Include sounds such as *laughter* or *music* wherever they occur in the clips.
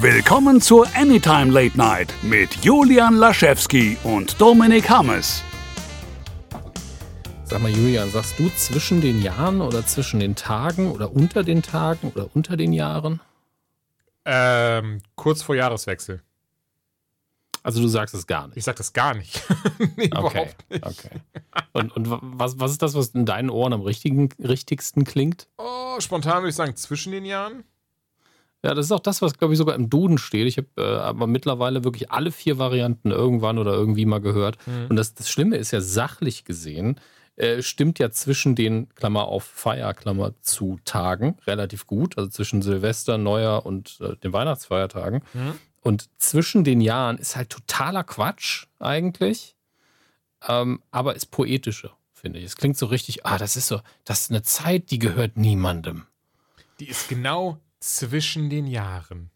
Willkommen zur Anytime Late Night mit Julian Laschewski und Dominik Hammes. Sag mal, Julian, sagst du zwischen den Jahren oder zwischen den Tagen oder unter den Tagen oder unter den Jahren? Ähm, kurz vor Jahreswechsel. Also du sagst es gar nicht. Ich sag das gar nicht. *laughs* nee, okay, überhaupt nicht. Okay. Und, und was, was ist das, was in deinen Ohren am richtigen, richtigsten klingt? Oh, spontan würde ich sagen, zwischen den Jahren. Ja, das ist auch das, was, glaube ich, sogar im Duden steht. Ich habe äh, aber mittlerweile wirklich alle vier Varianten irgendwann oder irgendwie mal gehört. Mhm. Und das, das Schlimme ist ja sachlich gesehen, äh, stimmt ja zwischen den, Klammer auf Feier, Klammer zu Tagen relativ gut. Also zwischen Silvester, Neujahr und äh, den Weihnachtsfeiertagen. Mhm. Und zwischen den Jahren ist halt totaler Quatsch eigentlich, ähm, aber ist poetischer, finde ich. Es klingt so richtig, ah, das ist so, das ist eine Zeit, die gehört niemandem. Die ist genau zwischen den Jahren.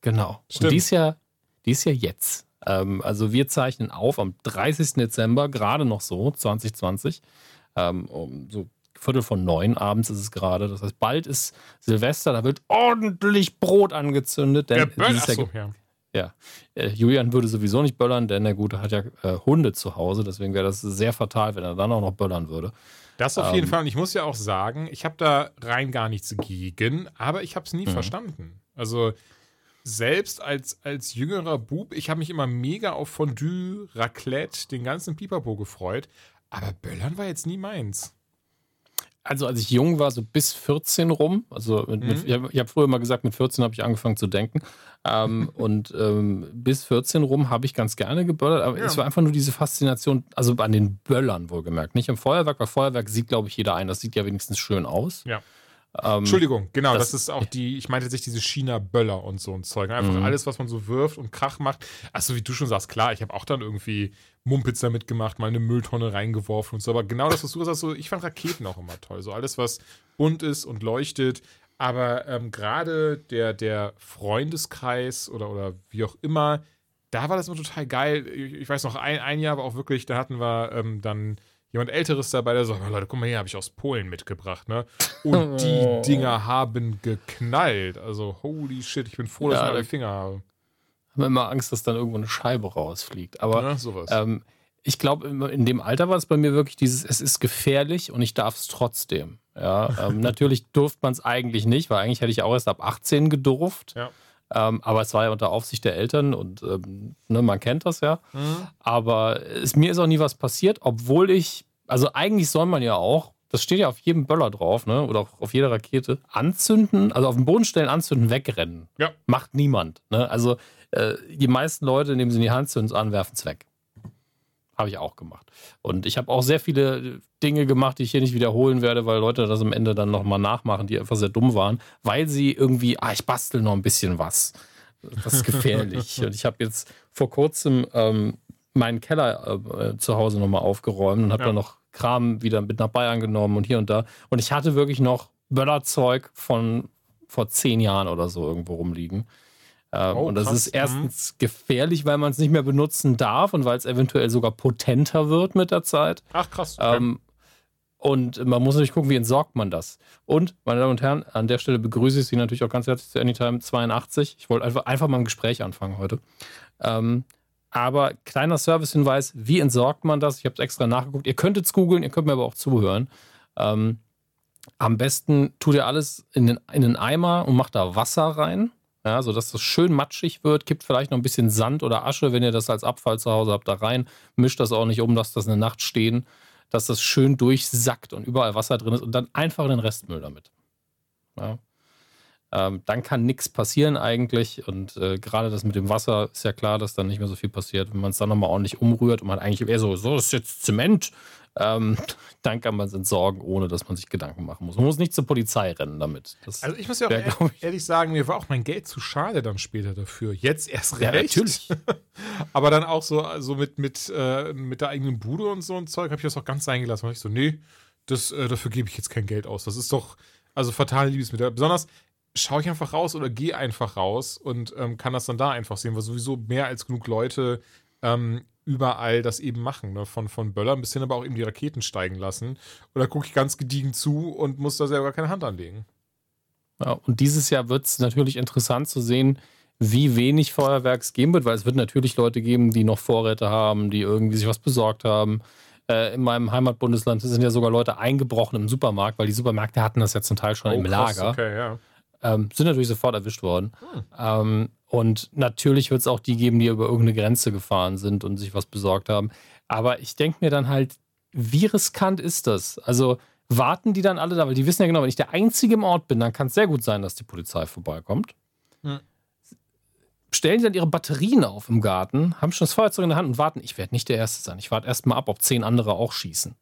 Genau. Stimmt. Und die ist ja, die ist ja jetzt. Ähm, also wir zeichnen auf am 30. Dezember, gerade noch so, 2020. Ähm, um so Viertel von neun abends ist es gerade. Das heißt, bald ist Silvester, da wird ordentlich Brot angezündet. Denn ja, dieses Jahr, so, ja. Ja, äh, Julian würde sowieso nicht böllern, denn der Gute hat ja äh, Hunde zu Hause. Deswegen wäre das sehr fatal, wenn er dann auch noch böllern würde. Das auf jeden ähm, Fall. Und ich muss ja auch sagen, ich habe da rein gar nichts gegen, aber ich habe es nie mhm. verstanden. Also selbst als, als jüngerer Bub, ich habe mich immer mega auf Fondue, Raclette, den ganzen Pipapo gefreut. Aber Böllern war jetzt nie meins also als ich jung war, so bis 14 rum, also mit, mhm. mit, ich habe hab früher mal gesagt, mit 14 habe ich angefangen zu denken. Ähm, *laughs* und ähm, bis 14 rum habe ich ganz gerne geböllert, aber ja. es war einfach nur diese Faszination, also an den Böllern wohlgemerkt. Nicht im Feuerwerk, weil Feuerwerk sieht, glaube ich, jeder ein. Das sieht ja wenigstens schön aus. Ja. Ähm, Entschuldigung, genau, das, das, ist auch die, ich meinte sich diese China-Böller und so ein Zeug. Einfach mhm. alles, was man so wirft und Krach macht. Achso, wie du schon sagst, klar, ich habe auch dann irgendwie Mumpitz damit gemacht, mal eine Mülltonne reingeworfen und so. Aber genau das, was du gesagt hast, so, ich fand Raketen auch immer toll. So alles, was bunt ist und leuchtet. Aber ähm, gerade der, der Freundeskreis oder, oder wie auch immer, da war das immer total geil. Ich, ich weiß noch, ein, ein Jahr war auch wirklich, da hatten wir ähm, dann jemand Älteres dabei, der sagt, oh, Leute, guck mal hier, habe ich aus Polen mitgebracht, ne? Und *laughs* die Dinger haben geknallt. Also, holy shit, ich bin froh, dass ja, ich meine Finger habe. Haben immer Angst, dass dann irgendwo eine Scheibe rausfliegt. Aber ja, ähm, ich glaube, in dem Alter war es bei mir wirklich dieses, es ist gefährlich und ich darf es trotzdem. Ja, ähm, *laughs* natürlich durfte man es eigentlich nicht, weil eigentlich hätte ich auch erst ab 18 gedurft. Ja. Ähm, aber es war ja unter Aufsicht der Eltern und ähm, ne, man kennt das ja. Mhm. Aber es, mir ist auch nie was passiert, obwohl ich, also eigentlich soll man ja auch, das steht ja auf jedem Böller drauf, ne? Oder auch auf jeder Rakete, anzünden, also auf den Boden stellen, anzünden, wegrennen. Ja. Macht niemand. Ne? Also äh, die meisten Leute nehmen sie in die Hand, zünden es an, werfen es weg. Habe ich auch gemacht. Und ich habe auch sehr viele Dinge gemacht, die ich hier nicht wiederholen werde, weil Leute das am Ende dann nochmal nachmachen, die einfach sehr dumm waren, weil sie irgendwie, ah, ich bastel noch ein bisschen was. Das ist gefährlich. *laughs* und ich habe jetzt vor kurzem ähm, meinen Keller äh, zu Hause nochmal aufgeräumt und habe ja. dann noch Kram wieder mit nach Bayern genommen und hier und da. Und ich hatte wirklich noch Böllerzeug von vor zehn Jahren oder so irgendwo rumliegen. Ähm, oh, und das krass. ist erstens mhm. gefährlich, weil man es nicht mehr benutzen darf und weil es eventuell sogar potenter wird mit der Zeit. Ach krass. Okay. Ähm, und man muss natürlich gucken, wie entsorgt man das. Und, meine Damen und Herren, an der Stelle begrüße ich Sie natürlich auch ganz herzlich zu Anytime 82. Ich wollte einfach, einfach mal ein Gespräch anfangen heute. Ähm, aber kleiner Servicehinweis, wie entsorgt man das? Ich habe es extra nachgeguckt. Ihr könnt es googeln, ihr könnt mir aber auch zuhören. Ähm, am besten tut ihr alles in den, in den Eimer und macht da Wasser rein ja, sodass das schön matschig wird. Kippt vielleicht noch ein bisschen Sand oder Asche, wenn ihr das als Abfall zu Hause habt, da rein. Mischt das auch nicht um, lasst das eine Nacht stehen, dass das schön durchsackt und überall Wasser drin ist und dann einfach den Restmüll damit. Ja. Ähm, dann kann nichts passieren eigentlich. Und äh, gerade das mit dem Wasser ist ja klar, dass dann nicht mehr so viel passiert. Wenn man es dann nochmal ordentlich umrührt und man eigentlich eher so, so ist jetzt Zement, ähm, dann kann man es entsorgen, ohne dass man sich Gedanken machen muss. Man muss nicht zur Polizei rennen damit. Das also ich muss ja auch wär, ehrlich, ehrlich, sagen, mir war auch mein Geld zu schade dann später dafür. Jetzt erst recht. Ja, natürlich. *laughs* Aber dann auch so also mit, mit, äh, mit der eigenen Bude und so ein Zeug habe ich das auch ganz eingelassen. Und ich so, nee, das, äh, dafür gebe ich jetzt kein Geld aus. Das ist doch, also fatale Liebesmittel. Besonders schaue ich einfach raus oder gehe einfach raus und ähm, kann das dann da einfach sehen, weil sowieso mehr als genug Leute ähm, überall das eben machen, ne? von, von Böllern bis hin aber auch eben die Raketen steigen lassen. Oder gucke ich ganz gediegen zu und muss da selber keine Hand anlegen. Ja, und dieses Jahr wird es natürlich interessant zu sehen, wie wenig Feuerwerk es geben wird, weil es wird natürlich Leute geben, die noch Vorräte haben, die irgendwie sich was besorgt haben. Äh, in meinem Heimatbundesland sind ja sogar Leute eingebrochen im Supermarkt, weil die Supermärkte hatten das ja zum Teil schon oh, im krass, Lager. Okay, ja. ähm, sind natürlich sofort erwischt worden. Hm. Ähm, und natürlich wird es auch die geben, die über irgendeine Grenze gefahren sind und sich was besorgt haben. Aber ich denke mir dann halt, wie riskant ist das? Also warten die dann alle da, weil die wissen ja genau, wenn ich der Einzige im Ort bin, dann kann es sehr gut sein, dass die Polizei vorbeikommt. Hm. Stellen die dann ihre Batterien auf im Garten, haben schon das Feuerzeug in der Hand und warten. Ich werde nicht der Erste sein. Ich warte erst mal ab, ob zehn andere auch schießen.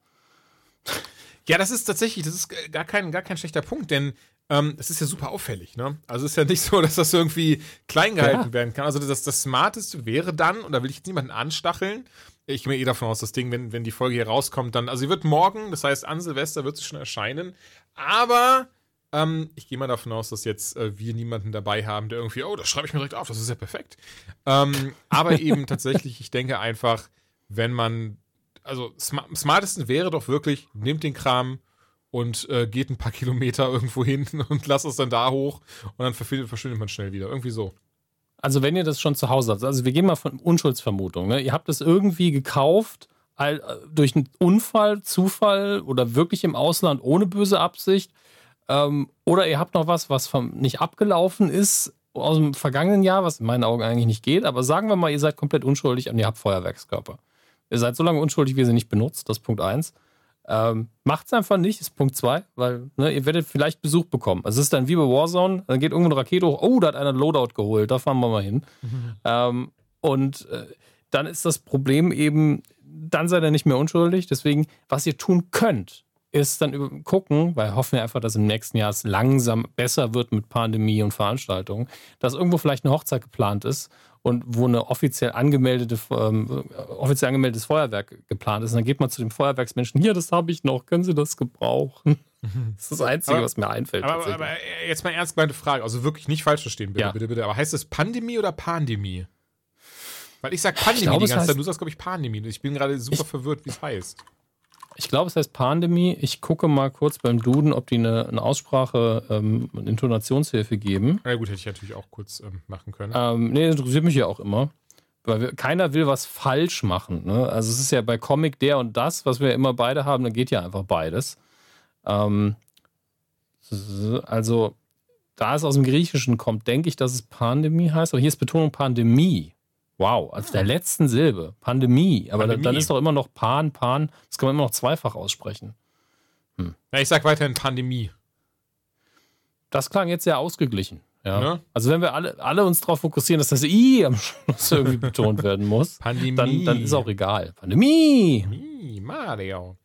Ja, das ist tatsächlich, das ist gar kein, gar kein schlechter Punkt, denn ähm, es ist ja super auffällig, ne? Also es ist ja nicht so, *laughs* dass das irgendwie klein gehalten ja. werden kann. Also das, das Smarteste wäre dann, und da will ich jetzt niemanden anstacheln, ich gehe eh davon aus, das Ding, wenn, wenn die Folge hier rauskommt, dann, also sie wird morgen, das heißt an Silvester wird sie schon erscheinen, aber ähm, ich gehe mal davon aus, dass jetzt äh, wir niemanden dabei haben, der irgendwie, oh, das schreibe ich mir direkt auf, das ist ja perfekt. Ähm, aber *laughs* eben tatsächlich, ich denke einfach, wenn man, also sm smartesten wäre doch wirklich, nehmt den Kram, und äh, geht ein paar Kilometer irgendwo hin *laughs* und lasst es dann da hoch und dann verschwindet man schnell wieder. Irgendwie so. Also wenn ihr das schon zu Hause habt, also wir gehen mal von Unschuldsvermutung, ne? ihr habt es irgendwie gekauft all, äh, durch einen Unfall, Zufall oder wirklich im Ausland ohne böse Absicht ähm, oder ihr habt noch was, was vom, nicht abgelaufen ist aus dem vergangenen Jahr, was in meinen Augen eigentlich nicht geht, aber sagen wir mal, ihr seid komplett unschuldig und ihr habt Feuerwerkskörper. Ihr seid so lange unschuldig, wie ihr sie nicht benutzt, das ist Punkt 1. Ähm, Macht es einfach nicht, ist Punkt 2, weil ne, ihr werdet vielleicht Besuch bekommen. Also es ist dann wie bei Warzone, dann geht irgendwo eine Rakete hoch, oh, da hat einer ein Loadout geholt, da fahren wir mal hin. Mhm. *laughs* Ähm, und äh, dann ist das Problem eben, dann seid ihr nicht mehr unschuldig. Deswegen, was ihr tun könnt, ist dann gucken, weil hoffen wir einfach, dass im nächsten Jahr es langsam besser wird mit Pandemie und Veranstaltungen, dass irgendwo vielleicht eine Hochzeit geplant ist und wo eine offiziell angemeldete, ähm, offiziell angemeldetes Feuerwerk geplant ist. Und dann geht man zu dem Feuerwerksmenschen, hier, das habe ich noch, können Sie das gebrauchen? *laughs* Das ist das Einzige, aber, was mir einfällt. Aber, aber, jetzt mal ernst gemeinte Frage, also wirklich nicht falsch verstehen, bitte, ja. bitte, bitte. Aber heißt das Pandemie oder Pandemie? Weil ich sage Pandemie ich glaub, die ganze Zeit, du sagst, glaube ich, Pandemie. Ich bin gerade super ich, verwirrt, wie es heißt. Ich glaube, es heißt Pandemie. Ich gucke mal kurz beim Duden, ob die eine, eine Aussprache, ähm, eine Intonationshilfe geben. Na ja, gut, hätte ich natürlich auch kurz ähm, machen können. Ähm, nee, interessiert mich ja auch immer. Weil wir, keiner will was falsch machen. Ne? Also es ist ja bei Comic der und das, was wir immer beide haben, dann geht ja einfach beides. Ähm, also, da es aus dem Griechischen kommt, denke ich, dass es Pandemie heißt. Aber hier ist Betonung Pandemie. Wow, als der letzten Silbe. Pandemie. Aber Pandemie. dann ist doch immer noch Pan, Pan. Das kann man immer noch zweifach aussprechen. Hm. Ja, ich sag weiterhin Pandemie. Das klang jetzt sehr ausgeglichen. Ja. ja. Also wenn wir alle, alle uns darauf fokussieren, dass das I am Schluss irgendwie *laughs* betont werden muss, Pandemie. Dann, dann ist auch egal. Pandemie. Pandemie, Mario.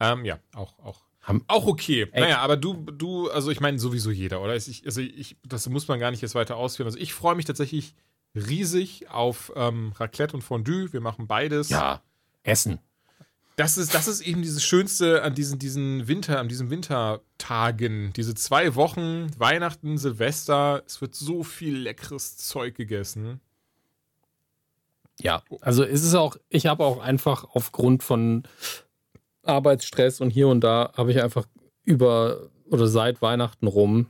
Ähm, ja, auch, auch. Auch okay. Ey. Naja, aber du, du, also ich meine sowieso jeder, oder? Ich, also ich, das muss man gar nicht jetzt weiter ausführen. Also ich freue mich tatsächlich riesig auf ähm, Raclette und Fondue. Wir machen beides. Ja, Essen. Das ist, das ist eben dieses Schönste an diesen, diesen Winter, an diesen Wintertagen. Diese zwei Wochen, Weihnachten, Silvester. Es wird so viel leckeres Zeug gegessen. Ja, also ist es auch, ich habe auch einfach aufgrund von Arbeitsstress und hier und da habe ich einfach über oder seit Weihnachten rum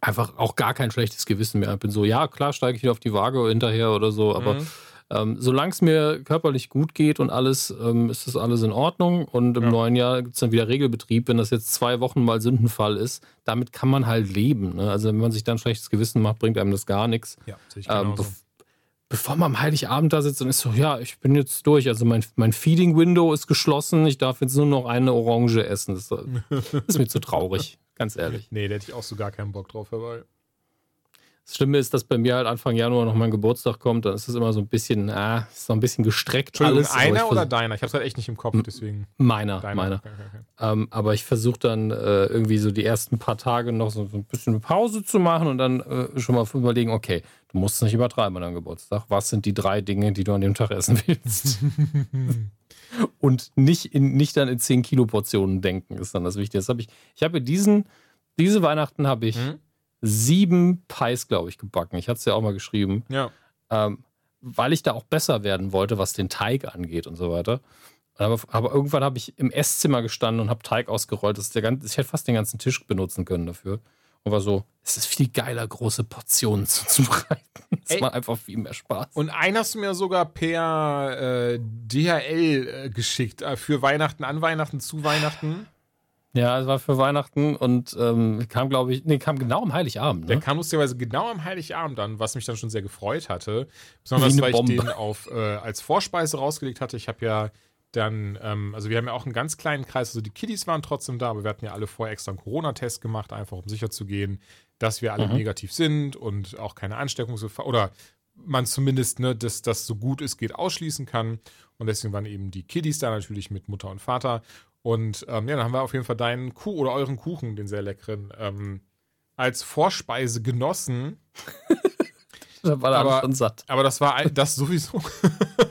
einfach auch gar kein schlechtes Gewissen mehr. Ich bin so, ja, klar, steige ich wieder auf die Waage hinterher oder so, aber mhm. ähm, solange es mir körperlich gut geht und alles, ähm, ist das alles in Ordnung. Und im ja. neuen Jahr gibt es dann wieder Regelbetrieb. Wenn das jetzt zwei Wochen mal Sündenfall ist, damit kann man halt leben. Ne? Also wenn man sich dann schlechtes Gewissen macht, bringt einem das gar nichts. Ja, ähm, be bevor man am Heiligabend da sitzt und ist so, ja, ich bin jetzt durch. Also mein, mein Feeding-Window ist geschlossen. Ich darf jetzt nur noch eine Orange essen. Das ist mir zu traurig. Ganz ehrlich. Nee, da hätte ich auch so gar keinen Bock drauf, weil. Das Schlimme ist, dass bei mir halt Anfang Januar noch mein Geburtstag kommt, dann ist es immer so ein bisschen, ah, ist so ein bisschen gestreckt alles. Einer oder deiner? Ich habe es halt echt nicht im Kopf, deswegen. Meiner, deiner. meiner. Okay, okay. Ähm, aber ich versuche dann äh, irgendwie so die ersten paar Tage noch so, so ein bisschen Pause zu machen und dann äh, schon mal überlegen, okay, du musst es nicht übertreiben an deinem Geburtstag. Was sind die drei Dinge, die du an dem Tag essen *laughs* willst? *laughs* und nicht, in, nicht dann in 10 Kilo Portionen denken, ist dann das Wichtige. Das hab ich ich habe diesen, diese Weihnachten habe ich hm? Sieben Pies, glaube ich, gebacken. Ich hatte es ja auch mal geschrieben. Ja. Ähm, weil ich da auch besser werden wollte, was den Teig angeht und so weiter. Aber, aber irgendwann habe ich im Esszimmer gestanden und habe Teig ausgerollt. Das ist der ganze, ich hätte fast den ganzen Tisch benutzen können dafür. Und war so, es ist viel geiler, große Portionen zuzubereiten. *laughs* Es macht einfach viel mehr Spaß. Und einen hast du mir sogar per äh, DHL äh, geschickt, äh, für Weihnachten, an Weihnachten, zu Weihnachten. Ja, es war für Weihnachten und ähm, kam, glaube ich, nee, kam genau am Heiligabend. Ne? Der kam lustigerweise genau am Heiligabend an, was mich dann schon sehr gefreut hatte. Besonders, weil Bombe. ich den auf, äh, als Vorspeise rausgelegt hatte. Ich habe ja dann, ähm, also wir haben ja auch einen ganz kleinen Kreis, also die Kiddies waren trotzdem da, aber wir hatten ja alle vorher extra einen Corona-Test gemacht, einfach um sicher zu gehen, dass wir alle mhm. negativ sind und auch keine Ansteckungsgefahr oder man zumindest, ne, dass das so gut es geht, ausschließen kann. Und deswegen waren eben die Kiddies da natürlich mit Mutter und Vater. Und ähm, ja, dann haben wir auf jeden Fall deinen Kuh oder euren Kuchen, den sehr leckeren, ähm, als Vorspeise genossen. *laughs* da war aber, schon satt. Aber das war das sowieso.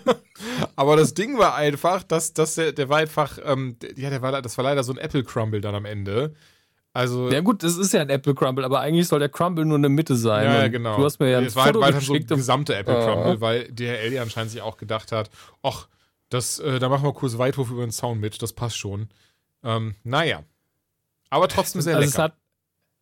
*laughs* aber das Ding war einfach, dass, dass der, der war einfach, ähm, ja, der war, das war leider so ein Apple Crumble dann am Ende. Also, ja gut, das ist ja ein Apple Crumble, aber eigentlich soll der Crumble nur in der Mitte sein. Ja, genau. Du hast mir ja ein es war halt weiter so ein gesamte Apple Crumble, weil DHL ja anscheinend sich auch gedacht hat, ach, das, äh, da machen wir kurz Weitwurf über den Zaun mit, das passt schon. Ähm, naja. Aber trotzdem sehr also lecker. Es hat,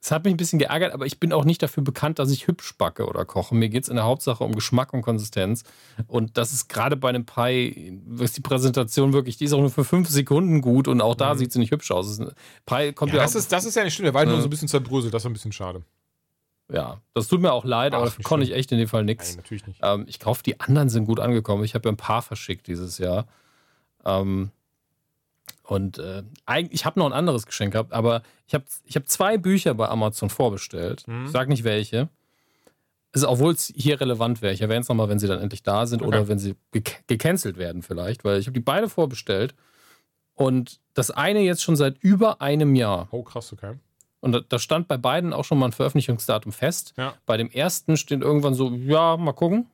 es hat mich ein bisschen geärgert, aber ich bin auch nicht dafür bekannt, dass ich hübsch backe oder koche. Mir geht es in der Hauptsache um Geschmack und Konsistenz. Und das ist gerade bei einem Pie, ist die Präsentation wirklich, die ist auch nur für fünf Sekunden gut und auch da mhm. sieht sie nicht hübsch aus. Pie kommt ja, ja das, ist, das ist ja nicht schlimm, der war äh, nur so ein bisschen zerbröselt, das war ein bisschen schade. Ja, das tut mir auch leid, Ach, aber konnte ich echt in dem Fall nichts. Nein, natürlich nicht. Ähm, ich hoffe, die anderen sind gut angekommen. Ich habe ja ein paar verschickt dieses Jahr. Ähm, und äh, ich habe noch ein anderes Geschenk gehabt, aber ich habe ich hab zwei Bücher bei Amazon vorbestellt. Mhm. Ich sage nicht welche. Also, obwohl es hier relevant wäre. Ich erwähne es nochmal, wenn sie dann endlich da sind okay. oder wenn sie ge gecancelt werden vielleicht, weil ich habe die beide vorbestellt. Und das eine jetzt schon seit über einem Jahr. Oh, krass, okay. Und da stand bei beiden auch schon mal ein Veröffentlichungsdatum fest. Ja. Bei dem ersten steht irgendwann so, ja, mal gucken.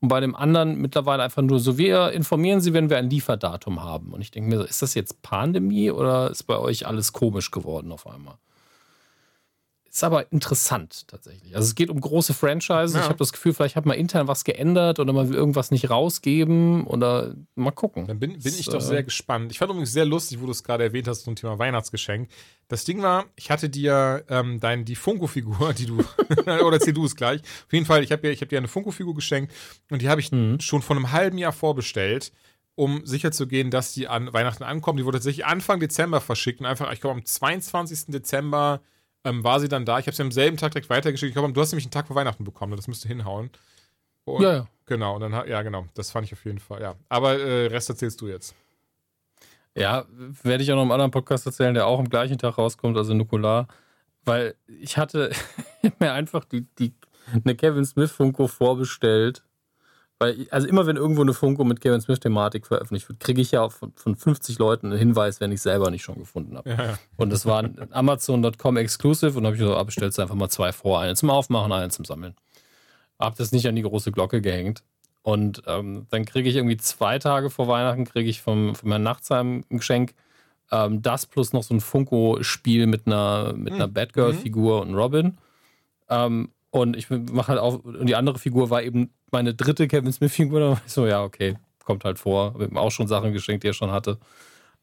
Und bei dem anderen mittlerweile einfach nur so, wir informieren Sie, wenn wir ein Lieferdatum haben. Und ich denke mir so, ist das jetzt Pandemie oder ist bei euch alles komisch geworden auf einmal? Ist aber interessant tatsächlich. Also es geht um große Franchises. Ja. Ich habe das Gefühl, vielleicht hat man intern was geändert oder man will irgendwas nicht rausgeben oder mal gucken. Dann bin, bin ich doch sehr gespannt. Ich fand übrigens sehr lustig, wo du es gerade erwähnt hast zum Thema Weihnachtsgeschenk. Das Ding war, ich hatte dir ähm, dein, die Funko-Figur, die du, *laughs* *laughs* oder erzähl du es gleich. Auf jeden Fall, ich habe dir, hab dir eine Funko-Figur geschenkt und die habe ich mhm. schon vor einem halben Jahr vorbestellt um sicherzugehen, dass die an Weihnachten ankommen. Die wurde tatsächlich Anfang Dezember verschickt und einfach, ich glaube, am 22. Dezember ähm, war sie dann da. Ich habe sie am selben Tag direkt weitergeschickt. Ich glaube, du hast nämlich einen Tag vor Weihnachten bekommen. Das müsste hinhauen. Und, ja, ja. Genau, und dann, ja, genau. Das fand ich auf jeden Fall, ja. Aber äh, Rest erzählst du jetzt. Ja, werde ich auch noch im anderen Podcast erzählen, der auch am gleichen Tag rauskommt, also Nukular. Weil ich hatte *laughs* mir einfach die, die, eine Kevin Smith Funko vorbestellt weil, also immer wenn irgendwo eine Funko mit Kevin Smith-Thematik veröffentlicht wird, kriege ich ja von, von 50 Leuten einen Hinweis, wenn ich es selber nicht schon gefunden habe. Ja, ja. Und das war *laughs* ein Amazon.com Exclusive und habe ich so, abbestellt, einfach mal zwei vor, einen zum Aufmachen, einen zum Sammeln. Habe das nicht an die große Glocke gehängt. Und ähm, dann kriege ich irgendwie zwei Tage vor Weihnachten, kriege ich vom, von Herrn Nachtsheim ein Geschenk. Ähm, das plus noch so ein Funko-Spiel mit einer, mit einer mhm. Batgirl-Figur und Robin. Ähm, und ich mache halt auch, und die andere Figur war eben meine dritte Kevin Smith-Figur. Da war ich so, ja, okay, kommt halt vor. Habe ihm auch schon Sachen geschenkt, die er schon hatte.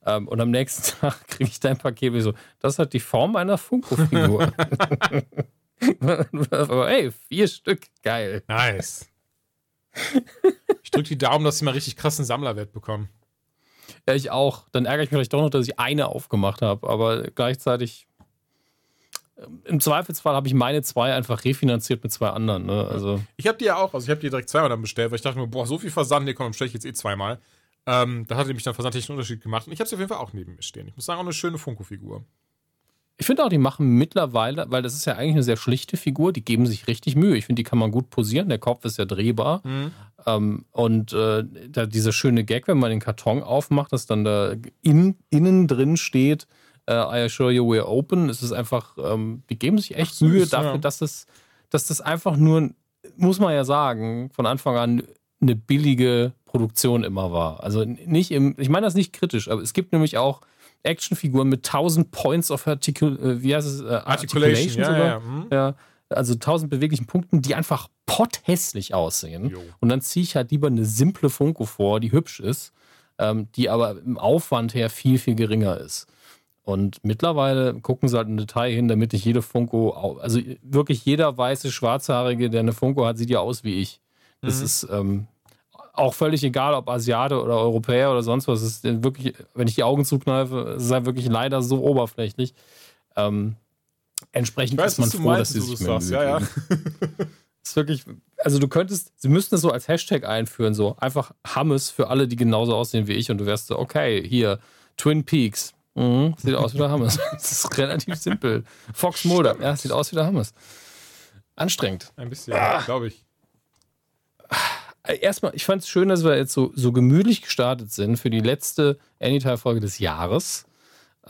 Ähm, und am nächsten *laughs* Tag kriege ich dein Paket wie so, das hat die Form einer Funko-Figur. *laughs* Aber ey, vier Stück, geil. Nice. Ich drücke die Daumen, dass sie mal richtig krassen Sammlerwert bekommen. Ja, ich auch. Dann ärgere ich mich vielleicht doch noch, dass ich eine aufgemacht habe. Aber gleichzeitig im Zweifelsfall habe ich meine zwei einfach refinanziert mit zwei anderen. Ne? Also ich habe die ja auch, also ich habe die direkt zweimal dann bestellt, weil ich dachte mir, boah, so viel Versand, nee, komm, bestelle ich jetzt eh zweimal. Ähm, da hat nämlich dann versandtechnisch einen Unterschied gemacht und ich habe sie auf jeden Fall auch neben mir stehen. Ich muss sagen, auch eine schöne Funko-Figur. Ich finde auch, die machen mittlerweile, weil das ist ja eigentlich eine sehr schlichte Figur, die geben sich richtig Mühe. Ich finde, die kann man gut posieren. Der Kopf ist ja drehbar. Mhm. Ähm, und äh, da dieser schöne Gag, wenn man den Karton aufmacht, dass dann da in, innen drin steht, äh, I assure you we're open. Es ist einfach, ähm, die geben sich echt Ach, Mühe dafür, ja. dass, das, dass das einfach nur, muss man ja sagen, von Anfang an eine billige Produktion immer war. Also nicht im, ich meine das nicht kritisch, aber es gibt nämlich auch Actionfiguren mit 1000 Points of Articul äh, wie heißt es? Äh, Articulation, Articulation ja. Ja, mhm. ja, also 1000 beweglichen Punkten, die einfach potthässlich aussehen. Jo. Und dann ziehe ich halt lieber eine simple Funko vor, die hübsch ist, ähm, die aber im Aufwand her viel, viel geringer ist. Und mittlerweile gucken sie halt ein Detail hin, damit nicht jede Funko, also wirklich jeder weiße Schwarzhaarige, der eine Funko hat, sieht ja aus wie ich. Das mhm. ist ähm, auch völlig egal, ob Asiate oder Europäer oder sonst was. Es ist wirklich, wenn ich die Augen zukneife, ist es halt wirklich leider so oberflächlich. Ähm, entsprechend weiß, ist man froh, meinst, dass sie sich mehr sagst. Ja, ja. *laughs* ist wirklich, also du könntest, sie müssten es so als Hashtag einführen, so einfach Hammes für alle, die genauso aussehen wie ich und du wärst so, okay, hier, Twin Peaks. Mhm, sieht aus wie der Hammes. *laughs* das ist relativ simpel. Fox Mulder, ja, sieht aus wie der Hammes. Anstrengend. Ein bisschen, ah. glaube ich. Erstmal, ich fand es schön, dass wir jetzt so, so gemütlich gestartet sind für die letzte Anytime-Folge des Jahres.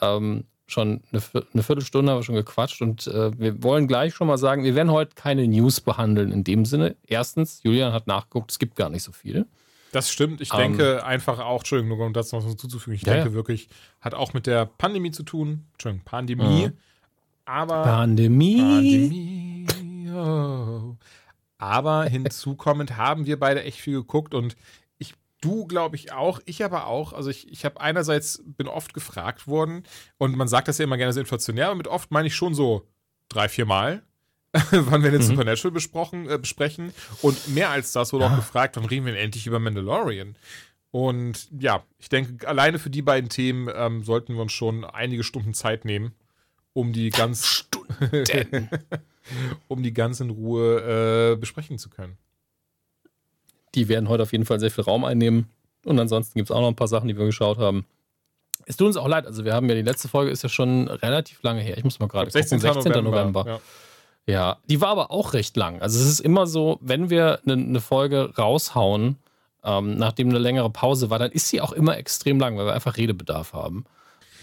Ähm, schon eine, eine, Viertelstunde haben wir schon gequatscht und äh, wir wollen gleich schon mal sagen, wir werden heute keine News behandeln in dem Sinne. Erstens, Julian hat nachgeguckt, es gibt gar nicht so viel. Das stimmt. Ich um, denke ähm, einfach auch, Entschuldigung, nur um das noch hinzuzufügen, ich ja, denke ja. wirklich, hat auch mit der Pandemie zu tun. Entschuldigung, Pandemie. Mhm. Aber. Pandemie. Pandemie. Oh. Aber hinzukommend haben wir beide echt viel geguckt und ich, du glaube ich auch, ich aber auch. Also ich, ich habe einerseits, bin oft gefragt worden und man sagt das ja immer gerne so inflationär, aber mit oft meine ich schon so drei, vier Mal. *laughs* wann wir den mhm. Supernatural besprochen, äh, besprechen. Und mehr als das wurde auch gefragt, wann reden wir denn endlich über Mandalorian? Und ja, ich denke, alleine für die beiden Themen ähm, sollten wir uns schon einige Stunden Zeit nehmen, um die ganz Stunden. *laughs* um die ganz in Ruhe äh, besprechen zu können. Die werden heute auf jeden Fall sehr viel Raum einnehmen. Und ansonsten gibt es auch noch ein paar Sachen, die wir geschaut haben. Es tut uns auch leid, also wir haben ja die letzte Folge ist ja schon relativ lange her. Ich muss mal gerade 16. gucken, 16. November. November. Ja. Ja, die war aber auch recht lang. Also es ist immer so, wenn wir eine, eine Folge raushauen, ähm, nachdem eine längere Pause war, dann ist sie auch immer extrem lang, weil wir einfach Redebedarf haben.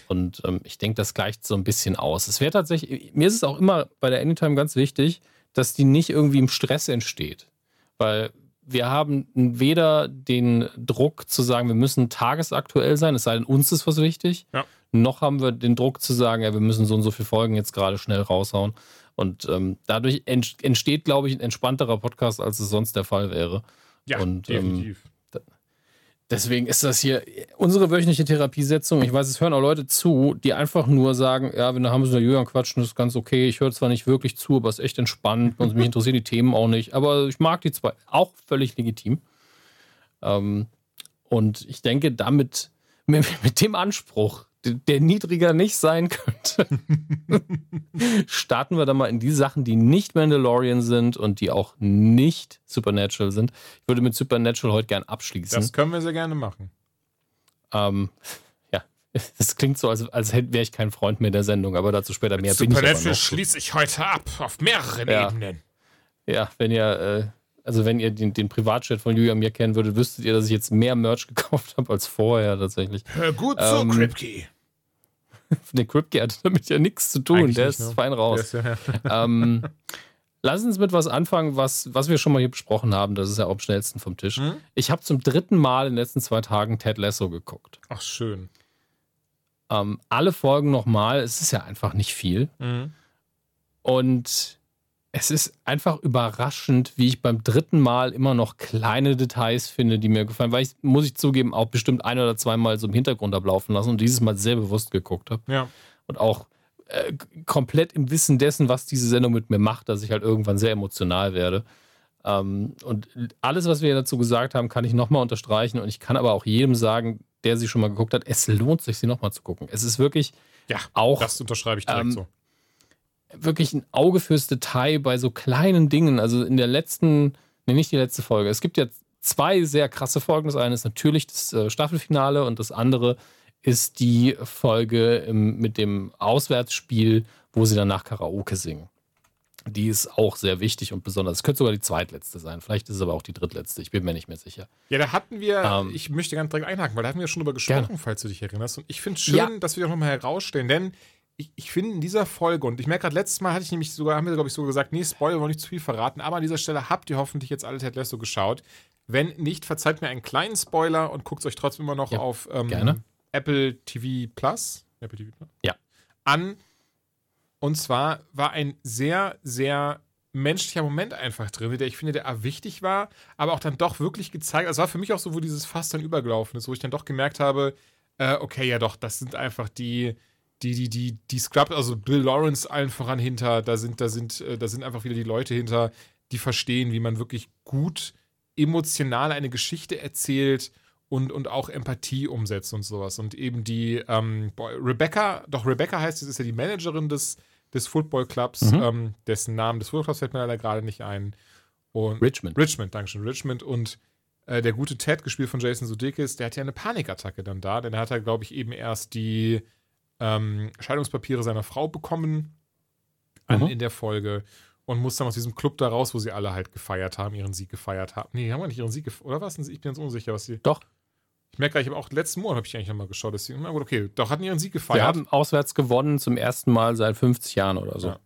Und ähm, ich denke, das gleicht so ein bisschen aus. Es wäre tatsächlich, mir ist es auch immer bei der Anytime ganz wichtig, dass die nicht irgendwie im Stress entsteht. Weil wir haben weder den Druck zu sagen, wir müssen tagesaktuell sein, es sei denn, uns ist was wichtig, ja. noch haben wir den Druck zu sagen, ja, wir müssen so und so viele Folgen jetzt gerade schnell raushauen. Und ähm, dadurch entsteht, glaube ich, ein entspannterer Podcast, als es sonst der Fall wäre. Ja, und, ähm, definitiv. Ähm, deswegen ist das hier unsere wöchentliche Therapiesetzung. Ich weiß, es hören auch Leute zu, die einfach nur sagen, ja, wenn da haben sie nur Julian quatschen, das ist ganz okay. Ich höre zwar nicht wirklich zu, aber es ist echt entspannt und mich interessieren die Themen auch nicht. Aber ich mag die zwei auch völlig legitim. Ähm, und ich denke, damit, *laughs* mit, mit dem Anspruch, der niedriger nicht sein könnte. *laughs* Starten wir da mal in die Sachen, die nicht Mandalorian sind und die auch nicht Supernatural sind. Ich würde mit Supernatural heute gern abschließen. Das können wir sehr gerne machen. Ähm, ja, *laughs* es klingt so, als, als wäre ich kein Freund mehr der Sendung, aber dazu später mehr. Supernatural schließe ich heute ab, auf mehreren ja. Ebenen. Ja, wenn ihr äh, also wenn ihr den, den Privatchat von Julian mir kennen würdet, wüsstet ihr, dass ich jetzt mehr Merch *laughs* gekauft habe als vorher tatsächlich. Hör gut ähm, so, Kripke. *laughs* der Kripke hat damit ja nichts zu tun. Eigentlich der ist ne? fein raus. Ist, ja. *laughs* ähm, lass uns mit was anfangen, was, was wir schon mal hier besprochen haben. Das ist ja auch am schnellsten vom Tisch. Hm? Ich habe zum dritten Mal in den letzten zwei Tagen Ted Lasso geguckt. Ach, schön. Ähm, alle Folgen nochmal. Es ist ja einfach nicht viel. Mhm. Und es ist einfach überraschend, wie ich beim dritten Mal immer noch kleine Details finde, die mir gefallen, weil ich, muss ich zugeben, auch bestimmt ein oder zweimal so im Hintergrund ablaufen lassen und dieses Mal sehr bewusst geguckt habe. Ja. Und auch äh, komplett im Wissen dessen, was diese Sendung mit mir macht, dass ich halt irgendwann sehr emotional werde. Ähm, und alles, was wir dazu gesagt haben, kann ich nochmal unterstreichen und ich kann aber auch jedem sagen, der sie schon mal geguckt hat, es lohnt sich, sie nochmal zu gucken. Es ist wirklich ja, auch. Das unterschreibe ich direkt ähm, so wirklich ein Auge fürs Detail bei so kleinen Dingen. Also in der letzten, nee, nicht die letzte Folge. Es gibt ja zwei sehr krasse Folgen. Das eine ist natürlich das äh, Staffelfinale und das andere ist die Folge im, mit dem Auswärtsspiel, wo sie danach Karaoke singen. Die ist auch sehr wichtig und besonders. Es könnte sogar die zweitletzte sein. Vielleicht ist es aber auch die drittletzte. Ich bin mir nicht mehr sicher. Ja, da hatten wir, ähm, ich möchte ganz direkt einhaken, weil da hatten wir schon drüber gesprochen, gerne. falls du dich erinnerst. Und ich finde es schön, ja. dass wir das nochmal herausstellen, denn ich, ich finde in dieser Folge, und ich merke gerade, letztes Mal hatte ich nämlich sogar, haben wir, glaube ich, so gesagt, nee, Spoiler, wollen nicht zu viel verraten, aber an dieser Stelle habt ihr hoffentlich jetzt alle Ted Lasso geschaut. Wenn nicht, verzeiht mir einen kleinen Spoiler und guckt es euch trotzdem immer noch ja, auf ähm, Apple TV Plus. Apple TV Plus? Ja. An. Und zwar war ein sehr, sehr menschlicher Moment einfach drin, der ich finde, der wichtig war, aber auch dann doch wirklich gezeigt. Also war für mich auch so, wo dieses Fass dann übergelaufen ist, wo ich dann doch gemerkt habe, äh, okay, ja doch, das sind einfach die, die, die, die, die Scrubs, also Bill Lawrence allen voran hinter, da sind, da sind, äh, da sind einfach wieder die Leute hinter, die verstehen, wie man wirklich gut emotional eine Geschichte erzählt und, und auch Empathie umsetzt und sowas. Und eben die ähm, Rebecca, doch Rebecca heißt, sie ist ja die Managerin des, des Football Clubs, mhm. ähm, dessen Namen des Football Clubs fällt mir leider gerade nicht ein. Und Richmond. Richmond, Dankeschön. Richmond und äh, der gute Ted, gespielt von Jason Sudeikis, der hat ja eine Panikattacke dann da, denn er hat ja, glaube ich, eben erst die ähm, Scheidungspapiere seiner Frau bekommen an, mhm. in der Folge und muss dann aus diesem Club da raus, wo sie alle halt gefeiert haben, ihren Sieg gefeiert haben. Nee, haben wir nicht ihren Sieg gefeiert, oder was? Ich bin jetzt unsicher, was sie. Doch. Ich merke gleich, ich habe auch letzten Monat habe ich eigentlich nochmal geschaut. Deswegen, na gut, okay, doch hatten ihren Sieg gefeiert. Sie haben auswärts gewonnen zum ersten Mal seit 50 Jahren oder so. Ja.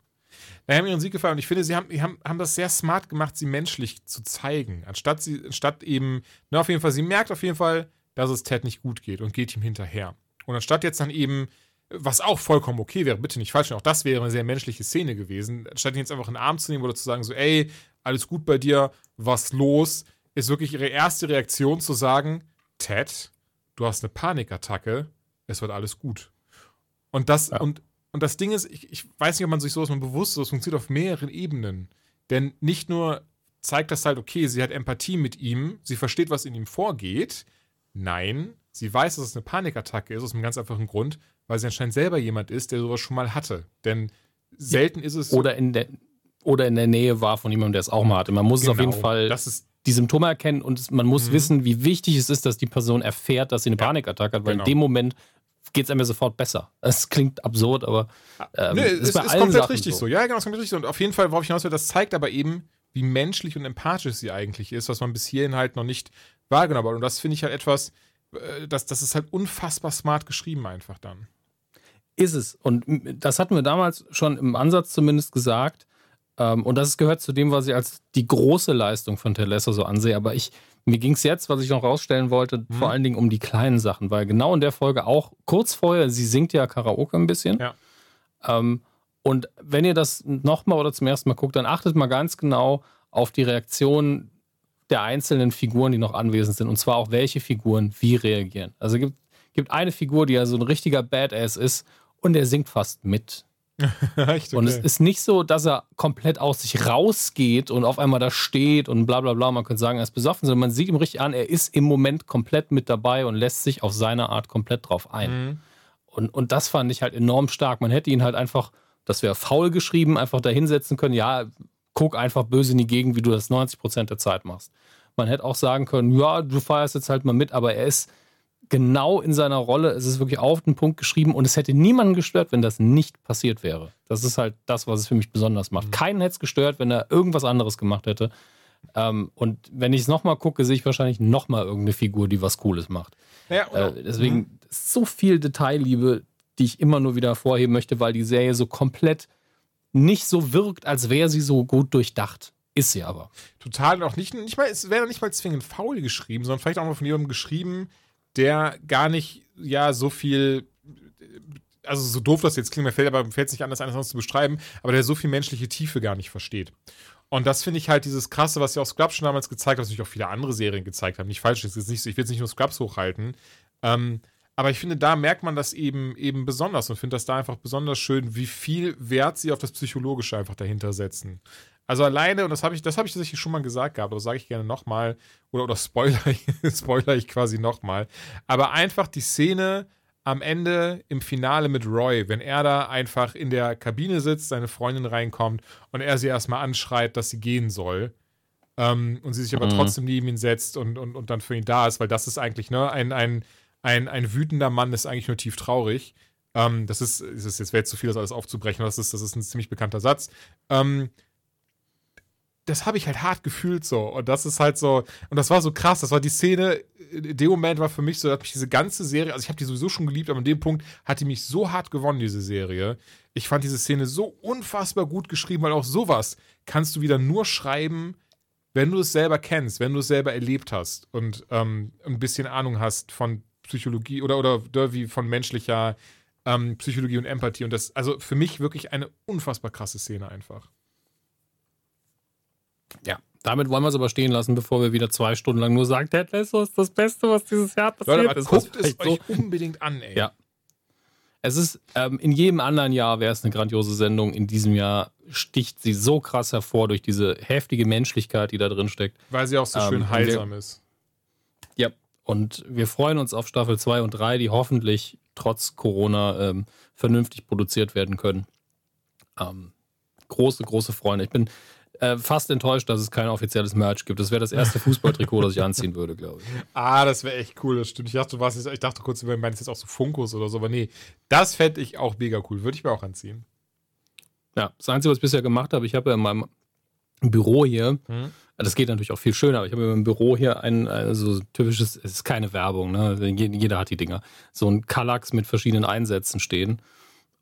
Wir haben ihren Sieg gefeiert und ich finde, sie haben, haben, haben das sehr smart gemacht, sie menschlich zu zeigen. Anstatt sie, anstatt eben, na, auf jeden Fall, sie merkt auf jeden Fall, dass es Ted nicht gut geht und geht ihm hinterher. Und anstatt jetzt dann eben was auch vollkommen okay wäre, bitte nicht falsch, auch das wäre eine sehr menschliche Szene gewesen. Statt ihn jetzt einfach in den Arm zu nehmen oder zu sagen, so, ey, alles gut bei dir, was los, ist wirklich ihre erste Reaktion zu sagen, Ted, du hast eine Panikattacke, es wird alles gut. Und das, ja. und, und das Ding ist, ich, ich weiß nicht, ob man sich sowas mal bewusst ist, das funktioniert auf mehreren Ebenen. Denn nicht nur zeigt das halt, okay, sie hat Empathie mit ihm, sie versteht, was in ihm vorgeht. Nein, sie weiß, dass es eine Panikattacke ist, aus einem ganz einfachen Grund, weil sie anscheinend selber jemand ist, der sowas schon mal hatte. Denn selten ja. ist es. Oder in, der, oder in der Nähe war von jemandem, der es auch mal hatte. Man muss genau. es auf jeden genau. Fall die Symptome erkennen und man muss mhm. wissen, wie wichtig es ist, dass die Person erfährt, dass sie eine ja. Panikattacke hat, weil genau. in dem Moment geht es einem sofort besser. Es klingt absurd, aber ähm, nee, ist, ist, ist komplett Sachen richtig so. so. Ja, genau, ist komplett richtig so. Und auf jeden Fall, worauf ich hinaus will, das zeigt aber eben, wie menschlich und empathisch sie eigentlich ist, was man bis hierhin halt noch nicht wahrgenommen hat. Und das finde ich halt etwas, äh, das, das ist halt unfassbar smart geschrieben einfach dann. Ist es. Und das hatten wir damals schon im Ansatz zumindest gesagt. Ähm, und das gehört zu dem, was ich als die große Leistung von Ted Lasso so ansehe. Aber ich, mir ging es jetzt, was ich noch rausstellen wollte, mhm. vor allen Dingen um die kleinen Sachen, weil genau in der Folge auch kurz vorher, sie singt ja Karaoke ein bisschen. Ja. Ähm, und wenn ihr das nochmal oder zum ersten Mal guckt, dann achtet mal ganz genau auf die Reaktion der einzelnen Figuren, die noch anwesend sind. Und zwar auch, welche Figuren wie reagieren. Also es gibt, gibt eine Figur, die ja so ein richtiger Badass ist und er singt fast mit. *laughs* Echt, okay. Und es ist nicht so, dass er komplett aus sich rausgeht und auf einmal da steht und bla bla bla. Man könnte sagen, er ist besoffen, sondern man sieht ihm richtig an, er ist im Moment komplett mit dabei und lässt sich auf seine Art komplett drauf ein. Mhm. Und, und das fand ich halt enorm stark. Man hätte ihn halt einfach, das wäre faul geschrieben, einfach da hinsetzen können, ja, guck einfach böse in die Gegend, wie du das 90 Prozent der Zeit machst. Man hätte auch sagen können, ja, du feierst jetzt halt mal mit, aber er ist genau in seiner Rolle. Es ist wirklich auf den Punkt geschrieben und es hätte niemanden gestört, wenn das nicht passiert wäre. Das ist halt das, was es für mich besonders macht. Mhm. Keinen hätte es gestört, wenn er irgendwas anderes gemacht hätte. Ähm, und wenn ich es nochmal gucke, sehe ich wahrscheinlich nochmal irgendeine Figur, die was Cooles macht. Ja, äh, deswegen mhm. so viel Detailliebe, die ich immer nur wieder hervorheben möchte, weil die Serie so komplett nicht so wirkt, als wäre sie so gut durchdacht. Ist sie aber. Total auch nicht, nicht mal, es wäre nicht mal zwingend faul geschrieben, sondern vielleicht auch mal von jemandem geschrieben, der gar nicht, ja, so viel, also so doof das jetzt klingt, mir fällt aber fällt es nicht anders, anders zu beschreiben, aber der so viel menschliche Tiefe gar nicht versteht. Und das finde ich halt dieses Krasse, was ja auch Scrubs schon damals gezeigt hat, was natürlich auch viele andere Serien gezeigt haben. Nicht falsch, ist nicht ich will jetzt nicht nur Scrubs hochhalten. Ähm, aber ich finde, da merkt man das eben, eben besonders und finde das da einfach besonders schön, wie viel Wert sie auf das Psychologische einfach dahinter setzen. Also alleine, und das habe ich, das habe ich tatsächlich schon mal gesagt gehabt, aber sage ich gerne nochmal, oder, oder spoiler, *laughs* spoiler ich quasi nochmal. Aber einfach die Szene am Ende im Finale mit Roy, wenn er da einfach in der Kabine sitzt, seine Freundin reinkommt und er sie erstmal anschreit, dass sie gehen soll. Ähm, und sie sich aber mhm. trotzdem neben ihn setzt und, und, und dann für ihn da ist, weil das ist eigentlich, ne, ein, ein, ein, ein wütender Mann ist eigentlich nur tief traurig. Ähm, das ist, ist jetzt wäre zu viel, das alles aufzubrechen, das ist, das ist ein ziemlich bekannter Satz. Ähm, das habe ich halt hart gefühlt so. Und das ist halt so, und das war so krass. Das war die Szene, in dem Moment war für mich so, dass mich diese ganze Serie, also ich habe die sowieso schon geliebt, aber in dem Punkt hat die mich so hart gewonnen, diese Serie. Ich fand diese Szene so unfassbar gut geschrieben, weil auch sowas kannst du wieder nur schreiben, wenn du es selber kennst, wenn du es selber erlebt hast und ähm, ein bisschen Ahnung hast von Psychologie oder, oder wie von menschlicher ähm, Psychologie und Empathie. Und das, also für mich wirklich eine unfassbar krasse Szene einfach. Ja, damit wollen wir es aber stehen lassen, bevor wir wieder zwei Stunden lang nur sagen, Ted Lasso ist das Beste, was dieses Jahr passiert Leute, ist. Guckt es euch so unbedingt an, ey. Ja. Es ist, ähm, in jedem anderen Jahr wäre es eine grandiose Sendung. In diesem Jahr sticht sie so krass hervor durch diese heftige Menschlichkeit, die da drin steckt. Weil sie auch so schön ähm, heilsam wir, ist. Ja, und wir freuen uns auf Staffel 2 und 3, die hoffentlich trotz Corona ähm, vernünftig produziert werden können. Ähm, große, große Freunde. Ich bin äh, fast enttäuscht, dass es kein offizielles Merch gibt. Das wäre das erste Fußballtrikot, das ich anziehen würde, glaube ich. *laughs* Ah, das wäre echt cool, das stimmt. Ich dachte, du warst jetzt, ich dachte kurz, du meinst jetzt auch so Funkos oder so, aber nee, das fände ich auch mega cool. Würde ich mir auch anziehen. Ja, das Einzige, was ich bisher gemacht habe, ich habe ja in meinem Büro hier, mhm. das geht natürlich auch viel schöner, aber ich habe in meinem Büro hier ein, ein so typisches, es ist keine Werbung, ne? jeder hat die Dinger, so ein Kallax mit verschiedenen Einsätzen stehen.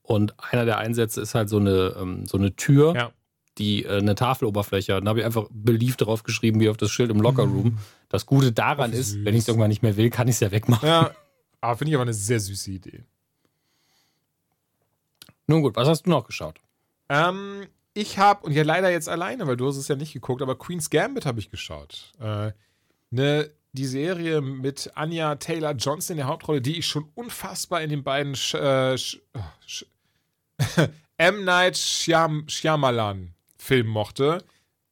Und einer der Einsätze ist halt so eine, ähm, so eine Tür, ja. Die äh, eine Tafeloberfläche hat. Da habe ich einfach beliebt drauf geschrieben, wie auf das Schild im Lockerroom. Mhm. Das Gute daran ist, wenn ich es irgendwann nicht mehr will, kann ich es ja wegmachen. Ja, aber finde ich aber eine sehr süße Idee. Nun gut, was hast du noch geschaut? Ähm, ich habe, und ja leider jetzt alleine, weil du hast es ja nicht geguckt, aber Queen's Gambit habe ich geschaut. Äh, ne, die Serie mit Anya Taylor Johnson in der Hauptrolle, die ich schon unfassbar in den beiden Sch, äh, Sch, oh, Sch, *laughs* M. Night Shyam, Shyamalan Film mochte.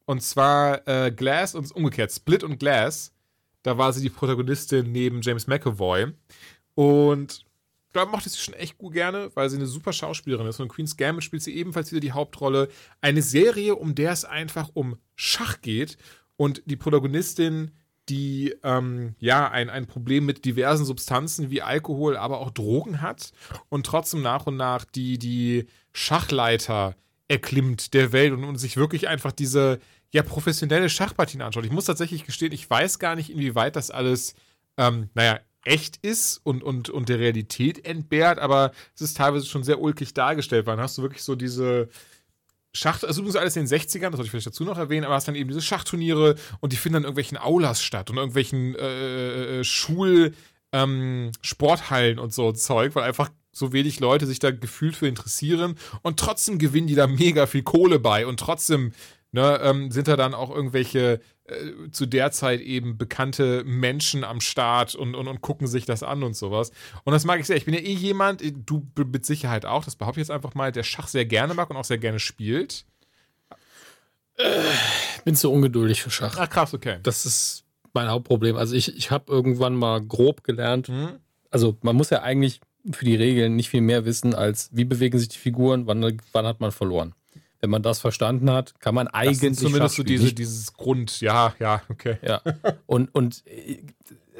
Und zwar äh, Glass und umgekehrt, Split und Glass. Da war sie die Protagonistin neben James McAvoy. Und da mochte ich sie schon echt gut gerne, weil sie eine super Schauspielerin ist. Und in Queen's Gambit spielt sie ebenfalls wieder die Hauptrolle. Eine Serie, um der es einfach um Schach geht. Und die Protagonistin, die ähm, ja ein, ein Problem mit diversen Substanzen wie Alkohol, aber auch Drogen hat und trotzdem nach und nach die, die Schachleiter erklimmt der Welt und, und sich wirklich einfach diese ja professionelle Schachpartien anschaut. Ich muss tatsächlich gestehen, ich weiß gar nicht, inwieweit das alles, ähm, naja, echt ist und, und, und der Realität entbehrt, aber es ist teilweise schon sehr ulkig dargestellt, dann hast du wirklich so diese Schach, also übrigens alles in den 60ern, das sollte ich vielleicht dazu noch erwähnen, aber hast dann eben diese Schachturniere und die finden dann in irgendwelchen Aulas statt und irgendwelchen äh, äh Schul- ähm, Sporthallen und so Zeug, weil einfach so wenig Leute sich da gefühlt für interessieren und trotzdem gewinnen die da mega viel Kohle bei und trotzdem ne, ähm, sind da dann auch irgendwelche äh, zu der Zeit eben bekannte Menschen am Start und, und, und gucken sich das an und sowas. Und das mag ich sehr. Ich bin ja eh jemand, du mit Sicherheit auch, das behaupte ich jetzt einfach mal, der Schach sehr gerne mag und auch sehr gerne spielt. Ich bin zu ungeduldig für Schach. Ach krass, okay. Das ist mein Hauptproblem. Also ich, ich habe irgendwann mal grob gelernt, mhm. also man muss ja eigentlich für die Regeln nicht viel mehr wissen, als wie bewegen sich die Figuren, wann, wann hat man verloren. Wenn man das verstanden hat, kann man eigentlich. Das zumindest so diese, dieses Grund, ja, ja, okay. Ja. Und, und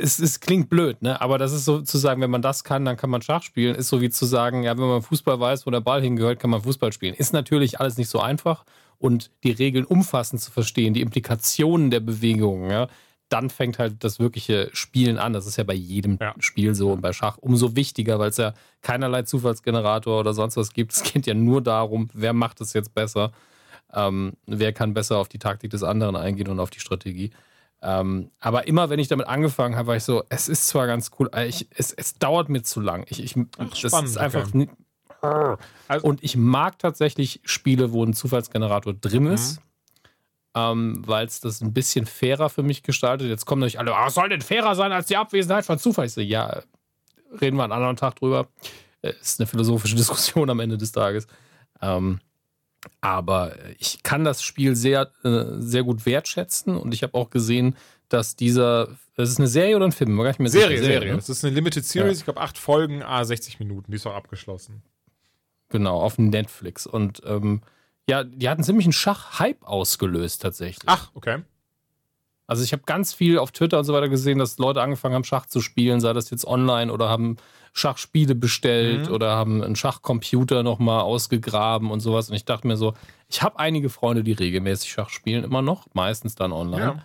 es, es klingt blöd, ne? Aber das ist so zu sagen, wenn man das kann, dann kann man Schach spielen. Ist so wie zu sagen, ja, wenn man Fußball weiß, wo der Ball hingehört, kann man Fußball spielen. Ist natürlich alles nicht so einfach und die Regeln umfassend zu verstehen, die Implikationen der Bewegungen, ja, dann fängt halt das wirkliche Spielen an. Das ist ja bei jedem ja. Spiel so und bei Schach umso wichtiger, weil es ja keinerlei Zufallsgenerator oder sonst was gibt. Es geht ja nur darum, wer macht es jetzt besser, ähm, wer kann besser auf die Taktik des anderen eingehen und auf die Strategie. Ähm, aber immer, wenn ich damit angefangen habe, war ich so, es ist zwar ganz cool, ich, es, es dauert mir zu lang. Ich, ich, Ach, das spannend, ist einfach okay. also, und ich mag tatsächlich Spiele, wo ein Zufallsgenerator drin ist. Ähm, weil es das ein bisschen fairer für mich gestaltet. Jetzt kommen natürlich alle, was soll denn fairer sein als die Abwesenheit von Zufall? Ich so, ja, reden wir einen anderen Tag drüber. Äh, ist eine philosophische *laughs* Diskussion am Ende des Tages. Ähm, aber ich kann das Spiel sehr, äh, sehr gut wertschätzen und ich habe auch gesehen, dass dieser, das ist eine Serie oder ein Film? Gar nicht mehr Serie, Serie. Serie. Ne? Das ist eine Limited Series, ja. ich glaube acht Folgen, a 60 Minuten, die ist auch abgeschlossen. Genau, auf Netflix und ähm, ja, die hatten ziemlich einen Schach-Hype ausgelöst tatsächlich. Ach, okay. Also ich habe ganz viel auf Twitter und so weiter gesehen, dass Leute angefangen haben, Schach zu spielen, sei das jetzt online oder haben Schachspiele bestellt mhm. oder haben einen Schachcomputer nochmal ausgegraben und sowas. Und ich dachte mir so, ich habe einige Freunde, die regelmäßig Schach spielen, immer noch, meistens dann online.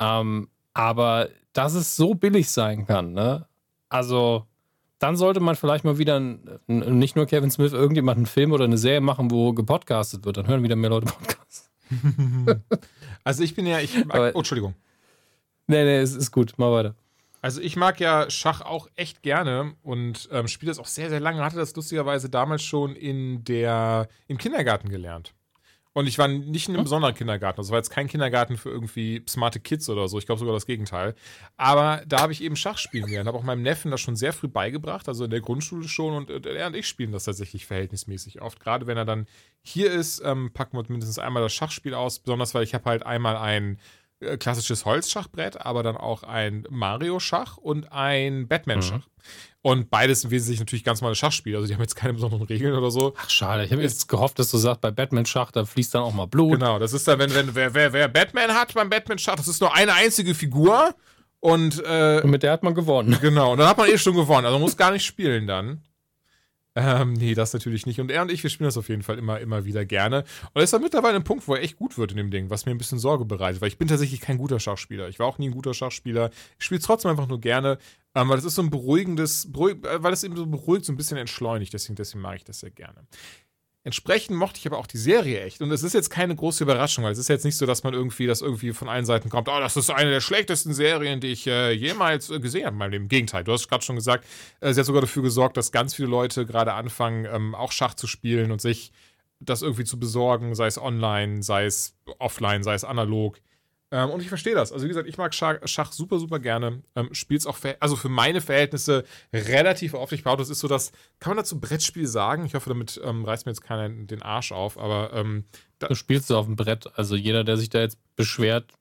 Ja. Ähm, aber dass es so billig sein kann, ne? Also dann sollte man vielleicht mal wieder nicht nur Kevin Smith, irgendjemand einen Film oder eine Serie machen, wo gepodcastet wird. Dann hören wieder mehr Leute Podcasts. *laughs* also ich bin ja, ich mag, oh, Entschuldigung. Nee, nee, es ist gut, mal weiter. Also ich mag ja Schach auch echt gerne und ähm, spiele das auch sehr, sehr lange. Hatte das lustigerweise damals schon in der, im Kindergarten gelernt. Und ich war nicht in einem hm? besonderen Kindergarten. Das war jetzt kein Kindergarten für irgendwie smarte Kids oder so. Ich glaube sogar das Gegenteil. Aber da habe ich eben Schach spielen gelernt. Habe auch meinem Neffen das schon sehr früh beigebracht, also in der Grundschule schon. Und äh, er und ich spielen das tatsächlich verhältnismäßig oft. Gerade wenn er dann hier ist, ähm, packen wir mindestens einmal das Schachspiel aus. Besonders weil ich habe halt einmal ein klassisches Holzschachbrett, aber dann auch ein Mario-Schach und ein Batman-Schach. Mhm. Und beides sind wesentlich natürlich ganz normale Schachspiele. Also die haben jetzt keine besonderen Regeln oder so. Ach, schade. Ich habe jetzt gehofft, dass du sagst, bei Batman-Schach, da fließt dann auch mal Blut. Genau, das ist dann, wenn, wenn wer, wer, wer Batman hat beim Batman-Schach, das ist nur eine einzige Figur. Und, äh, und mit der hat man gewonnen. Genau, und dann hat man eh schon gewonnen. Also man muss gar nicht spielen dann. Ähm, nee, das natürlich nicht. Und er und ich, wir spielen das auf jeden Fall immer, immer wieder gerne. Und ist dann mittlerweile ein Punkt, wo er echt gut wird in dem Ding, was mir ein bisschen Sorge bereitet, weil ich bin tatsächlich kein guter Schachspieler. Ich war auch nie ein guter Schachspieler. Ich spiele trotzdem einfach nur gerne, ähm, weil das ist so ein beruhigendes, beruhig, äh, weil es eben so beruhigt, so ein bisschen entschleunigt. Deswegen, deswegen mag ich das sehr gerne. Entsprechend mochte ich aber auch die Serie echt. Und es ist jetzt keine große Überraschung, weil es ist jetzt nicht so, dass man irgendwie, das irgendwie von allen Seiten kommt, oh, das ist eine der schlechtesten Serien, die ich äh, jemals äh, gesehen habe. Im Gegenteil, du hast gerade schon gesagt, äh, sie hat sogar dafür gesorgt, dass ganz viele Leute gerade anfangen, ähm, auch Schach zu spielen und sich das irgendwie zu besorgen, sei es online, sei es offline, sei es analog. Ähm, und ich verstehe das. Also, wie gesagt, ich mag Schach, Schach super, super gerne. Ähm, Spielt es auch, also für meine Verhältnisse relativ oft. Ich behaupte, das ist so das, kann man dazu Brettspiel sagen? Ich hoffe, damit ähm, reißt mir jetzt keiner den Arsch auf, aber. Ähm, du spielst du auf dem Brett. Also, jeder, der sich da jetzt beschwert,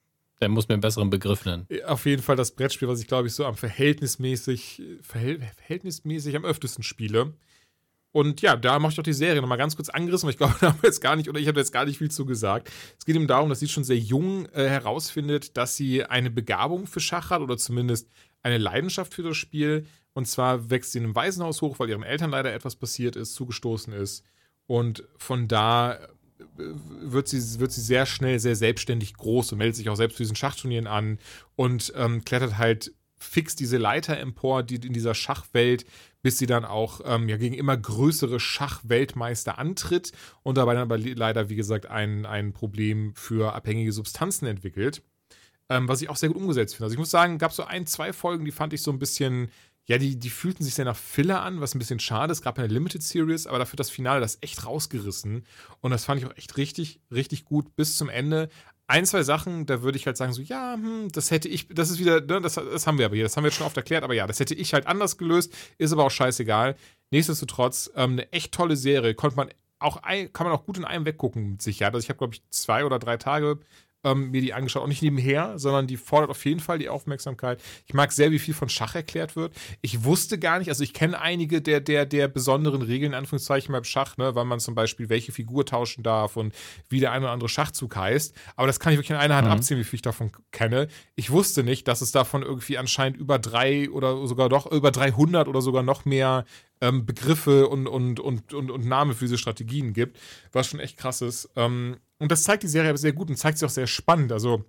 der muss mir einen besseren Begriff nennen. Auf jeden Fall das Brettspiel, was ich glaube ich so am verhältnismäßig, verhältnismäßig am öftesten spiele. Und ja, da mache ich doch die Serie nochmal ganz kurz angerissen, weil ich *laughs* glaube, da haben wir jetzt gar nicht, oder ich habe jetzt gar nicht viel zu gesagt. Es geht ihm darum, dass sie schon sehr jung äh, herausfindet, dass sie eine Begabung für Schach hat oder zumindest eine Leidenschaft für das Spiel. Und zwar wächst sie in einem Waisenhaus hoch, weil ihren Eltern leider etwas passiert ist, zugestoßen ist. Und von da äh, wird sie, wird sie sehr schnell sehr selbstständig groß und meldet sich auch selbst für diesen Schachturnieren an und ähm, klettert halt fix diese Leiter empor, die in dieser Schachwelt bis sie dann auch ähm, ja, gegen immer größere Schachweltmeister antritt und dabei dann aber leider, wie gesagt, ein, ein Problem für abhängige Substanzen entwickelt. Ähm, was ich auch sehr gut umgesetzt finde. Also ich muss sagen, gab so ein, zwei Folgen, die fand ich so ein bisschen, ja, die, die fühlten sich sehr nach Filler an, was ein bisschen schade ist, gerade bei der Limited Series, aber dafür das Finale das echt rausgerissen. Und das fand ich auch echt richtig, richtig gut bis zum Ende ein, zwei Sachen, da würde ich halt sagen, so, ja, hm, das hätte ich, das ist wieder, ne, das, das haben wir aber hier, das haben wir jetzt schon oft erklärt, aber ja, das hätte ich halt anders gelöst, ist aber auch scheißegal. Nichtsdestotrotz, ähm, eine echt tolle Serie, konnte man auch, kann man auch gut in einem weggucken mit Sicherheit. Also ich habe, glaube ich, zwei oder drei Tage ähm, mir die angeschaut. Auch nicht nebenher, sondern die fordert auf jeden Fall die Aufmerksamkeit. Ich mag sehr, wie viel von Schach erklärt wird. Ich wusste gar nicht, also ich kenne einige der, der, der besonderen Regeln, in Anführungszeichen, beim Schach, ne, weil man zum Beispiel welche Figur tauschen darf und wie der eine oder andere Schachzug heißt. Aber das kann ich wirklich in einer Hand mhm. abziehen, wie viel ich davon kenne. Ich wusste nicht, dass es davon irgendwie anscheinend über drei oder sogar doch über 300 oder sogar noch mehr ähm, Begriffe und, und, und, und, und Namen für diese Strategien gibt, was schon echt krass ist. Ähm, und das zeigt die Serie sehr gut und zeigt sie auch sehr spannend. Also,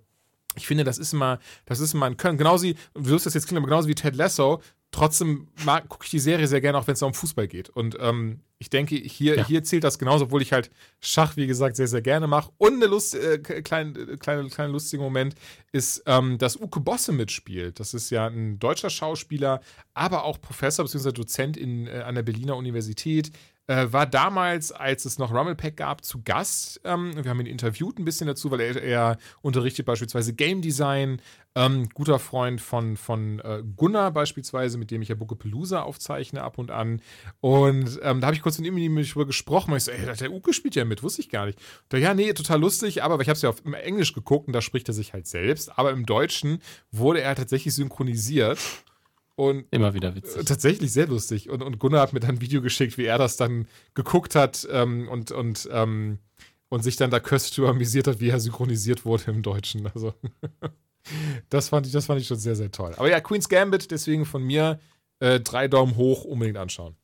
ich finde, das ist immer, das ist immer ein Können. Genauso wie, du wirst das jetzt klingen, aber genauso wie Ted Lasso, trotzdem gucke ich die Serie sehr gerne, auch wenn es um Fußball geht. Und ähm, ich denke, hier, ja. hier zählt das genauso, obwohl ich halt Schach, wie gesagt, sehr, sehr gerne mache. Und eine Lust, äh, kleine, kleine, kleine lustige Moment ist, ähm, dass Uke Bosse mitspielt. Das ist ja ein deutscher Schauspieler, aber auch Professor bzw. Dozent in, äh, an der Berliner Universität. Äh, war damals, als es noch Rummelpack gab, zu Gast. Ähm, wir haben ihn interviewt ein bisschen dazu, weil er, er unterrichtet beispielsweise Game Design. Ähm, guter Freund von, von äh, Gunnar beispielsweise, mit dem ich ja Buckepelusa aufzeichne ab und an. Und ähm, da habe ich kurz mit ihm darüber gesprochen. Und ich so, ey, der Uke spielt ja mit, wusste ich gar nicht. Da, ja, nee, total lustig, aber ich habe es ja auf im Englisch geguckt und da spricht er sich halt selbst. Aber im Deutschen wurde er tatsächlich synchronisiert. Und Immer wieder witzig. Tatsächlich sehr lustig. Und, und Gunnar hat mir dann ein Video geschickt, wie er das dann geguckt hat ähm, und, und, ähm, und sich dann da köstlich amüsiert hat, wie er synchronisiert wurde im Deutschen. Also, *laughs* das, fand ich, das fand ich schon sehr, sehr toll. Aber ja, Queen's Gambit, deswegen von mir äh, drei Daumen hoch, unbedingt anschauen.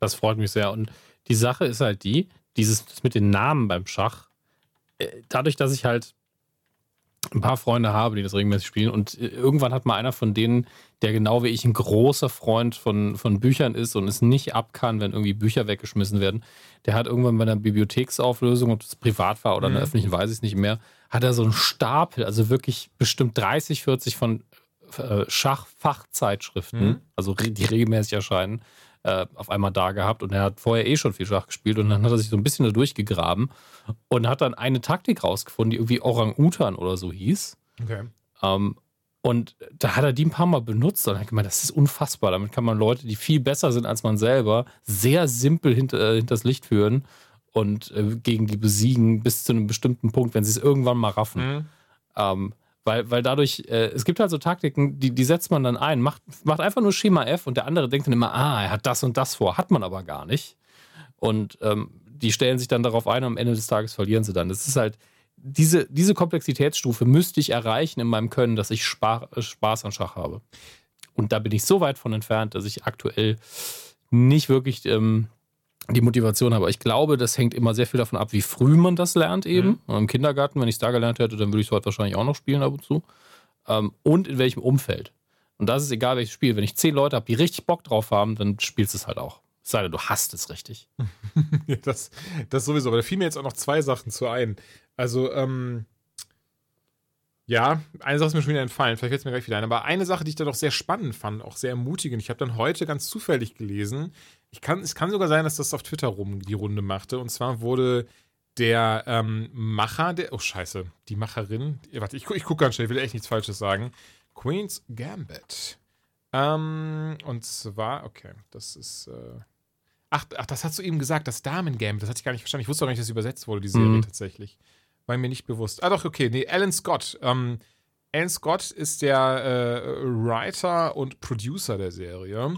Das freut mich sehr. Und die Sache ist halt die, dieses mit den Namen beim Schach, äh, dadurch, dass ich halt ein paar Freunde habe, die das regelmäßig spielen. Und äh, irgendwann hat mal einer von denen, der genau wie ich ein großer Freund von, von Büchern ist und es nicht ab kann, wenn irgendwie Bücher weggeschmissen werden, der hat irgendwann bei einer Bibliotheksauflösung, ob das privat war oder in der mhm. öffentlichen, weiß ich es nicht mehr, hat er so einen Stapel, also wirklich bestimmt 30, 40 von äh, Schachfachzeitschriften, mhm. also die regelmäßig erscheinen, äh, auf einmal da gehabt und er hat vorher eh schon viel Schach gespielt und dann hat er sich so ein bisschen da durchgegraben und hat dann eine Taktik rausgefunden, die irgendwie Orang-Utan oder so hieß. Okay. Ähm, und da hat er die ein paar Mal benutzt und hat gemeint, das ist unfassbar. Damit kann man Leute, die viel besser sind als man selber, sehr simpel hinter, äh, hinters Licht führen und äh, gegen die besiegen bis zu einem bestimmten Punkt, wenn sie es irgendwann mal raffen. Mhm. Ähm, weil, weil dadurch, äh, es gibt halt so Taktiken, die, die setzt man dann ein, macht, macht einfach nur Schema F und der andere denkt dann immer, ah, er hat das und das vor, hat man aber gar nicht. Und ähm, die stellen sich dann darauf ein und am Ende des Tages verlieren sie dann. Das ist halt, diese, diese Komplexitätsstufe müsste ich erreichen in meinem Können, dass ich Spar Spaß an Schach habe. Und da bin ich so weit von entfernt, dass ich aktuell nicht wirklich ähm, die Motivation habe. Ich glaube, das hängt immer sehr viel davon ab, wie früh man das lernt eben. Mhm. Im Kindergarten, wenn ich es da gelernt hätte, dann würde ich es heute wahrscheinlich auch noch spielen ab und zu. Ähm, und in welchem Umfeld. Und das ist egal, welches Spiel. Wenn ich zehn Leute habe, die richtig Bock drauf haben, dann spielst du es halt auch. Es sei denn, du hast es richtig. *laughs* das, das sowieso. Aber da fielen mir jetzt auch noch zwei Sachen zu ein. Also, ähm, ja, eine Sache ist mir schon wieder entfallen, vielleicht fällt es mir gleich wieder ein. Aber eine Sache, die ich da doch sehr spannend fand, auch sehr ermutigend, ich habe dann heute ganz zufällig gelesen, ich kann, es kann sogar sein, dass das auf Twitter rum die Runde machte. Und zwar wurde der ähm, Macher, der, oh scheiße, die Macherin, warte, ich, ich gucke ganz schnell, ich will echt nichts Falsches sagen. Queen's Gambit. Ähm, und zwar, okay, das ist, äh, ach, ach, das hast du eben gesagt, das Damen Gambit, das hatte ich gar nicht verstanden. Ich wusste auch nicht, dass übersetzt wurde, die Serie mhm. tatsächlich. War mir nicht bewusst. Ah, doch, okay. Nee, Alan Scott. Ähm, Alan Scott ist der äh, Writer und Producer der Serie.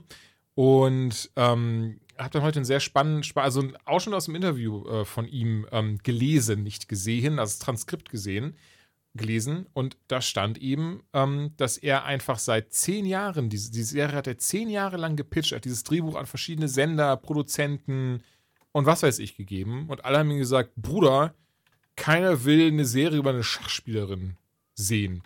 Und ähm, habe dann heute einen sehr spannenden, also einen Ausschnitt aus dem Interview äh, von ihm ähm, gelesen, nicht gesehen, also das Transkript gesehen, gelesen. Und da stand eben, ähm, dass er einfach seit zehn Jahren, diese, die Serie hat er zehn Jahre lang gepitcht, hat dieses Drehbuch an verschiedene Sender, Produzenten und was weiß ich gegeben. Und alle haben ihm gesagt, Bruder, keiner will eine Serie über eine Schachspielerin sehen.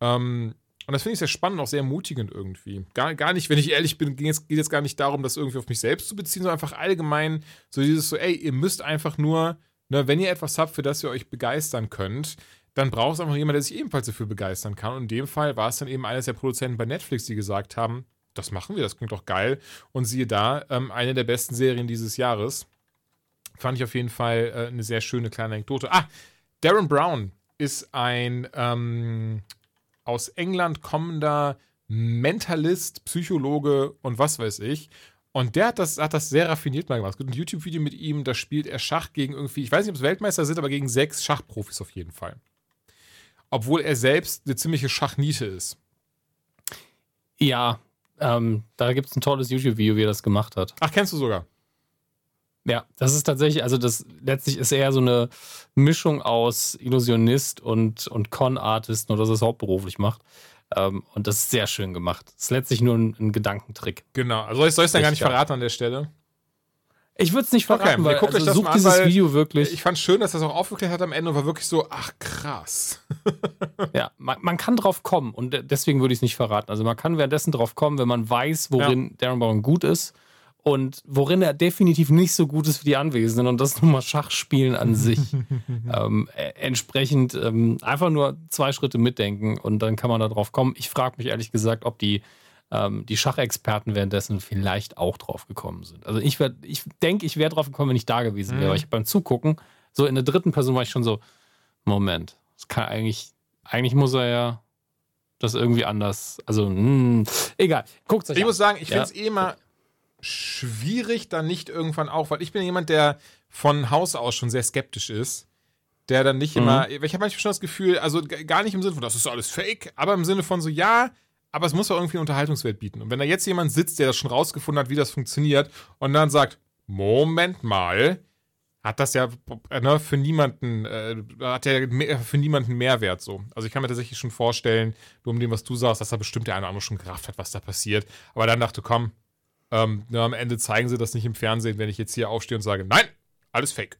Ähm, und das finde ich sehr spannend, auch sehr ermutigend irgendwie. Gar, gar nicht, wenn ich ehrlich bin, geht es jetzt gar nicht darum, das irgendwie auf mich selbst zu beziehen, sondern einfach allgemein so dieses so, ey, ihr müsst einfach nur, ne, wenn ihr etwas habt, für das ihr euch begeistern könnt, dann braucht es einfach jemand, der sich ebenfalls dafür begeistern kann. Und in dem Fall war es dann eben eines der Produzenten bei Netflix, die gesagt haben, das machen wir, das klingt doch geil. Und siehe da, ähm, eine der besten Serien dieses Jahres. Fand ich auf jeden Fall äh, eine sehr schöne kleine Anekdote. Ah, Darren Brown ist ein ähm, aus England kommender Mentalist, Psychologe und was weiß ich. Und der hat das, hat das sehr raffiniert mal gemacht. Es gibt ein YouTube-Video mit ihm, da spielt er Schach gegen irgendwie, ich weiß nicht, ob es Weltmeister sind, aber gegen sechs Schachprofis auf jeden Fall. Obwohl er selbst eine ziemliche Schachniete ist. Ja, ähm, da gibt es ein tolles YouTube-Video, wie er das gemacht hat. Ach, kennst du sogar? Ja, das ist tatsächlich, also das letztlich ist eher so eine Mischung aus Illusionist und, und Con-Artist, nur dass er es hauptberuflich macht. Ähm, und das ist sehr schön gemacht. Das ist letztlich nur ein, ein Gedankentrick. Genau. Also soll ich es dann gar nicht verraten an der Stelle? Ich würde es nicht verraten, okay, weil guckt also, euch das mal an, dieses Video wirklich. Ich fand schön, dass das auch aufgeklärt hat am Ende und war wirklich so, ach krass. *laughs* ja, man, man, kann drauf kommen und deswegen würde ich es nicht verraten. Also man kann währenddessen drauf kommen, wenn man weiß, worin ja. Darren Brown gut ist und worin er definitiv nicht so gut ist wie die Anwesenden und das nur mal Schachspielen an sich. *laughs* ähm, äh, entsprechend ähm, einfach nur zwei Schritte mitdenken und dann kann man da drauf kommen. Ich frage mich ehrlich gesagt, ob die, ähm, die Schachexperten währenddessen vielleicht auch drauf gekommen sind. Also ich, ich denke, ich wäre drauf gekommen, wenn ich da gewesen wäre. Mhm. Aber ich beim Zugucken, so in der dritten Person war ich schon so, Moment, das kann eigentlich, eigentlich muss er ja das irgendwie anders, also mh, hm, egal, guckt euch Ich an. muss sagen, ich ja. finde es eh mal schwierig dann nicht irgendwann auch, weil ich bin jemand, der von Haus aus schon sehr skeptisch ist. Der dann nicht mhm. immer, ich habe manchmal schon das Gefühl, also gar nicht im Sinne von, das ist alles fake, aber im Sinne von so, ja, aber es muss doch irgendwie eine Unterhaltungswelt bieten. Und wenn da jetzt jemand sitzt, der das schon rausgefunden hat, wie das funktioniert, und dann sagt, Moment mal, hat das ja ne, für niemanden, äh, hat ja für niemanden Mehrwert so. Also ich kann mir tatsächlich schon vorstellen, nur um dem, was du sagst, dass da bestimmt der eine oder andere schon gerafft hat, was da passiert. Aber dann dachte, komm, ähm, na, am Ende zeigen sie das nicht im Fernsehen, wenn ich jetzt hier aufstehe und sage, nein, alles fake.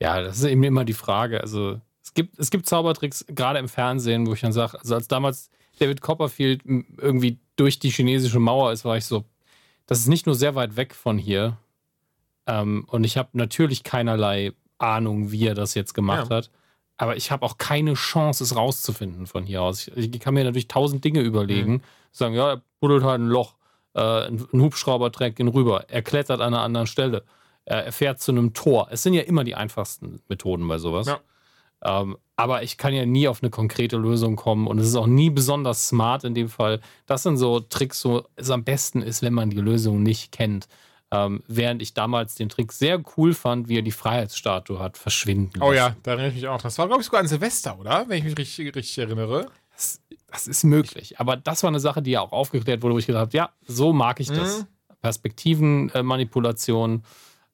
Ja, das ist eben immer die Frage. Also es gibt, es gibt Zaubertricks, gerade im Fernsehen, wo ich dann sage, also als damals David Copperfield irgendwie durch die chinesische Mauer ist, war ich so, das ist nicht nur sehr weit weg von hier. Ähm, und ich habe natürlich keinerlei Ahnung, wie er das jetzt gemacht ja. hat. Aber ich habe auch keine Chance, es rauszufinden von hier aus. Ich, ich kann mir natürlich tausend Dinge überlegen. Mhm. Sagen, ja, buddelt halt ein Loch. Äh, ein Hubschrauber trägt ihn rüber. Er klettert an einer anderen Stelle. Er fährt zu einem Tor. Es sind ja immer die einfachsten Methoden bei sowas. Ja. Ähm, aber ich kann ja nie auf eine konkrete Lösung kommen und es ist auch nie besonders smart in dem Fall. Das sind so Tricks, wo es am besten ist, wenn man die Lösung nicht kennt. Ähm, während ich damals den Trick sehr cool fand, wie er die Freiheitsstatue hat verschwinden lassen. Oh ja, da erinnere ich mich auch. Das war, glaube ich, sogar an Silvester, oder? Wenn ich mich richtig, richtig erinnere. Das, ist möglich. Aber das war eine Sache, die ja auch aufgeklärt wurde, wo ich gesagt habe, ja, so mag ich das. Mhm. Perspektivenmanipulation.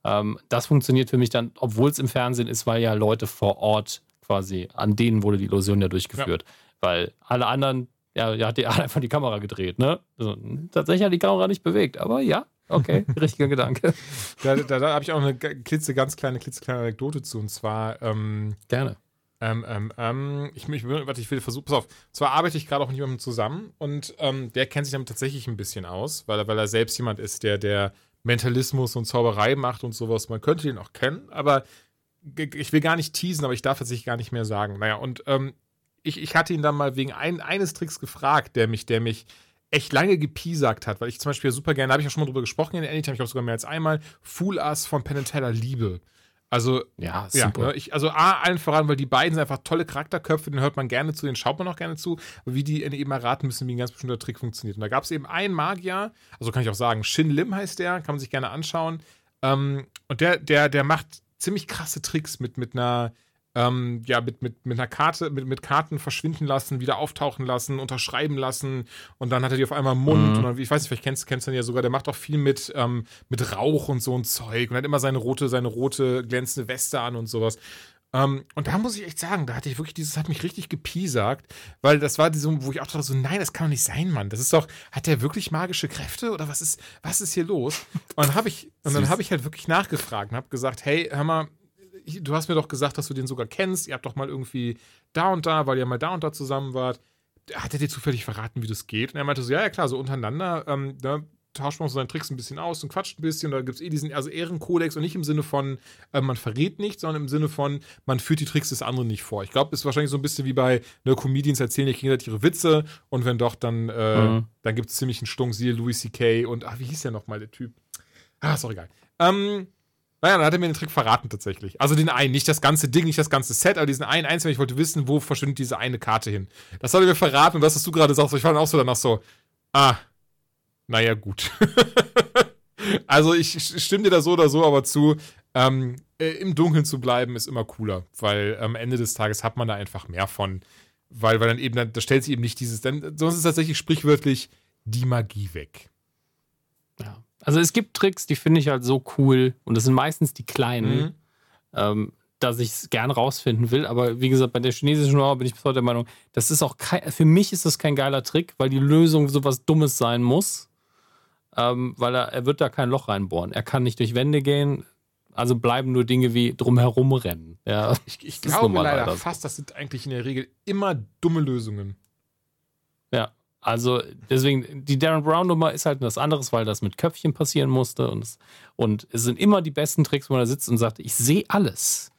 Ähm, das funktioniert für mich dann, obwohl es im Fernsehen ist, weil ja Leute vor Ort quasi, an denen wurde die Illusion ja durchgeführt. Ja. Weil alle anderen, ja, ja, hat *laughs* einfach die Kamera gedreht, ne? Also, tatsächlich hat die Kamera nicht bewegt, aber ja, okay, *laughs* richtiger Gedanke. Da, da, da habe ich auch eine klitze, ganz kleine, klitzekleine Anekdote zu. Und zwar. Ähm, Gerne. Ähm, ähm, ähm, ich, ich, warte, ich will versuchen, pass auf. Zwar arbeite ich gerade auch mit jemandem zusammen und ähm, der kennt sich damit tatsächlich ein bisschen aus, weil, weil er selbst jemand ist, der, der Mentalismus und Zauberei macht und sowas. Man könnte ihn auch kennen, aber ich will gar nicht teasen, aber ich darf tatsächlich gar nicht mehr sagen. Naja, und ähm, ich, ich hatte ihn dann mal wegen ein, eines Tricks gefragt, der mich, der mich echt lange gepiesackt hat, weil ich zum Beispiel super gerne, da habe ich ja schon mal drüber gesprochen in der Anytime, ich glaube sogar mehr als einmal, Fool Us von Penn Teller liebe. Also, ja, super. Ja, ne, ich, also A, allen voran, weil die beiden sind einfach tolle Charakterköpfe, den hört man gerne zu, den schaut man auch gerne zu. Aber wie die eben erraten müssen, wie ein ganz bestimmter Trick funktioniert. Und da gab es eben einen Magier, also kann ich auch sagen, Shin Lim heißt der, kann man sich gerne anschauen. Ähm, und der, der, der macht ziemlich krasse Tricks mit, mit einer, ähm, ja, mit, mit, mit einer Karte, mit, mit Karten verschwinden lassen, wieder auftauchen lassen, unterschreiben lassen und dann hat er die auf einmal im Mund mhm. und dann, ich weiß nicht, vielleicht kennst, kennst du ihn ja sogar, der macht auch viel mit, ähm, mit Rauch und so ein Zeug und hat immer seine rote, seine rote glänzende Weste an und sowas. Um, ähm, und da muss ich echt sagen, da hatte ich wirklich dieses, hat mich richtig gepiesagt, weil das war so, wo ich auch dachte, so, nein, das kann doch nicht sein, Mann. Das ist doch, hat der wirklich magische Kräfte oder was ist, was ist hier los? Und dann habe ich, und dann habe ich halt wirklich nachgefragt und habe gesagt, hey, hör mal, du hast mir doch gesagt, dass du den sogar kennst. Ihr habt doch mal irgendwie da und da, weil ihr mal da und da zusammen wart. Hat er dir zufällig verraten, wie das geht? Und er meinte so, ja, ja, klar, so untereinander, ähm, ne, tauscht man so seine Tricks ein bisschen aus und quatscht ein bisschen. Da gibt es eh diesen also Ehrenkodex und nicht im Sinne von, äh, man verrät nicht, sondern im Sinne von, man führt die Tricks des anderen nicht vor. Ich glaube, es ist wahrscheinlich so ein bisschen wie bei ne, Comedians erzählen ja gegenseitig ihre Witze und wenn doch, dann, äh, mhm. dann gibt es ziemlich einen Stunk, siehe Louis C.K. und, ach, wie hieß der nochmal, der Typ? Ah, ist auch egal. Ähm, naja, dann hat er mir den Trick verraten tatsächlich. Also den einen, nicht das ganze Ding, nicht das ganze Set, aber diesen einen einzelnen. Ich wollte wissen, wo verschwindet diese eine Karte hin. Das hat er mir verraten und das, was du gerade sagst, ich dann auch so danach so, ah, naja, gut. *laughs* also ich stimme dir da so oder so aber zu. Ähm, äh, Im Dunkeln zu bleiben ist immer cooler, weil am Ende des Tages hat man da einfach mehr von. Weil, weil dann eben, da stellt sich eben nicht dieses, dann, sonst ist tatsächlich sprichwörtlich die Magie weg. Ja. Also es gibt Tricks, die finde ich halt so cool und das sind meistens die kleinen, mhm. ähm, dass ich es gern rausfinden will. Aber wie gesagt, bei der chinesischen Mauer bin ich bis heute der Meinung, das ist auch kein, für mich ist das kein geiler Trick, weil die Lösung sowas Dummes sein muss ähm, weil er, er wird da kein Loch reinbohren. Er kann nicht durch Wände gehen, also bleiben nur Dinge wie drumherum rennen. Ja, ich, ich glaube leider, leider fast, das sind eigentlich in der Regel immer dumme Lösungen. Ja, also deswegen, die Darren Brown-Nummer ist halt was anderes, weil das mit Köpfchen passieren musste. Und es, und es sind immer die besten Tricks, wo er sitzt und sagt, ich sehe alles.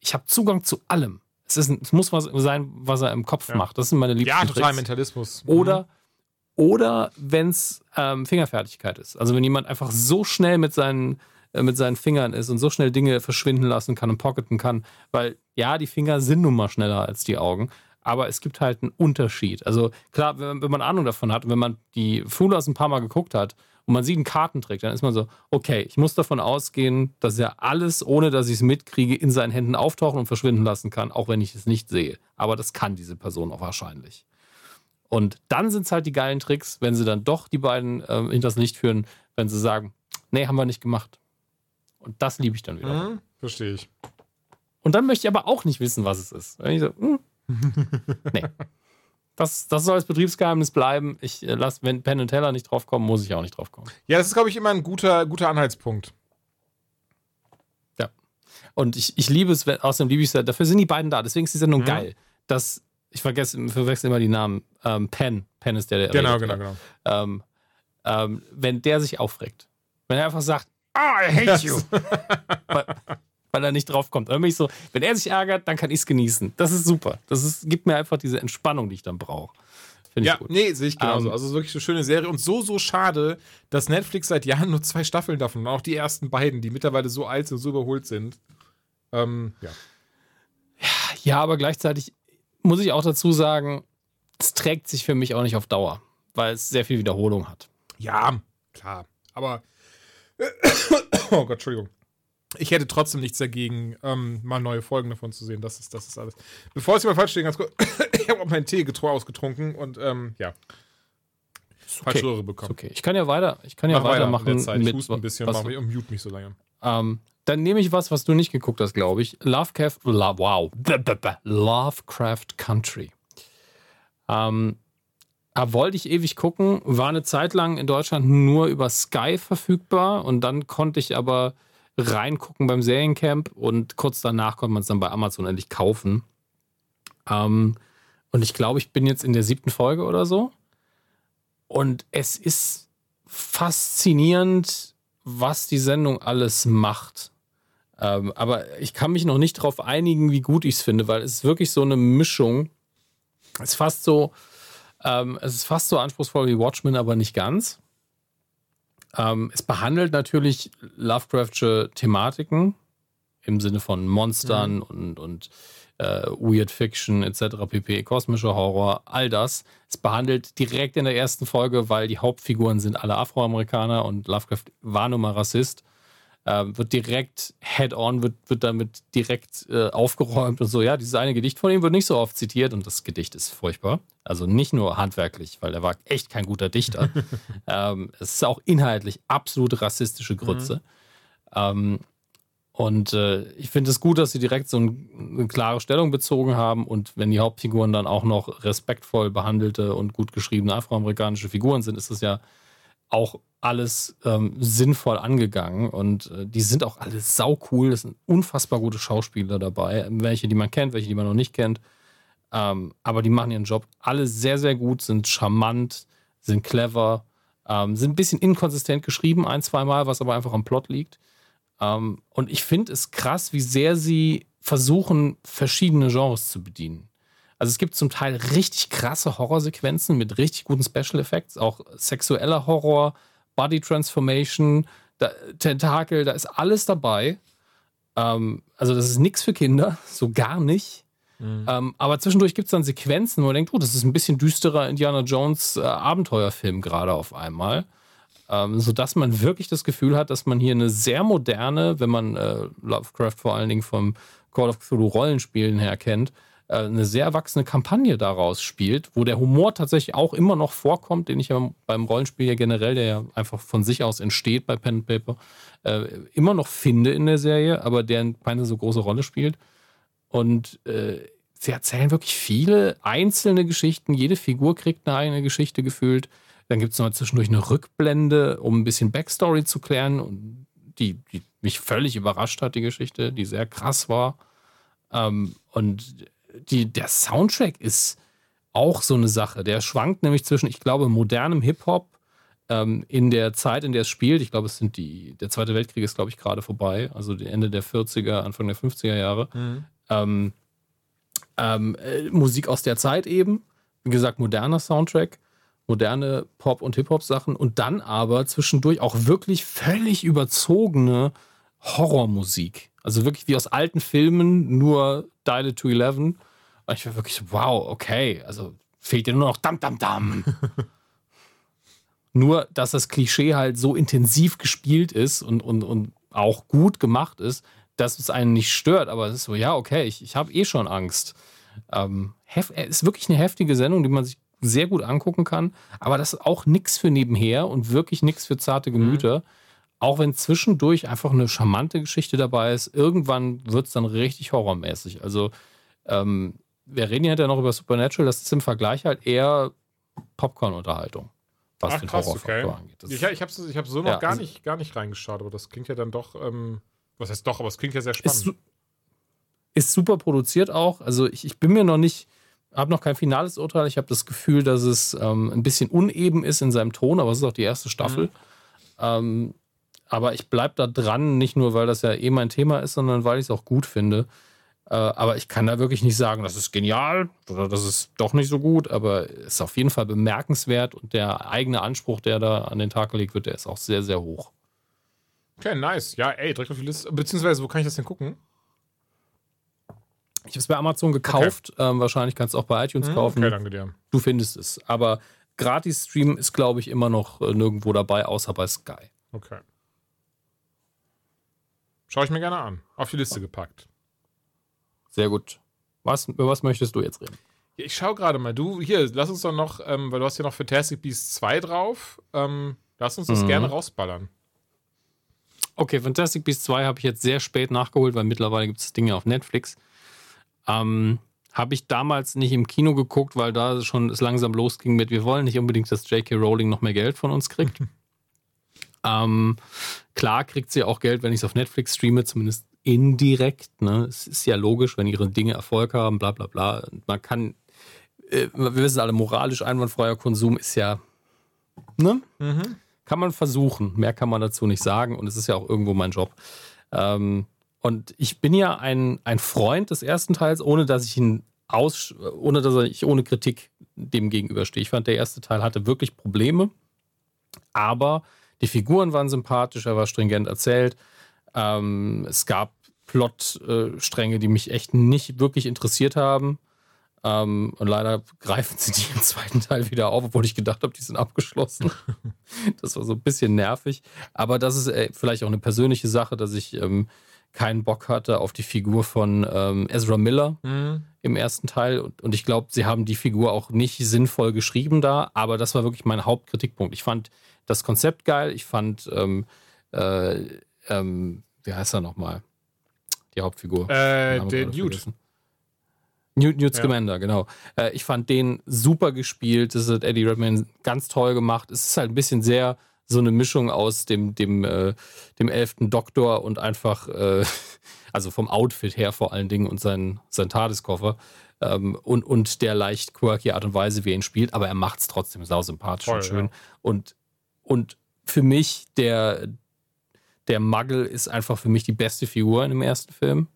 Ich habe Zugang zu allem. Es, ist, es muss was sein, was er im Kopf ja. macht. Das sind meine Lieblings Ja, total Mentalismus. Oder mhm. Oder wenn es ähm, Fingerfertigkeit ist. Also wenn jemand einfach so schnell mit seinen, äh, mit seinen Fingern ist und so schnell Dinge verschwinden lassen kann und pocketen kann. Weil ja, die Finger sind nun mal schneller als die Augen. Aber es gibt halt einen Unterschied. Also klar, wenn, wenn man Ahnung davon hat, wenn man die Fulas ein paar Mal geguckt hat und man sieht einen Kartentrick, dann ist man so, okay, ich muss davon ausgehen, dass er alles, ohne dass ich es mitkriege, in seinen Händen auftauchen und verschwinden lassen kann, auch wenn ich es nicht sehe. Aber das kann diese Person auch wahrscheinlich. Und dann sind es halt die geilen Tricks, wenn sie dann doch die beiden äh, hinters Licht führen, wenn sie sagen, nee, haben wir nicht gemacht. Und das liebe ich dann wieder. Mhm, verstehe ich. Und dann möchte ich aber auch nicht wissen, was es ist. Wenn ich so, hm, nee. Das, das soll als Betriebsgeheimnis bleiben. Ich äh, lasse, wenn Penn und Teller nicht drauf kommen, muss ich auch nicht drauf kommen. Ja, das ist, glaube ich, immer ein guter, guter Anhaltspunkt. Ja. Und ich, ich liebe es, außerdem liebe ich es, dafür sind die beiden da. Deswegen ist die Sendung mhm. geil. Dass ich vergesse, verwechsel immer die Namen. Ähm, Penn. Penn ist der, der. Genau, redet, genau, genau. Ähm, ähm, wenn der sich aufregt. Wenn er einfach sagt, ah, oh, I hate *laughs* you. Weil, er nicht draufkommt. Oder mich so, wenn er sich ärgert, dann kann ich es genießen. Das ist super. Das ist, gibt mir einfach diese Entspannung, die ich dann brauche. Finde ja, ich gut. Nee, sehe ich genauso. Um, ähm, also wirklich eine schöne Serie und so, so schade, dass Netflix seit Jahren nur zwei Staffeln davon und auch die ersten beiden, die mittlerweile so alt und so überholt sind. Ähm, ja. Ja, aber gleichzeitig muss ich auch dazu sagen, es trägt sich für mich auch nicht auf Dauer, weil es sehr viel Wiederholung hat. Ja, klar. Aber. *coughs* oh Gott, Entschuldigung. Ich hätte trotzdem nichts dagegen, ähm, mal neue Folgen davon zu sehen. Das ist, das ist alles. Bevor ich mal falsch stehe, ganz kurz. *coughs* ich habe auch meinen Tee getreu ausgetrunken und ähm, ja. Okay. Falsche Röhre bekommen. okay. Ich kann ja weiter, ich kann ja Mach weitermachen. Weiter mit, ich ein bisschen, was, mich und mute mich so lange. Ähm, dann nehme ich was, was du nicht geguckt hast, glaube ich. Lovecraft, Love, wow. Lovecraft Country. Ähm, da wollte ich ewig gucken, war eine Zeit lang in Deutschland nur über Sky verfügbar und dann konnte ich aber reingucken beim Seriencamp und kurz danach konnte man es dann bei Amazon endlich kaufen. Ähm, und ich glaube, ich bin jetzt in der siebten Folge oder so. Und es ist faszinierend, was die Sendung alles macht. Ähm, aber ich kann mich noch nicht darauf einigen, wie gut ich es finde, weil es ist wirklich so eine Mischung. Es ist fast so, ähm, es ist fast so anspruchsvoll wie Watchmen, aber nicht ganz. Ähm, es behandelt natürlich Lovecraftsche Thematiken im Sinne von Monstern mhm. und, und äh, Weird Fiction etc. pp, kosmischer Horror, all das. Es behandelt direkt in der ersten Folge, weil die Hauptfiguren sind alle Afroamerikaner und Lovecraft war nun mal Rassist äh, wird direkt head-on, wird, wird damit direkt äh, aufgeräumt und so. Ja, dieses eine Gedicht von ihm wird nicht so oft zitiert und das Gedicht ist furchtbar. Also nicht nur handwerklich, weil er war echt kein guter Dichter. *laughs* ähm, es ist auch inhaltlich absolut rassistische Grütze. Mhm. Ähm, und äh, ich finde es gut, dass sie direkt so ein, eine klare Stellung bezogen haben und wenn die Hauptfiguren dann auch noch respektvoll behandelte und gut geschriebene afroamerikanische Figuren sind, ist es ja auch alles ähm, sinnvoll angegangen und äh, die sind auch alle sau cool. Es sind unfassbar gute Schauspieler dabei, welche, die man kennt, welche, die man noch nicht kennt. Ähm, aber die machen ihren Job alle sehr, sehr gut, sind charmant, sind clever, ähm, sind ein bisschen inkonsistent geschrieben, ein, zwei Mal, was aber einfach am Plot liegt. Ähm, und ich finde es krass, wie sehr sie versuchen, verschiedene Genres zu bedienen. Also es gibt zum Teil richtig krasse Horrorsequenzen mit richtig guten Special Effects, auch sexueller Horror, Body Transformation, da, Tentakel, da ist alles dabei. Ähm, also das ist nichts für Kinder, *laughs* so gar nicht. Mhm. Ähm, aber zwischendurch gibt es dann Sequenzen, wo man denkt, oh, das ist ein bisschen düsterer Indiana Jones äh, Abenteuerfilm gerade auf einmal. Ähm, sodass man wirklich das Gefühl hat, dass man hier eine sehr moderne, wenn man äh, Lovecraft vor allen Dingen vom Call of Cthulhu Rollenspielen her kennt, äh, eine sehr erwachsene Kampagne daraus spielt, wo der Humor tatsächlich auch immer noch vorkommt, den ich ja beim Rollenspiel ja generell, der ja einfach von sich aus entsteht bei Pen and Paper, äh, immer noch finde in der Serie, aber der keine so große Rolle spielt. Und äh, sie erzählen wirklich viele einzelne Geschichten. Jede Figur kriegt eine eigene Geschichte gefühlt. Dann gibt es noch zwischendurch eine Rückblende, um ein bisschen Backstory zu klären. Und die, die mich völlig überrascht hat, die Geschichte, die sehr krass war. Ähm, und die, der Soundtrack ist auch so eine Sache. Der schwankt nämlich zwischen, ich glaube, modernem Hip-Hop ähm, in der Zeit, in der es spielt. Ich glaube, es sind die, der Zweite Weltkrieg ist, glaube ich, gerade vorbei, also Ende der 40er, Anfang der 50er Jahre. Mhm. Ähm, ähm, äh, Musik aus der Zeit eben. Wie gesagt, moderner Soundtrack, moderne Pop- und Hip-Hop-Sachen und dann aber zwischendurch auch wirklich völlig überzogene Horrormusik. Also wirklich wie aus alten Filmen, nur Dial to 11. Und ich war wirklich so, wow, okay. Also fehlt dir nur noch Dam Dam Dam. *laughs* nur, dass das Klischee halt so intensiv gespielt ist und, und, und auch gut gemacht ist, dass es einen nicht stört. Aber es ist so, ja, okay, ich, ich habe eh schon Angst. Ähm, es ist wirklich eine heftige Sendung, die man sich sehr gut angucken kann. Aber das ist auch nichts für nebenher und wirklich nichts für zarte Gemüter. Mhm auch wenn zwischendurch einfach eine charmante Geschichte dabei ist, irgendwann wird es dann richtig horrormäßig. Also, ähm, wir reden ja noch über Supernatural, das ist im Vergleich halt eher Popcorn-Unterhaltung, was Ach, den krass, Horrorfaktor okay. angeht. Das ich ich habe ich hab so noch ja, gar, also, nicht, gar nicht reingeschaut, aber das klingt ja dann doch, ähm, was heißt doch, aber es klingt ja sehr spannend. Ist, ist super produziert auch. Also, ich, ich bin mir noch nicht habe noch kein finales Urteil. Ich habe das Gefühl, dass es ähm, ein bisschen uneben ist in seinem Ton, aber es ist auch die erste Staffel. Mhm. Ähm, aber ich bleibe da dran, nicht nur, weil das ja eh mein Thema ist, sondern weil ich es auch gut finde. Äh, aber ich kann da wirklich nicht sagen, das ist genial oder das ist doch nicht so gut, aber es ist auf jeden Fall bemerkenswert und der eigene Anspruch, der da an den Tag gelegt wird, der ist auch sehr, sehr hoch. Okay, nice. Ja, ey, direkt auf die Liste. Beziehungsweise, wo kann ich das denn gucken? Ich habe es bei Amazon gekauft. Okay. Ähm, wahrscheinlich kannst du auch bei iTunes hm, kaufen. Okay, danke dir. Du findest es. Aber Gratis-Stream ist, glaube ich, immer noch äh, nirgendwo dabei, außer bei Sky. Okay. Schaue ich mir gerne an. Auf die Liste gepackt. Sehr gut. Was, über was möchtest du jetzt reden? Ja, ich schaue gerade mal. Du, hier, lass uns doch noch, ähm, weil du hast ja noch Fantastic Beasts 2 drauf. Ähm, lass uns das mhm. gerne rausballern. Okay, Fantastic Beasts 2 habe ich jetzt sehr spät nachgeholt, weil mittlerweile gibt es Dinge auf Netflix. Ähm, habe ich damals nicht im Kino geguckt, weil da schon es langsam losging mit, wir wollen nicht unbedingt, dass J.K. Rowling noch mehr Geld von uns kriegt. *laughs* ähm, klar kriegt sie auch Geld, wenn ich es auf Netflix streame, zumindest indirekt. Ne? Es ist ja logisch, wenn ihre Dinge Erfolg haben, bla bla bla. Man kann, äh, wir wissen alle, moralisch einwandfreier Konsum ist ja, ne? Mhm. Kann man versuchen. Mehr kann man dazu nicht sagen und es ist ja auch irgendwo mein Job. Ähm, und ich bin ja ein, ein Freund des ersten Teils, ohne dass ich ihn aus, ohne dass ich ohne Kritik dem gegenüberstehe. Ich fand, der erste Teil hatte wirklich Probleme, aber die Figuren waren sympathisch, er war stringent erzählt. Ähm, es gab Plotstränge, die mich echt nicht wirklich interessiert haben. Ähm, und leider greifen sie die im zweiten Teil wieder auf, obwohl ich gedacht habe, die sind abgeschlossen. *laughs* das war so ein bisschen nervig. Aber das ist äh, vielleicht auch eine persönliche Sache, dass ich ähm, keinen Bock hatte auf die Figur von ähm, Ezra Miller mhm. im ersten Teil. Und, und ich glaube, sie haben die Figur auch nicht sinnvoll geschrieben da, aber das war wirklich mein Hauptkritikpunkt. Ich fand das Konzept geil, ich fand, ähm, äh, ähm, wie heißt er nochmal? Die Hauptfigur. Äh, der Newt. Newt, Newt Scamander, ja. genau. Äh, ich fand den super gespielt. Das hat Eddie Redmayne ganz toll gemacht. Es ist halt ein bisschen sehr so eine Mischung aus dem, dem, äh, dem elften Doktor und einfach, äh, also vom Outfit her vor allen Dingen und sein, sein Tadeskoffer ähm, und, und der leicht quirky Art und Weise, wie er ihn spielt, aber er macht es trotzdem sau sympathisch Voll, und schön. Ja. Und, und für mich, der, der Muggle ist einfach für mich die beste Figur in dem ersten Film.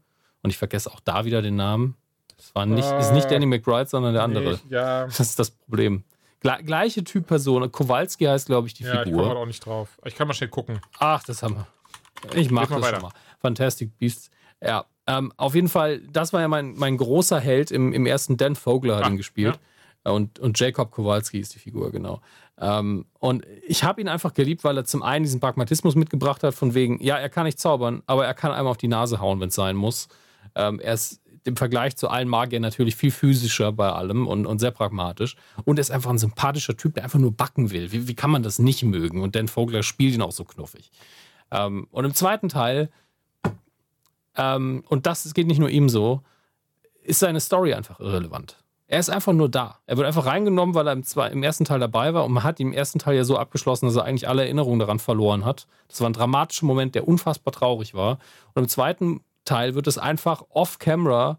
Und ich vergesse auch da wieder den Namen. Es war nicht, äh, ist nicht Danny McBride, sondern der andere. Nee, ja. Das ist das Problem. Gle gleiche Typ Person. Kowalski heißt, glaube ich, die ja, Figur. Ich komme auch nicht drauf. Ich kann mal schnell gucken. Ach, das haben wir. Ich mache das weiter. schon mal. Fantastic Beasts. Ja, ähm, auf jeden Fall, das war ja mein, mein großer Held im, im ersten. Dan Vogler hat Ach, ihn gespielt. Ja. Und, und Jacob Kowalski ist die Figur, genau. Ähm, und ich habe ihn einfach geliebt, weil er zum einen diesen Pragmatismus mitgebracht hat, von wegen, ja, er kann nicht zaubern, aber er kann einmal auf die Nase hauen, wenn es sein muss. Ähm, er ist im Vergleich zu allen Magiern natürlich viel physischer bei allem und, und sehr pragmatisch. Und er ist einfach ein sympathischer Typ, der einfach nur backen will. Wie, wie kann man das nicht mögen? Und Dan Vogler spielt ihn auch so knuffig. Ähm, und im zweiten Teil, ähm, und das geht nicht nur ihm so, ist seine Story einfach irrelevant. Er ist einfach nur da. Er wird einfach reingenommen, weil er im, zwei, im ersten Teil dabei war und man hat ihn im ersten Teil ja so abgeschlossen, dass er eigentlich alle Erinnerungen daran verloren hat. Das war ein dramatischer Moment, der unfassbar traurig war. Und im zweiten Teil wird es einfach off-camera,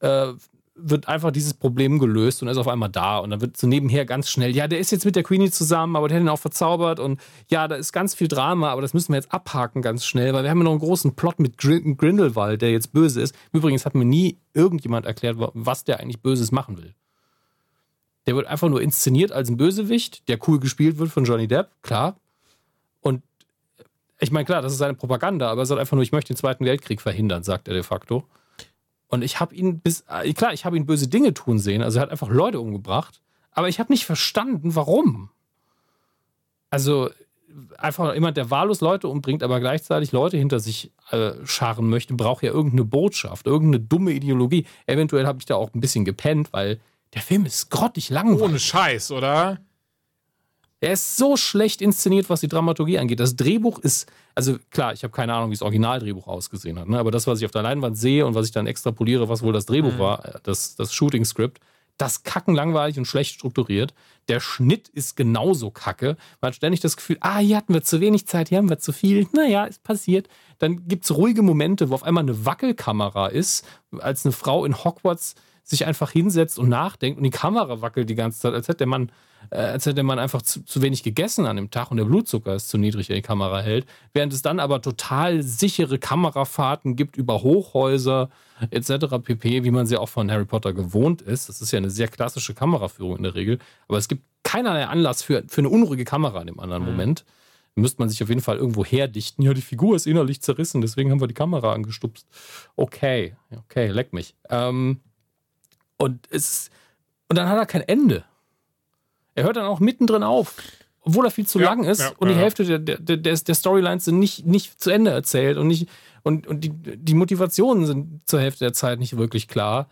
äh, wird einfach dieses Problem gelöst und ist auf einmal da. Und dann wird so nebenher ganz schnell, ja, der ist jetzt mit der Queenie zusammen, aber der hat ihn auch verzaubert. Und ja, da ist ganz viel Drama, aber das müssen wir jetzt abhaken ganz schnell, weil wir haben ja noch einen großen Plot mit Grindelwald, der jetzt böse ist. Übrigens hat mir nie irgendjemand erklärt, was der eigentlich Böses machen will. Der wird einfach nur inszeniert als ein Bösewicht, der cool gespielt wird von Johnny Depp, klar. Und ich meine, klar, das ist seine Propaganda, aber er sagt einfach nur, ich möchte den Zweiten Weltkrieg verhindern, sagt er de facto. Und ich habe ihn bis, äh, klar, ich habe ihn böse Dinge tun sehen, also er hat einfach Leute umgebracht, aber ich habe nicht verstanden, warum. Also einfach jemand, der wahllos Leute umbringt, aber gleichzeitig Leute hinter sich äh, scharen möchte, braucht ja irgendeine Botschaft, irgendeine dumme Ideologie. Eventuell habe ich da auch ein bisschen gepennt, weil der Film ist grottig langweilig. Ohne Scheiß, oder? Er ist so schlecht inszeniert, was die Dramaturgie angeht. Das Drehbuch ist, also klar, ich habe keine Ahnung, wie das Originaldrehbuch ausgesehen hat, ne? aber das, was ich auf der Leinwand sehe und was ich dann extrapoliere, was wohl das Drehbuch mhm. war, äh, das, das Shooting-Script, das kacken langweilig und schlecht strukturiert. Der Schnitt ist genauso kacke. Man hat ständig das Gefühl, ah, hier hatten wir zu wenig Zeit, hier haben wir zu viel. Naja, ist passiert. Dann gibt es ruhige Momente, wo auf einmal eine Wackelkamera ist, als eine Frau in Hogwarts sich einfach hinsetzt und nachdenkt und die Kamera wackelt die ganze Zeit, als hätte der Mann, äh, als hätte man einfach zu, zu, wenig gegessen an dem Tag und der Blutzucker ist zu niedrig, der die Kamera hält. Während es dann aber total sichere Kamerafahrten gibt über Hochhäuser etc. pp, wie man sie auch von Harry Potter gewohnt ist. Das ist ja eine sehr klassische Kameraführung in der Regel. Aber es gibt keinerlei Anlass für, für eine unruhige Kamera in dem anderen mhm. Moment müsste man sich auf jeden Fall irgendwo herdichten. Ja, die Figur ist innerlich zerrissen, deswegen haben wir die Kamera angestupst. Okay, okay, leck mich. Ähm, und, es, und dann hat er kein Ende. Er hört dann auch mittendrin auf, obwohl er viel zu ja, lang ist ja, und die ja. Hälfte der, der, der, der, Storylines sind nicht, nicht zu Ende erzählt und, nicht, und, und die, die Motivationen sind zur Hälfte der Zeit nicht wirklich klar.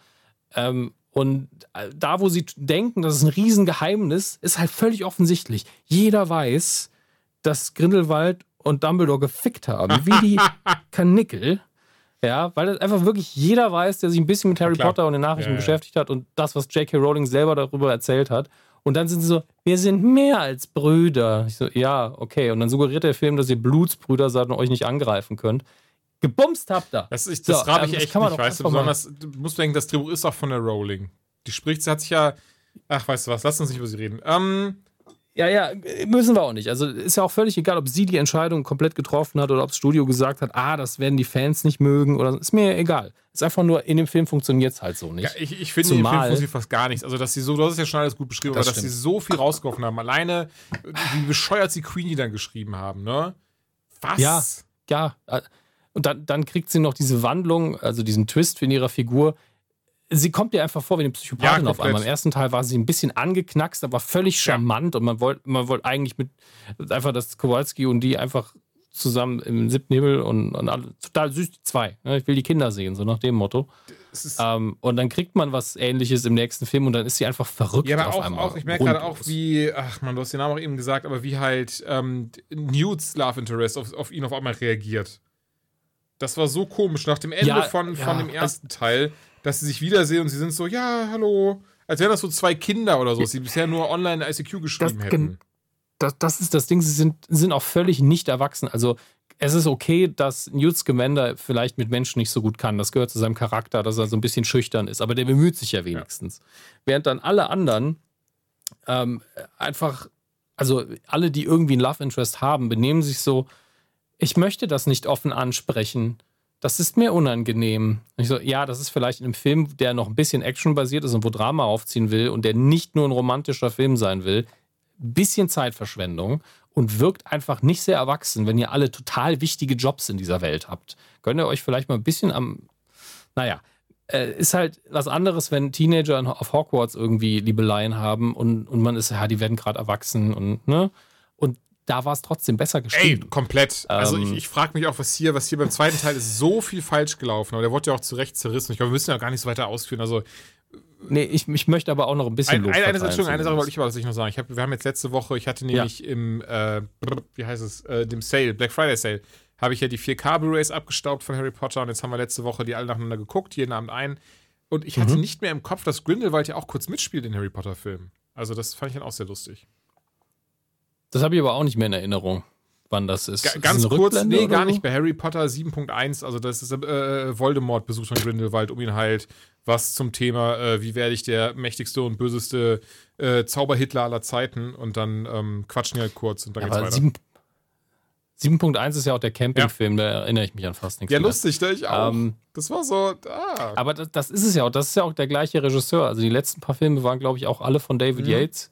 Ähm, und da, wo sie denken, das ist ein Riesengeheimnis, ist halt völlig offensichtlich. Jeder weiß, dass Grindelwald und Dumbledore gefickt haben, wie die *laughs* Kanickel. Ja, weil das einfach wirklich jeder weiß, der sich ein bisschen mit Harry Potter und den Nachrichten ja, ja. beschäftigt hat und das, was J.K. Rowling selber darüber erzählt hat. Und dann sind sie so, wir sind mehr als Brüder. Ich so, ja, okay. Und dann suggeriert der Film, dass ihr Blutsbrüder seid und euch nicht angreifen könnt. Gebumst habt ihr. Das, das so, rabe ich echt nicht, weißt du. Besonders, du musst denken, das Drehbuch ist auch von der Rowling. Die spricht, sie hat sich ja. Ach, weißt du was, lass uns nicht über sie reden. Ähm, ja, ja, müssen wir auch nicht. Also ist ja auch völlig egal, ob sie die Entscheidung komplett getroffen hat oder ob das Studio gesagt hat, ah, das werden die Fans nicht mögen oder ist mir egal. Ist einfach nur, in dem Film funktioniert es halt so nicht. Ja, ich, ich finde, in dem Film funktioniert fast gar nichts. Also, dass sie so, du hast es ja schon alles gut beschrieben, das aber stimmt. dass sie so viel rausgeworfen haben. Alleine, wie bescheuert sie Queenie dann geschrieben haben, ne? Was? Ja, ja. Und dann, dann kriegt sie noch diese Wandlung, also diesen Twist in ihrer Figur, sie kommt dir einfach vor wie eine Psychopathin ja, auf einmal. Im ersten Teil war sie ein bisschen angeknackst, aber völlig charmant ja. und man wollte man wollt eigentlich mit einfach, dass Kowalski und die einfach zusammen im siebten Himmel und, und alle, total süß, die zwei. Ne? Ich will die Kinder sehen, so nach dem Motto. Ähm, und dann kriegt man was ähnliches im nächsten Film und dann ist sie einfach verrückt. Ja, aber auch, auch ich merke gerade auch, wie, ach man, du hast den Namen auch eben gesagt, aber wie halt ähm, Newts Love Interest auf, auf ihn auf einmal reagiert. Das war so komisch. Nach dem Ende ja, von, von ja, dem ersten Teil dass sie sich wiedersehen und sie sind so, ja, hallo. Als wären das so zwei Kinder oder so, die bisher nur online ICQ geschrieben das, hätten. Das, das, ist das Ding, sie sind, sind auch völlig nicht erwachsen. Also es ist okay, dass Newt Scamander vielleicht mit Menschen nicht so gut kann. Das gehört zu seinem Charakter, dass er so ein bisschen schüchtern ist. Aber der bemüht sich ja wenigstens. Ja. Während dann alle anderen ähm, einfach, also alle, die irgendwie ein Love Interest haben, benehmen sich so, ich möchte das nicht offen ansprechen das ist mir unangenehm. Ich so, ja, das ist vielleicht in einem Film, der noch ein bisschen actionbasiert ist und wo Drama aufziehen will und der nicht nur ein romantischer Film sein will. Bisschen Zeitverschwendung und wirkt einfach nicht sehr erwachsen, wenn ihr alle total wichtige Jobs in dieser Welt habt. Könnt ihr euch vielleicht mal ein bisschen am. Naja, äh, ist halt was anderes, wenn Teenager auf Hogwarts irgendwie Liebeleien haben und, und man ist, ja, die werden gerade erwachsen und, ne? Und da war es trotzdem besser geschrieben. Ey, komplett. Also ähm, ich, ich frage mich auch, was hier, was hier beim zweiten Teil ist so viel falsch gelaufen, aber der wurde ja auch zu Recht zerrissen. Ich glaube, wir müssen ja gar nicht so weiter ausführen. Also Nee, ich, ich möchte aber auch noch ein bisschen ein, eine, eine, Entschuldigung, eine Sache wollte ich aber tatsächlich noch sagen. Ich hab, wir haben jetzt letzte Woche, ich hatte nämlich ja. im, äh, wie heißt es, äh, dem Sale, Black Friday Sale, habe ich ja die 4K Blu-rays abgestaubt von Harry Potter und jetzt haben wir letzte Woche die alle nacheinander geguckt, jeden Abend ein. Und ich hatte mhm. nicht mehr im Kopf, dass Grindelwald ja auch kurz mitspielt in Harry Potter Filmen. Also das fand ich dann auch sehr lustig. Das habe ich aber auch nicht mehr in Erinnerung, wann das ist. G ganz ist kurz, nee, gar nicht. Bei Harry Potter 7.1, also das ist äh, Voldemort besucht von Grindelwald, um ihn halt was zum Thema, äh, wie werde ich der mächtigste und böseste äh, Zauberhitler aller Zeiten und dann ähm, quatschen die halt kurz und dann ja, geht's weiter. 7.1 ist ja auch der Campingfilm, ja. da erinnere ich mich an fast nichts. Ja, mehr. lustig, ne? Ich auch. Ähm, das war so. Ah. Aber das, das, ist es ja auch. Das ist ja auch der gleiche Regisseur. Also die letzten paar Filme waren, glaube ich, auch alle von David mhm. Yates.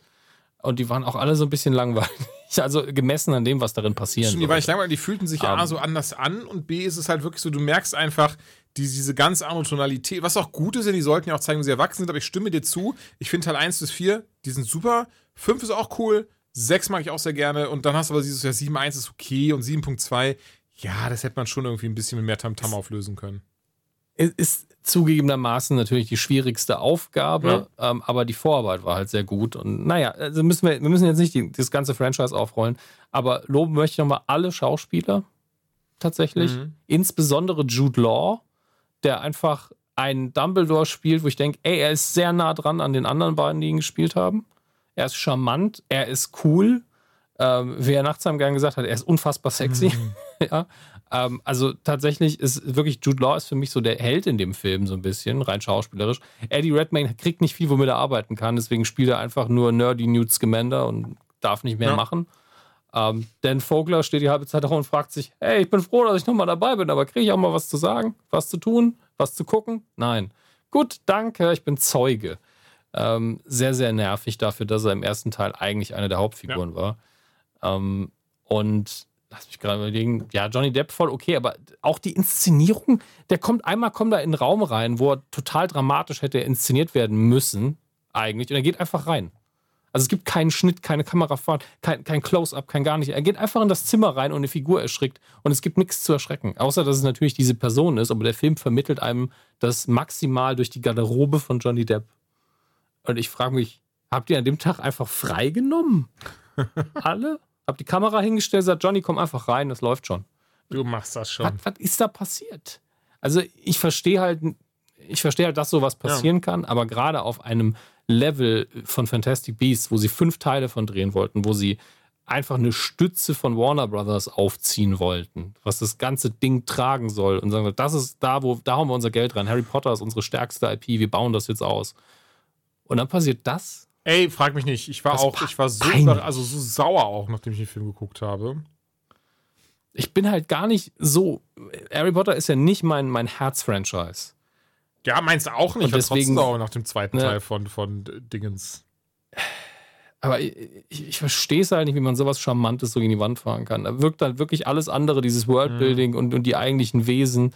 Und die waren auch alle so ein bisschen langweilig. *laughs* Also gemessen an dem, was darin passiert. Die waren nicht langweilig, die fühlten sich um, A so anders an und B ist es halt wirklich so, du merkst einfach die, diese ganz andere Tonalität, was auch gut ist, denn die sollten ja auch zeigen, wie sie erwachsen sind, aber ich stimme dir zu. Ich finde Teil 1 bis 4, die sind super. 5 ist auch cool. 6 mag ich auch sehr gerne. Und dann hast du aber dieses ja 7.1 ist okay und 7.2, ja, das hätte man schon irgendwie ein bisschen mit mehr Tamtam -Tam auflösen können. Ist zugegebenermaßen natürlich die schwierigste Aufgabe, ja. ähm, aber die Vorarbeit war halt sehr gut. Und naja, also müssen wir, wir müssen jetzt nicht die, das ganze Franchise aufrollen, aber loben möchte ich nochmal alle Schauspieler tatsächlich, mhm. insbesondere Jude Law, der einfach einen Dumbledore spielt, wo ich denke, ey, er ist sehr nah dran an den anderen beiden, die ihn gespielt haben. Er ist charmant, er ist cool. Ähm, wie er nachts am Gang gesagt hat, er ist unfassbar sexy. Mhm. *laughs* ja. Ähm, also tatsächlich ist wirklich Jude Law ist für mich so der Held in dem Film, so ein bisschen, rein schauspielerisch. Eddie Redmayne kriegt nicht viel, womit er arbeiten kann, deswegen spielt er einfach nur Nerdy Newt Scamander und darf nicht mehr ja. machen. Ähm, Dan Vogler steht die halbe Zeit da und fragt sich: Hey, ich bin froh, dass ich nochmal dabei bin, aber kriege ich auch mal was zu sagen, was zu tun, was zu gucken? Nein. Gut, danke, ich bin Zeuge. Ähm, sehr, sehr nervig dafür, dass er im ersten Teil eigentlich eine der Hauptfiguren ja. war. Ähm, und lass mich gerade überlegen, ja, Johnny Depp voll okay, aber auch die Inszenierung, der kommt einmal, kommt da in einen Raum rein, wo er total dramatisch hätte inszeniert werden müssen, eigentlich, und er geht einfach rein. Also es gibt keinen Schnitt, keine Kamerafahrt, kein, kein Close-up, kein gar nicht. Er geht einfach in das Zimmer rein und eine Figur erschrickt und es gibt nichts zu erschrecken. Außer, dass es natürlich diese Person ist, aber der Film vermittelt einem das maximal durch die Garderobe von Johnny Depp. Und ich frage mich, habt ihr an dem Tag einfach freigenommen? *laughs* Alle? Habt die Kamera hingestellt, sagt Johnny, komm einfach rein, das läuft schon. Du machst das schon. Was, was ist da passiert? Also ich verstehe halt, ich verstehe halt, dass sowas passieren ja. kann, aber gerade auf einem Level von Fantastic Beasts, wo sie fünf Teile von drehen wollten, wo sie einfach eine Stütze von Warner Brothers aufziehen wollten, was das ganze Ding tragen soll und sagen, das ist da, wo da haben wir unser Geld dran. Harry Potter ist unsere stärkste IP, wir bauen das jetzt aus. Und dann passiert das. Ey, frag mich nicht. Ich war das auch, ich war so, also so sauer auch, nachdem ich den Film geguckt habe. Ich bin halt gar nicht so. Harry Potter ist ja nicht mein, mein Herz-Franchise. Ja, meinst du auch nicht? Und deswegen auch nach dem zweiten ne, Teil von, von Dingens. Aber ich, ich, ich verstehe es halt nicht, wie man sowas Charmantes so gegen die Wand fahren kann. Da wirkt halt wirklich alles andere, dieses Worldbuilding mhm. und, und die eigentlichen Wesen,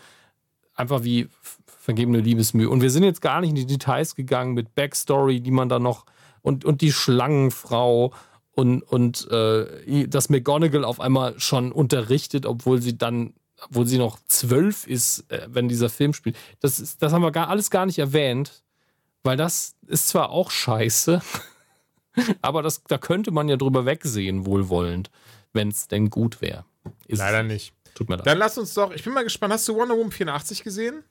einfach wie vergebene Liebesmühe. Und wir sind jetzt gar nicht in die Details gegangen mit Backstory, die man da noch und, und die Schlangenfrau und, und äh, dass McGonagall auf einmal schon unterrichtet, obwohl sie dann obwohl sie noch zwölf ist, äh, wenn dieser Film spielt. Das, ist, das haben wir gar, alles gar nicht erwähnt, weil das ist zwar auch scheiße, *laughs* aber das, da könnte man ja drüber wegsehen, wohlwollend, wenn es denn gut wäre. Leider nicht. Tut mir leid. Dann lass uns doch, ich bin mal gespannt, hast du Wonder Woman 84 gesehen?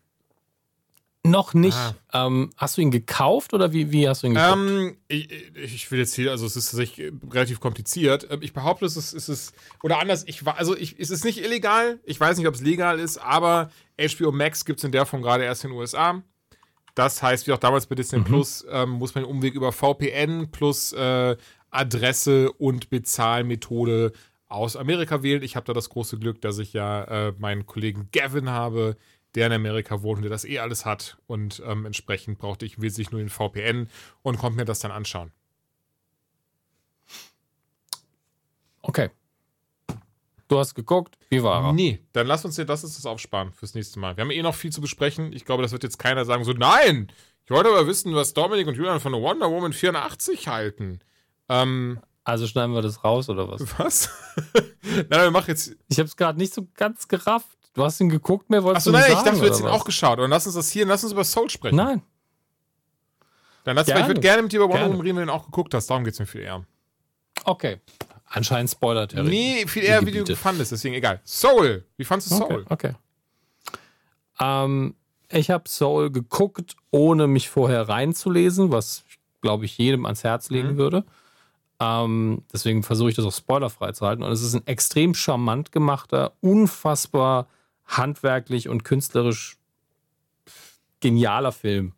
Noch nicht. Ah. Ähm, hast du ihn gekauft oder wie, wie hast du ihn gekauft? Ähm, ich, ich, will jetzt hier, also es ist tatsächlich relativ kompliziert. Ähm, ich behaupte, es ist, es ist oder anders, ich war, also ich, es ist nicht illegal. Ich weiß nicht, ob es legal ist, aber HBO Max gibt es in der Form gerade erst in den USA. Das heißt, wie auch damals bei Disney mhm. Plus, ähm, muss man den Umweg über VPN plus äh, Adresse und Bezahlmethode aus Amerika wählen. Ich habe da das große Glück, dass ich ja äh, meinen Kollegen Gavin habe, der in Amerika wohnt und der das eh alles hat. Und ähm, entsprechend brauchte ich wesentlich nur den VPN und konnte mir das dann anschauen. Okay. Du hast geguckt, wie war er? Nee, dann lass uns dir das ist das aufsparen fürs nächste Mal. Wir haben eh noch viel zu besprechen. Ich glaube, das wird jetzt keiner sagen, so, nein, ich wollte aber wissen, was Dominik und Julian von der Wonder Woman 84 halten. Ähm, also schneiden wir das raus oder was? Was? *laughs* nein, wir machen jetzt. Ich habe es gerade nicht so ganz gerafft. Du hast ihn geguckt, mehr wolltest Achso, du nein, sagen, ich dachte, du hättest ihn auch geschaut. Und lass uns das hier, lass uns über Soul sprechen. Nein. Dann lass, ich würde gerne mit dir über Wonder Woman reden, wenn du ihn auch geguckt hast. Darum geht es mir viel eher. Okay. Anscheinend spoilert er. Nee, viel eher, wie du fandest, deswegen egal. Soul. Wie fandest du Soul? Okay. okay. Ähm, ich habe Soul geguckt, ohne mich vorher reinzulesen, was, glaube ich, jedem ans Herz legen mhm. würde. Ähm, deswegen versuche ich das auch spoilerfrei zu halten. Und es ist ein extrem charmant gemachter, unfassbar handwerklich und künstlerisch genialer Film,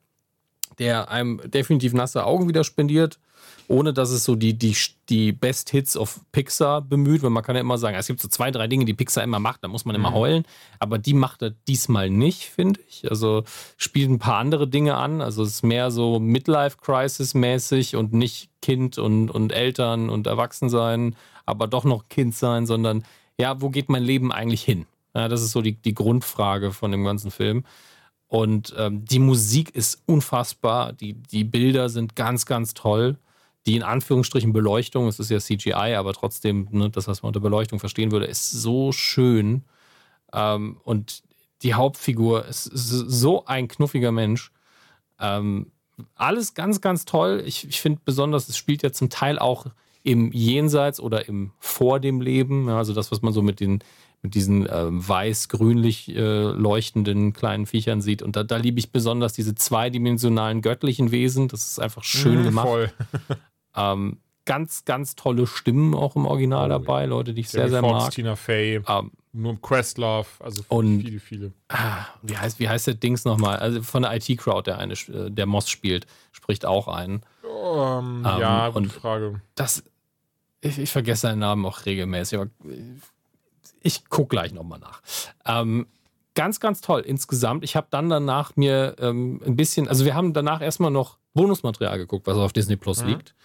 der einem definitiv nasse Augen wieder spendiert, ohne dass es so die, die, die Best Hits of Pixar bemüht, weil man kann ja immer sagen, es gibt so zwei, drei Dinge, die Pixar immer macht, da muss man immer mhm. heulen, aber die macht er diesmal nicht, finde ich. Also spielt ein paar andere Dinge an, also es ist mehr so Midlife-Crisis-mäßig und nicht Kind und, und Eltern und Erwachsensein, aber doch noch Kind sein, sondern ja, wo geht mein Leben eigentlich hin? Ja, das ist so die, die Grundfrage von dem ganzen Film. Und ähm, die Musik ist unfassbar, die, die Bilder sind ganz, ganz toll. Die in Anführungsstrichen Beleuchtung, es ist ja CGI, aber trotzdem, ne, das, was man unter Beleuchtung verstehen würde, ist so schön. Ähm, und die Hauptfigur ist so ein knuffiger Mensch. Ähm, alles ganz, ganz toll. Ich, ich finde besonders, es spielt ja zum Teil auch im Jenseits oder im Vor dem Leben. Ja, also das, was man so mit den mit diesen äh, weiß-grünlich äh, leuchtenden kleinen Viechern sieht. Und da, da liebe ich besonders diese zweidimensionalen göttlichen Wesen. Das ist einfach schön mhm, gemacht. Voll. *laughs* ähm, ganz, ganz tolle Stimmen auch im Original oh, dabei, Leute, die ich Jerry sehr, sehr Fox, mag. Tina Fey, ähm, nur Questlove, also und, viele, viele. Ah, wie, heißt, wie heißt der Dings nochmal? Also von der IT-Crowd, der eine, äh, der Moss spielt, spricht auch ein. Um, ähm, ja, gute Frage. Das, ich, ich, vergesse seinen Namen auch regelmäßig, aber ich gucke gleich nochmal nach. Ähm, ganz, ganz toll insgesamt. Ich habe dann danach mir ähm, ein bisschen, also wir haben danach erstmal noch Bonusmaterial geguckt, was auf Disney Plus mhm. liegt.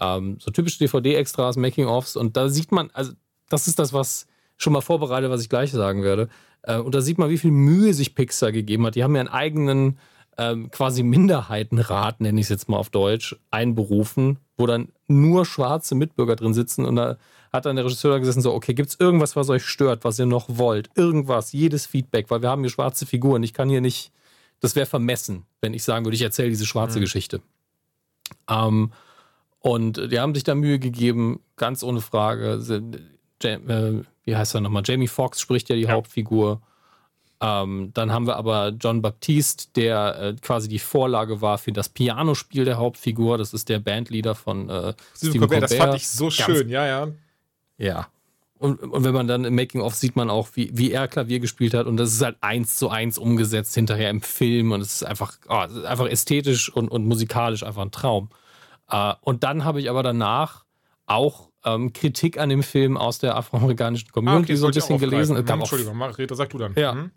Ähm, so typische DVD-Extras, Making-ofs und da sieht man, also das ist das, was schon mal vorbereitet, was ich gleich sagen werde. Äh, und da sieht man, wie viel Mühe sich Pixar gegeben hat. Die haben ja einen eigenen ähm, quasi Minderheitenrat, nenne ich es jetzt mal auf Deutsch, einberufen, wo dann nur schwarze Mitbürger drin sitzen und da hat dann der Regisseur gesessen so, okay, gibt es irgendwas, was euch stört, was ihr noch wollt? Irgendwas, jedes Feedback, weil wir haben hier schwarze Figuren. Ich kann hier nicht, das wäre vermessen, wenn ich sagen würde, ich erzähle diese schwarze mhm. Geschichte. Ähm, und die haben sich da Mühe gegeben, ganz ohne Frage. Äh, wie heißt er nochmal? Jamie Foxx spricht ja die ja. Hauptfigur. Ähm, dann haben wir aber John Baptiste, der äh, quasi die Vorlage war für das Pianospiel der Hauptfigur. Das ist der Bandleader von äh, Stephen Colbert. Das fand ich so schön, Ganz, ja, ja. Ja. Und, und, wenn man dann im Making-of sieht man auch, wie, wie er Klavier gespielt hat. Und das ist halt eins zu eins umgesetzt hinterher im Film. Und es ist einfach, oh, ist einfach ästhetisch und, und musikalisch einfach ein Traum. Äh, und dann habe ich aber danach auch ähm, Kritik an dem Film aus der afroamerikanischen Community ah, okay, so ein bisschen gelesen. Hm, Entschuldigung, mach, Rita, sag du dann. Ja. Hm?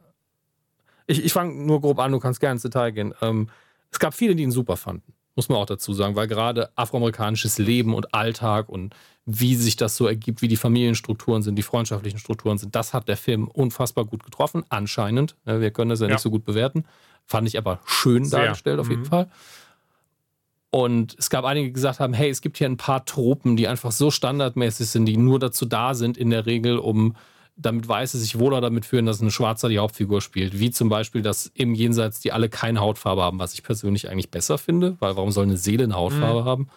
Ich, ich fange nur grob an, du kannst gerne ins Detail gehen. Ähm, es gab viele, die ihn super fanden. Muss man auch dazu sagen, weil gerade afroamerikanisches Leben und Alltag und wie sich das so ergibt, wie die Familienstrukturen sind, die freundschaftlichen Strukturen sind, das hat der Film unfassbar gut getroffen, anscheinend. Wir können das ja, ja. nicht so gut bewerten. Fand ich aber schön Sehr. dargestellt, auf jeden mhm. Fall. Und es gab einige, die gesagt haben, hey, es gibt hier ein paar Tropen, die einfach so standardmäßig sind, die nur dazu da sind, in der Regel, um damit Weiße sich wohler damit fühlen, dass ein Schwarzer die Hauptfigur spielt. Wie zum Beispiel, dass im Jenseits die alle keine Hautfarbe haben, was ich persönlich eigentlich besser finde, weil warum soll eine Seele eine Hautfarbe mhm. haben?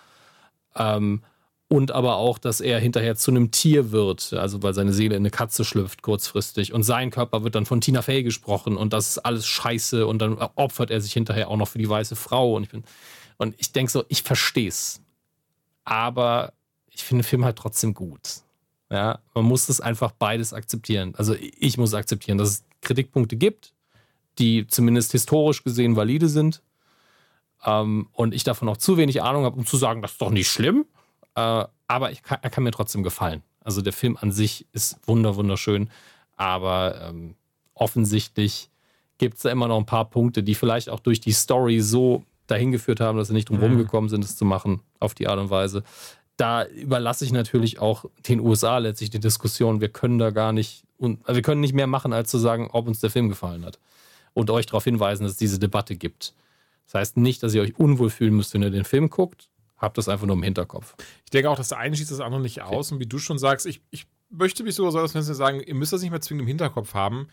Ähm, und aber auch, dass er hinterher zu einem Tier wird, also weil seine Seele in eine Katze schlüpft kurzfristig und sein Körper wird dann von Tina Fey gesprochen und das ist alles scheiße und dann opfert er sich hinterher auch noch für die weiße Frau und ich bin und ich denke so, ich verstehe es, aber ich finde den Film halt trotzdem gut. Ja, man muss das einfach beides akzeptieren. Also ich muss akzeptieren, dass es Kritikpunkte gibt, die zumindest historisch gesehen valide sind. Ähm, und ich davon auch zu wenig Ahnung habe, um zu sagen, das ist doch nicht schlimm. Äh, aber kann, er kann mir trotzdem gefallen. Also der Film an sich ist wunder wunderschön, aber ähm, offensichtlich gibt es da immer noch ein paar Punkte, die vielleicht auch durch die Story so dahin geführt haben, dass sie nicht drum mhm. gekommen sind, es zu machen auf die Art und Weise da überlasse ich natürlich auch den USA letztlich die Diskussion. Wir können da gar nicht, also wir können nicht mehr machen, als zu sagen, ob uns der Film gefallen hat. Und euch darauf hinweisen, dass es diese Debatte gibt. Das heißt nicht, dass ihr euch unwohl fühlen müsst, wenn ihr den Film guckt. Habt das einfach nur im Hinterkopf. Ich denke auch, dass der eine schließt das andere nicht aus. Okay. Und wie du schon sagst, ich, ich möchte mich sogar so aus, wenn Sie sagen, ihr müsst das nicht mehr zwingend im Hinterkopf haben.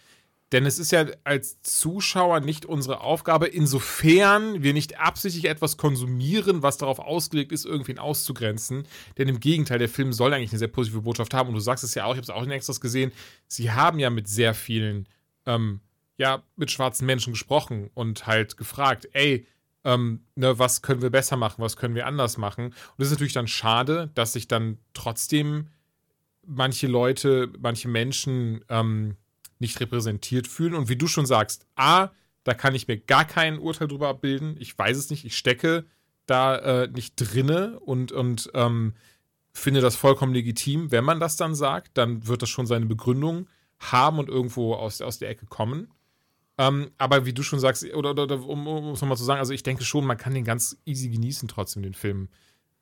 Denn es ist ja als Zuschauer nicht unsere Aufgabe, insofern wir nicht absichtlich etwas konsumieren, was darauf ausgelegt ist, irgendwen auszugrenzen. Denn im Gegenteil, der Film soll eigentlich eine sehr positive Botschaft haben. Und du sagst es ja auch, ich habe es auch in Extras gesehen, sie haben ja mit sehr vielen, ähm, ja, mit schwarzen Menschen gesprochen und halt gefragt, ey, ähm, ne, was können wir besser machen, was können wir anders machen. Und es ist natürlich dann schade, dass sich dann trotzdem manche Leute, manche Menschen, ähm, nicht repräsentiert fühlen. Und wie du schon sagst, A, da kann ich mir gar kein Urteil drüber abbilden. Ich weiß es nicht. Ich stecke da äh, nicht drinne und, und ähm, finde das vollkommen legitim. Wenn man das dann sagt, dann wird das schon seine Begründung haben und irgendwo aus, aus der Ecke kommen. Ähm, aber wie du schon sagst, oder, oder, oder um, um es nochmal zu sagen, also ich denke schon, man kann den ganz easy genießen, trotzdem den Film.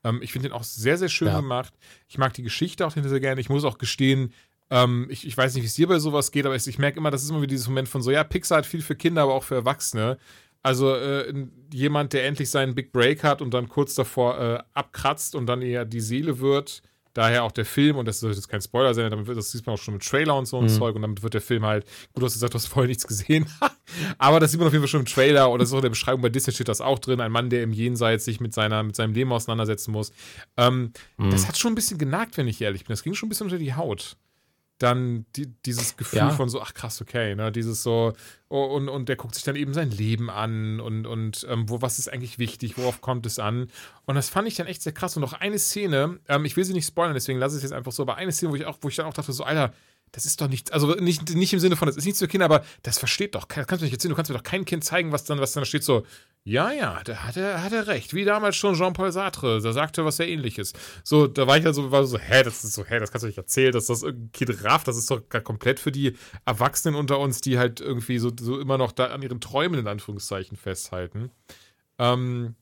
Ähm, ich finde den auch sehr, sehr schön ja. gemacht. Ich mag die Geschichte auch sehr gerne. Ich muss auch gestehen, ähm, ich, ich, weiß nicht, wie es dir bei sowas geht, aber ich, ich merke immer, das ist immer wieder dieses Moment von so, ja, Pixar hat viel für Kinder, aber auch für Erwachsene. Also äh, jemand, der endlich seinen Big Break hat und dann kurz davor äh, abkratzt und dann eher die Seele wird. Daher auch der Film, und das soll jetzt kein Spoiler sein, damit wird, das sieht man auch schon mit Trailer und so ein mhm. Zeug, und damit wird der Film halt, gut, du hast gesagt, du hast vorher nichts gesehen, *laughs* aber das sieht man auf jeden Fall schon im Trailer, und das ist auch in der Beschreibung bei Disney steht das auch drin, ein Mann, der im Jenseits sich mit, seiner, mit seinem Leben auseinandersetzen muss. Ähm, mhm. Das hat schon ein bisschen genagt, wenn ich ehrlich bin. Das ging schon ein bisschen unter die Haut dann die, dieses Gefühl ja. von so, ach krass, okay, ne, dieses so, oh, und, und der guckt sich dann eben sein Leben an und, und ähm, wo, was ist eigentlich wichtig, worauf kommt es an? Und das fand ich dann echt sehr krass. Und noch eine Szene, ähm, ich will sie nicht spoilern, deswegen lasse ich es jetzt einfach so, aber eine Szene, wo ich auch, wo ich dann auch dachte, so, Alter, das ist doch nichts, also nicht, nicht im Sinne von, das ist nichts für Kinder, aber das versteht doch, das kannst du nicht erzählen, du kannst mir doch kein Kind zeigen, was dann, was dann steht so, ja, ja, da hat er, hat er recht. Wie damals schon Jean-Paul Sartre, da sagte was sehr ähnliches. So, da war ich ja so, war so, hä, das ist so, hä, das kannst du nicht erzählen, dass das irgendein Kind rafft, das ist doch komplett für die Erwachsenen unter uns, die halt irgendwie so, so immer noch da an ihren Träumen in Anführungszeichen festhalten. Ähm,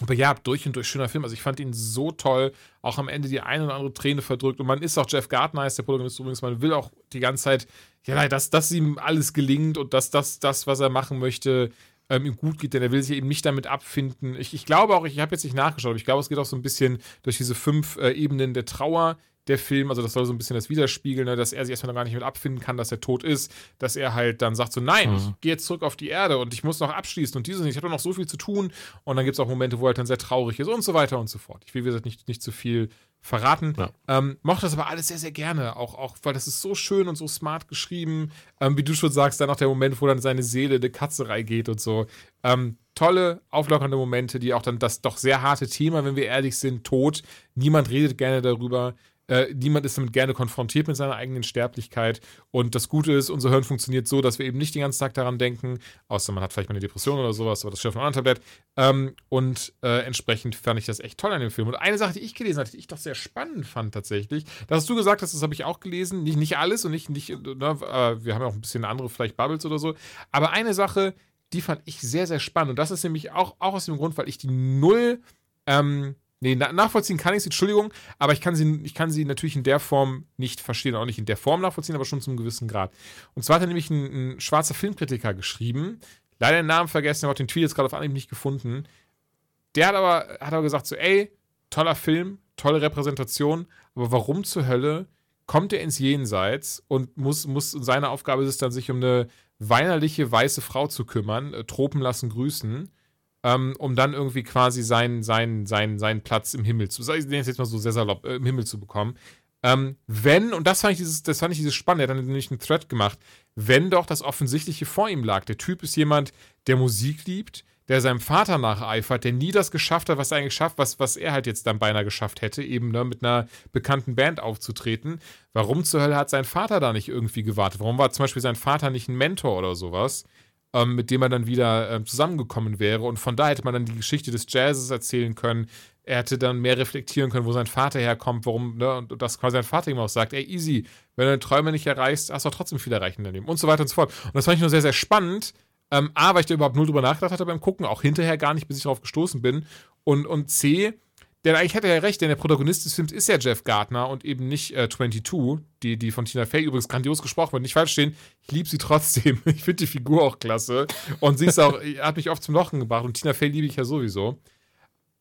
aber ja, durch und durch schöner Film. Also ich fand ihn so toll. Auch am Ende die eine oder andere Träne verdrückt. Und man ist auch Jeff Gardner, ist der Protagonist übrigens. Man will auch die ganze Zeit, ja, dass, dass ihm alles gelingt und dass das, das, was er machen möchte, ähm, ihm gut geht, denn er will sich eben nicht damit abfinden. Ich, ich glaube auch, ich, habe jetzt nicht nachgeschaut, aber ich glaube, es geht auch so ein bisschen durch diese fünf äh, Ebenen der Trauer, der Film, also das soll so ein bisschen das widerspiegeln, ne, dass er sich erstmal noch gar nicht mit abfinden kann, dass er tot ist, dass er halt dann sagt so, nein, mhm. ich gehe jetzt zurück auf die Erde und ich muss noch abschließen und dieses, ich habe noch so viel zu tun und dann gibt es auch Momente, wo er halt dann sehr traurig ist und so weiter und so fort. Ich will, wie gesagt, nicht, nicht zu viel verraten. Ja. Ähm, mochte das aber alles sehr, sehr gerne, auch, auch weil das ist so schön und so smart geschrieben. Ähm, wie du schon sagst, dann auch der Moment, wo dann seine Seele eine Katzerei geht und so. Ähm, tolle, auflockernde Momente, die auch dann das doch sehr harte Thema, wenn wir ehrlich sind, Tod. Niemand redet gerne darüber. Äh, niemand ist damit gerne konfrontiert mit seiner eigenen Sterblichkeit. Und das Gute ist, unser Hirn funktioniert so, dass wir eben nicht den ganzen Tag daran denken, außer man hat vielleicht mal eine Depression oder sowas, aber das auf einem anderen Tablett. Ähm, und äh, entsprechend fand ich das echt toll an dem Film. Und eine Sache, die ich gelesen hatte, die ich doch sehr spannend fand tatsächlich, das hast du gesagt hast, das habe ich auch gelesen. Nicht, nicht alles und nicht, nicht ne, wir haben ja auch ein bisschen andere, vielleicht Bubbles oder so. Aber eine Sache, die fand ich sehr, sehr spannend. Und das ist nämlich auch, auch aus dem Grund, weil ich die null. Ähm, Nee, nachvollziehen kann ich sie, Entschuldigung, aber ich kann sie, ich kann sie natürlich in der Form nicht verstehen, auch nicht in der Form nachvollziehen, aber schon zum gewissen Grad. Und zwar hat er nämlich ein, ein schwarzer Filmkritiker geschrieben, leider den Namen vergessen, aber den Tweet jetzt gerade auf Anhieb nicht gefunden. Der hat aber, hat aber gesagt so, ey, toller Film, tolle Repräsentation, aber warum zur Hölle kommt er ins Jenseits und muss, muss seine Aufgabe ist es dann, sich um eine weinerliche weiße Frau zu kümmern, äh, Tropen lassen grüßen ähm, um dann irgendwie quasi seinen, seinen, seinen, seinen Platz im Himmel zu, ich nenne es jetzt mal so sehr salopp, äh, im Himmel zu bekommen. Ähm, wenn, und das fand ich dieses, das fand ich dieses Spannende, er hat dann nämlich einen Thread gemacht, wenn doch das Offensichtliche vor ihm lag. Der Typ ist jemand, der Musik liebt, der seinem Vater nacheifert, der nie das geschafft hat, was er eigentlich schafft, was, was er halt jetzt dann beinahe geschafft hätte, eben ne, mit einer bekannten Band aufzutreten. Warum zur Hölle hat sein Vater da nicht irgendwie gewartet? Warum war zum Beispiel sein Vater nicht ein Mentor oder sowas? Ähm, mit dem er dann wieder äh, zusammengekommen wäre. Und von da hätte man dann die Geschichte des Jazzes erzählen können. Er hätte dann mehr reflektieren können, wo sein Vater herkommt, warum, ne, und das quasi sein Vater ihm auch sagt, ey, easy, wenn du deine Träume nicht erreichst, hast du auch trotzdem viel erreichen in und so weiter und so fort. Und das fand ich nur sehr, sehr spannend. Ähm, A, weil ich da überhaupt null drüber nachgedacht hatte beim Gucken, auch hinterher gar nicht, bis ich darauf gestoßen bin. Und, und C, denn eigentlich hat er ja recht, denn der Protagonist des Films ist ja Jeff Gardner und eben nicht äh, 22, die, die von Tina Fey übrigens grandios gesprochen wird. Nicht falsch stehen, ich liebe sie trotzdem. *laughs* Ich finde die Figur auch klasse. Und sie ist auch, *laughs* hat mich oft zum Lochen gebracht und Tina Fey liebe ich ja sowieso.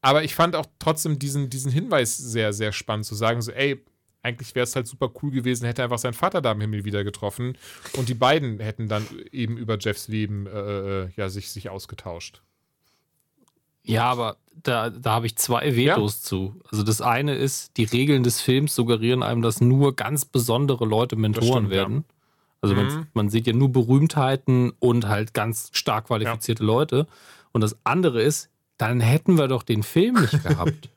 Aber ich fand auch trotzdem diesen, diesen Hinweis sehr, sehr spannend zu sagen, so, ey, eigentlich wäre es halt super cool gewesen, hätte einfach seinen Vater da im Himmel wieder getroffen und die beiden hätten dann eben über Jeffs Leben äh, äh ja, sich, sich ausgetauscht. Ja, aber da, da habe ich zwei Vetos ja. zu. Also das eine ist, die Regeln des Films suggerieren einem, dass nur ganz besondere Leute Mentoren stimmt, werden. Ja. Also mhm. man, man, sieht ja nur Berühmtheiten und halt ganz stark qualifizierte ja. Leute. Und das andere ist, dann hätten wir doch den Film nicht *laughs* gehabt.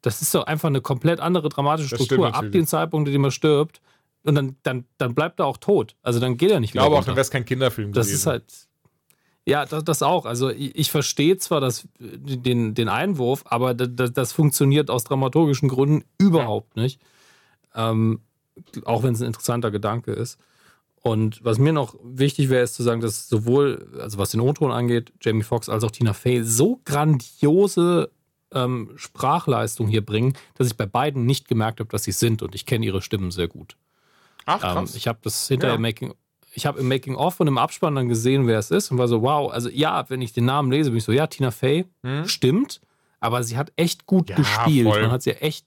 das ist doch einfach eine komplett andere dramatische Struktur. Ab dem Zeitpunkt, in dem er stirbt, und dann, dann, dann bleibt er auch tot. Also dann geht er nicht mehr. Ich glaube auch, dann wäre es kein Kinderfilm das gewesen. Das ist halt, ja, das, das auch. Also ich, ich verstehe zwar das, den, den Einwurf, aber das, das funktioniert aus dramaturgischen Gründen überhaupt nicht. Ähm, auch wenn es ein interessanter Gedanke ist. Und was mir noch wichtig wäre, ist zu sagen, dass sowohl, also was den O-Ton angeht, Jamie Foxx als auch Tina Fey so grandiose ähm, Sprachleistung hier bringen, dass ich bei beiden nicht gemerkt habe, dass sie sind. Und ich kenne ihre Stimmen sehr gut. Ach, krass. Ähm, ich habe das hinterher ja. Making, ich habe im Making-of und im Abspann dann gesehen, wer es ist und war so, wow, also ja, wenn ich den Namen lese, bin ich so, ja, Tina Fey, hm? stimmt, aber sie hat echt gut ja, gespielt. Voll. Man hat sie echt,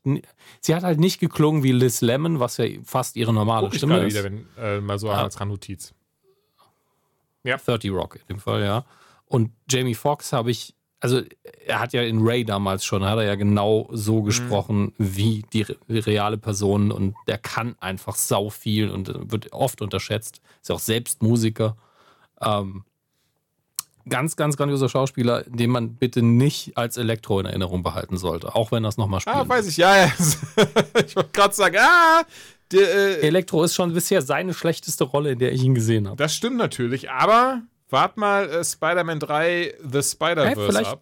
sie hat halt nicht geklungen wie Liz Lemon, was ja fast ihre normale Guck Stimme ist. wieder, wenn, äh, mal so ah. als Randnotiz. Ja. 30 Rock in dem Fall, ja. Und Jamie Foxx habe ich also er hat ja in Ray damals schon, hat er ja genau so mhm. gesprochen mhm. wie die reale Person und der kann einfach sau viel und wird oft unterschätzt. Ist ja auch selbst Musiker. Ähm, ganz, ganz grandioser Schauspieler, den man bitte nicht als Elektro in Erinnerung behalten sollte, auch wenn das nochmal spielt. Ah, weiß ich, ja, ja. *laughs* ich wollte gerade sagen, ah, äh, Elektro ist schon bisher seine schlechteste Rolle, in der ich ihn gesehen habe. Das stimmt natürlich, aber wart mal äh, Spider-Man 3 The Spider-Verse hey, ab.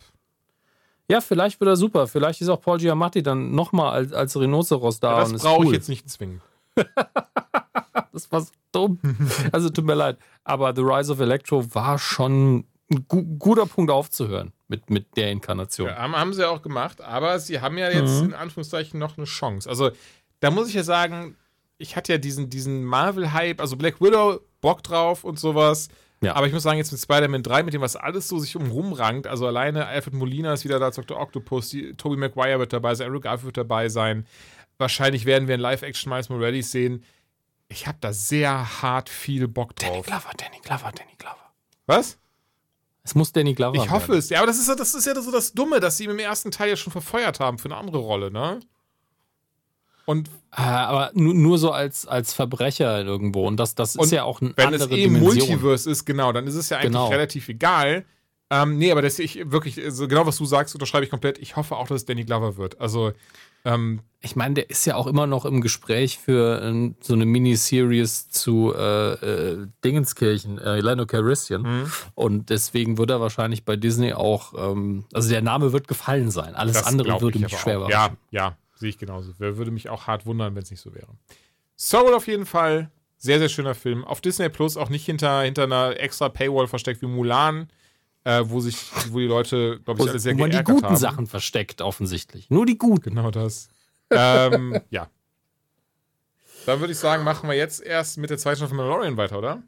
Ja, vielleicht wird er super. Vielleicht ist auch Paul Giamatti dann nochmal als, als Rhinoceros da. Ja, das brauche cool. ich jetzt nicht zwingen. *laughs* das war so dumm. Also tut mir leid. Aber The Rise of Electro war schon ein gu guter Punkt aufzuhören mit, mit der Inkarnation. Ja, haben, sie auch gemacht, aber sie haben ja jetzt mhm. in Anführungszeichen noch eine Chance. Also da muss ich ja sagen, ich hatte ja diesen, diesen Marvel-Hype, also Black Widow, Bock drauf und sowas. Ja. Aber ich muss sagen, jetzt mit Spider-Man 3, mit dem was alles so sich umrum rankt, also alleine Alfred Molina ist wieder da als Dr. Octopus, die, Tobey Maguire wird dabei sein, Andrew Garfield wird dabei sein. Wahrscheinlich werden wir in Live-Action Miles Morales sehen. Ich habe da sehr hart viel Bock drauf. Danny Glover, Danny Glover, Danny Glover. Was? Es muss Danny Glover Ich hoffe werden. es. Ja, aber das ist, das ist ja so das Dumme, dass sie ihn im ersten Teil ja schon verfeuert haben für eine andere Rolle, ne? Und äh, aber nur, nur, so als, als Verbrecher irgendwo. Und das, das ist ja auch ein Wenn es eh Multiverse ist, genau, dann ist es ja eigentlich genau. relativ egal. Ähm, nee, aber das ich wirklich, also genau was du sagst, unterschreibe ich komplett. Ich hoffe auch, dass es Danny Glover wird. Also, ähm, ich meine, der ist ja auch immer noch im Gespräch für äh, so eine Miniseries zu äh, äh, Dingenskirchen, äh, Lando Calrissian. Mhm. Und deswegen wird er wahrscheinlich bei Disney auch, ähm, also der Name wird gefallen sein. Alles das andere würde mich schwer machen. Ja, ja, Sehe ich genauso. Wer würde mich auch hart wundern, wenn es nicht so wäre. Soul auf jeden Fall. Sehr, sehr schöner Film. Auf Disney Plus auch nicht hinter, hinter einer extra Paywall versteckt wie Mulan, äh, wo sich, wo die Leute, glaube ich, alle sehr wo man die guten haben. Sachen versteckt, offensichtlich. Nur die guten. Genau das. ähm, *laughs* ja. Dann würde ich sagen, machen wir jetzt erst mit der zweiten Staffel von Mandalorian weiter, oder?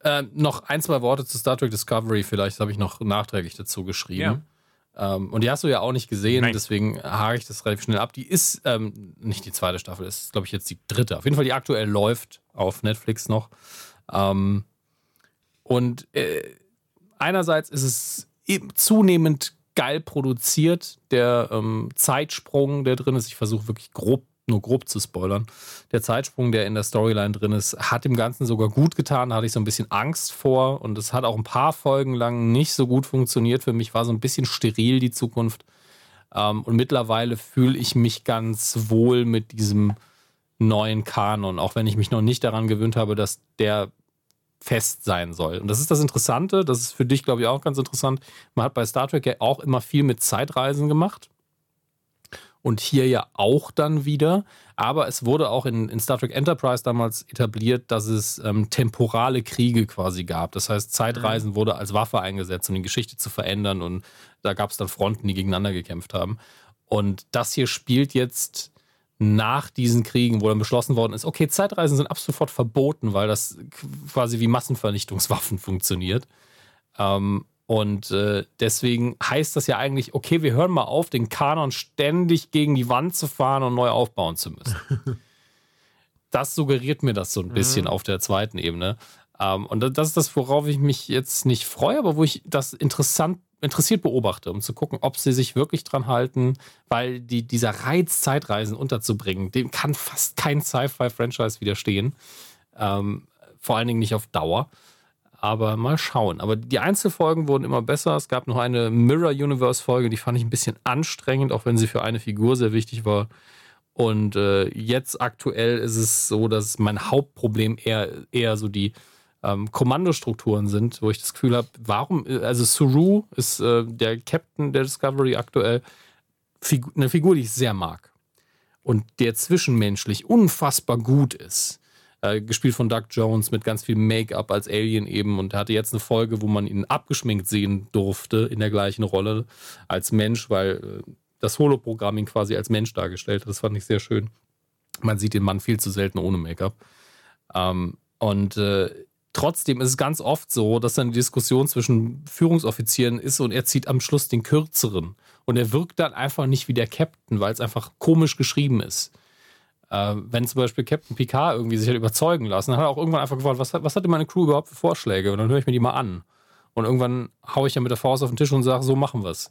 Äh, noch ein, zwei Worte zu Star Trek Discovery, vielleicht habe ich noch nachträglich dazu geschrieben. Ja. Ähm, und die hast du ja auch nicht gesehen, Nein. deswegen hake ich das relativ schnell ab. Die ist ähm, nicht die zweite Staffel, ist, glaube ich, jetzt die dritte. Auf jeden Fall, die aktuell läuft auf Netflix noch. Ähm, und äh, einerseits ist es eben zunehmend geil produziert. Der ähm, Zeitsprung, der drin ist, ich versuche wirklich grob nur grob zu spoilern. Der Zeitsprung, der in der Storyline drin ist, hat dem Ganzen sogar gut getan. Da hatte ich so ein bisschen Angst vor und es hat auch ein paar Folgen lang nicht so gut funktioniert. Für mich war so ein bisschen steril die Zukunft. Ähm, und mittlerweile fühle ich mich ganz wohl mit diesem neuen Kanon, auch wenn ich mich noch nicht daran gewöhnt habe, dass der fest sein soll. Und das ist das Interessante, das ist für dich, glaube ich, auch ganz interessant. Man hat bei Star Trek ja auch immer viel mit Zeitreisen gemacht und hier ja auch dann wieder. Aber es wurde auch in, in Star Trek Enterprise damals etabliert, dass es ähm, temporale Kriege quasi gab. Das heißt, Zeitreisen mhm. wurde als Waffe eingesetzt, um die Geschichte zu verändern. Und da gab es dann Fronten, die gegeneinander gekämpft haben. Und das hier spielt jetzt nach diesen Kriegen, wo dann beschlossen worden ist, okay, Zeitreisen sind ab sofort verboten, weil das quasi wie Massenvernichtungswaffen *laughs* funktioniert. Ähm, und äh, deswegen heißt das ja eigentlich, okay, wir hören mal auf, den Kanon ständig gegen die Wand zu fahren und neu aufbauen zu müssen. *laughs* das suggeriert mir das so ein bisschen mhm. auf der zweiten Ebene. Ähm, und das ist das, worauf ich mich jetzt nicht freue, aber wo ich das interessant, interessiert beobachte, um zu gucken, ob sie sich wirklich dran halten, weil die, dieser Reiz, Zeitreisen unterzubringen, dem kann fast kein Sci-Fi-Franchise widerstehen. Ähm, vor allen Dingen nicht auf Dauer. Aber mal schauen. Aber die Einzelfolgen wurden immer besser. Es gab noch eine Mirror Universe Folge, die fand ich ein bisschen anstrengend, auch wenn sie für eine Figur sehr wichtig war. Und äh, jetzt aktuell ist es so, dass mein Hauptproblem eher, eher so die ähm, Kommandostrukturen sind, wo ich das Gefühl habe, warum, also Suru ist äh, der Captain der Discovery aktuell, Figur, eine Figur, die ich sehr mag. Und der zwischenmenschlich unfassbar gut ist äh, gespielt von Doug Jones mit ganz viel Make-up als Alien eben und hatte jetzt eine Folge, wo man ihn abgeschminkt sehen durfte in der gleichen Rolle als Mensch, weil äh, das Holoprogramm ihn quasi als Mensch dargestellt hat. Das fand ich sehr schön. Man sieht den Mann viel zu selten ohne Make-up. Ähm, und äh, trotzdem ist es ganz oft so, dass eine Diskussion zwischen Führungsoffizieren ist und er zieht am Schluss den kürzeren. Und er wirkt dann einfach nicht wie der Captain, weil es einfach komisch geschrieben ist. Äh, wenn zum Beispiel Captain Picard irgendwie sich hat überzeugen lassen, dann hat er auch irgendwann einfach gefragt, was, was hat denn meine Crew überhaupt für Vorschläge? Und dann höre ich mir die mal an. Und irgendwann haue ich ja mit der Faust auf den Tisch und sage, so machen wir es.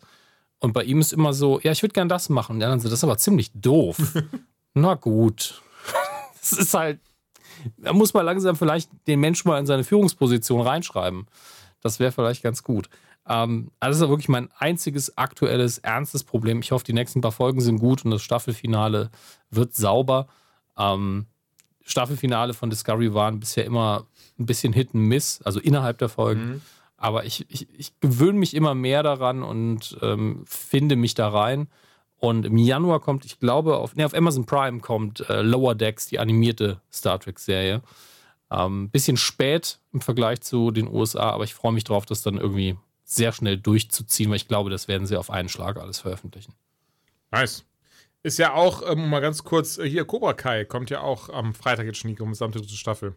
Und bei ihm ist immer so, ja, ich würde gern das machen. Ja, dann so, das ist aber ziemlich doof. *laughs* Na gut. *laughs* Das ist halt, da muss man langsam vielleicht den Menschen mal in seine Führungsposition reinschreiben. Das wäre vielleicht ganz gut. Ähm, also das ist wirklich mein einziges aktuelles, ernstes Problem. Ich hoffe, die nächsten paar Folgen sind gut und das Staffelfinale wird sauber. Ähm, Staffelfinale von Discovery waren bisher immer ein bisschen Hit and Miss, also innerhalb der Folgen. Mhm. Aber ich, ich, ich gewöhne mich immer mehr daran und ähm, finde mich da rein. Und im Januar kommt, ich glaube, auf, nee, auf Amazon Prime kommt äh, Lower Decks, die animierte Star Trek-Serie. Ähm, bisschen spät im Vergleich zu den USA, aber ich freue mich drauf, das dann irgendwie sehr schnell durchzuziehen, weil ich glaube, das werden sie auf einen Schlag alles veröffentlichen. Nice. Ist ja auch, ähm, mal ganz kurz, äh, hier Cobra Kai kommt ja auch am Freitag jetzt schon die gesamte dritte Staffel.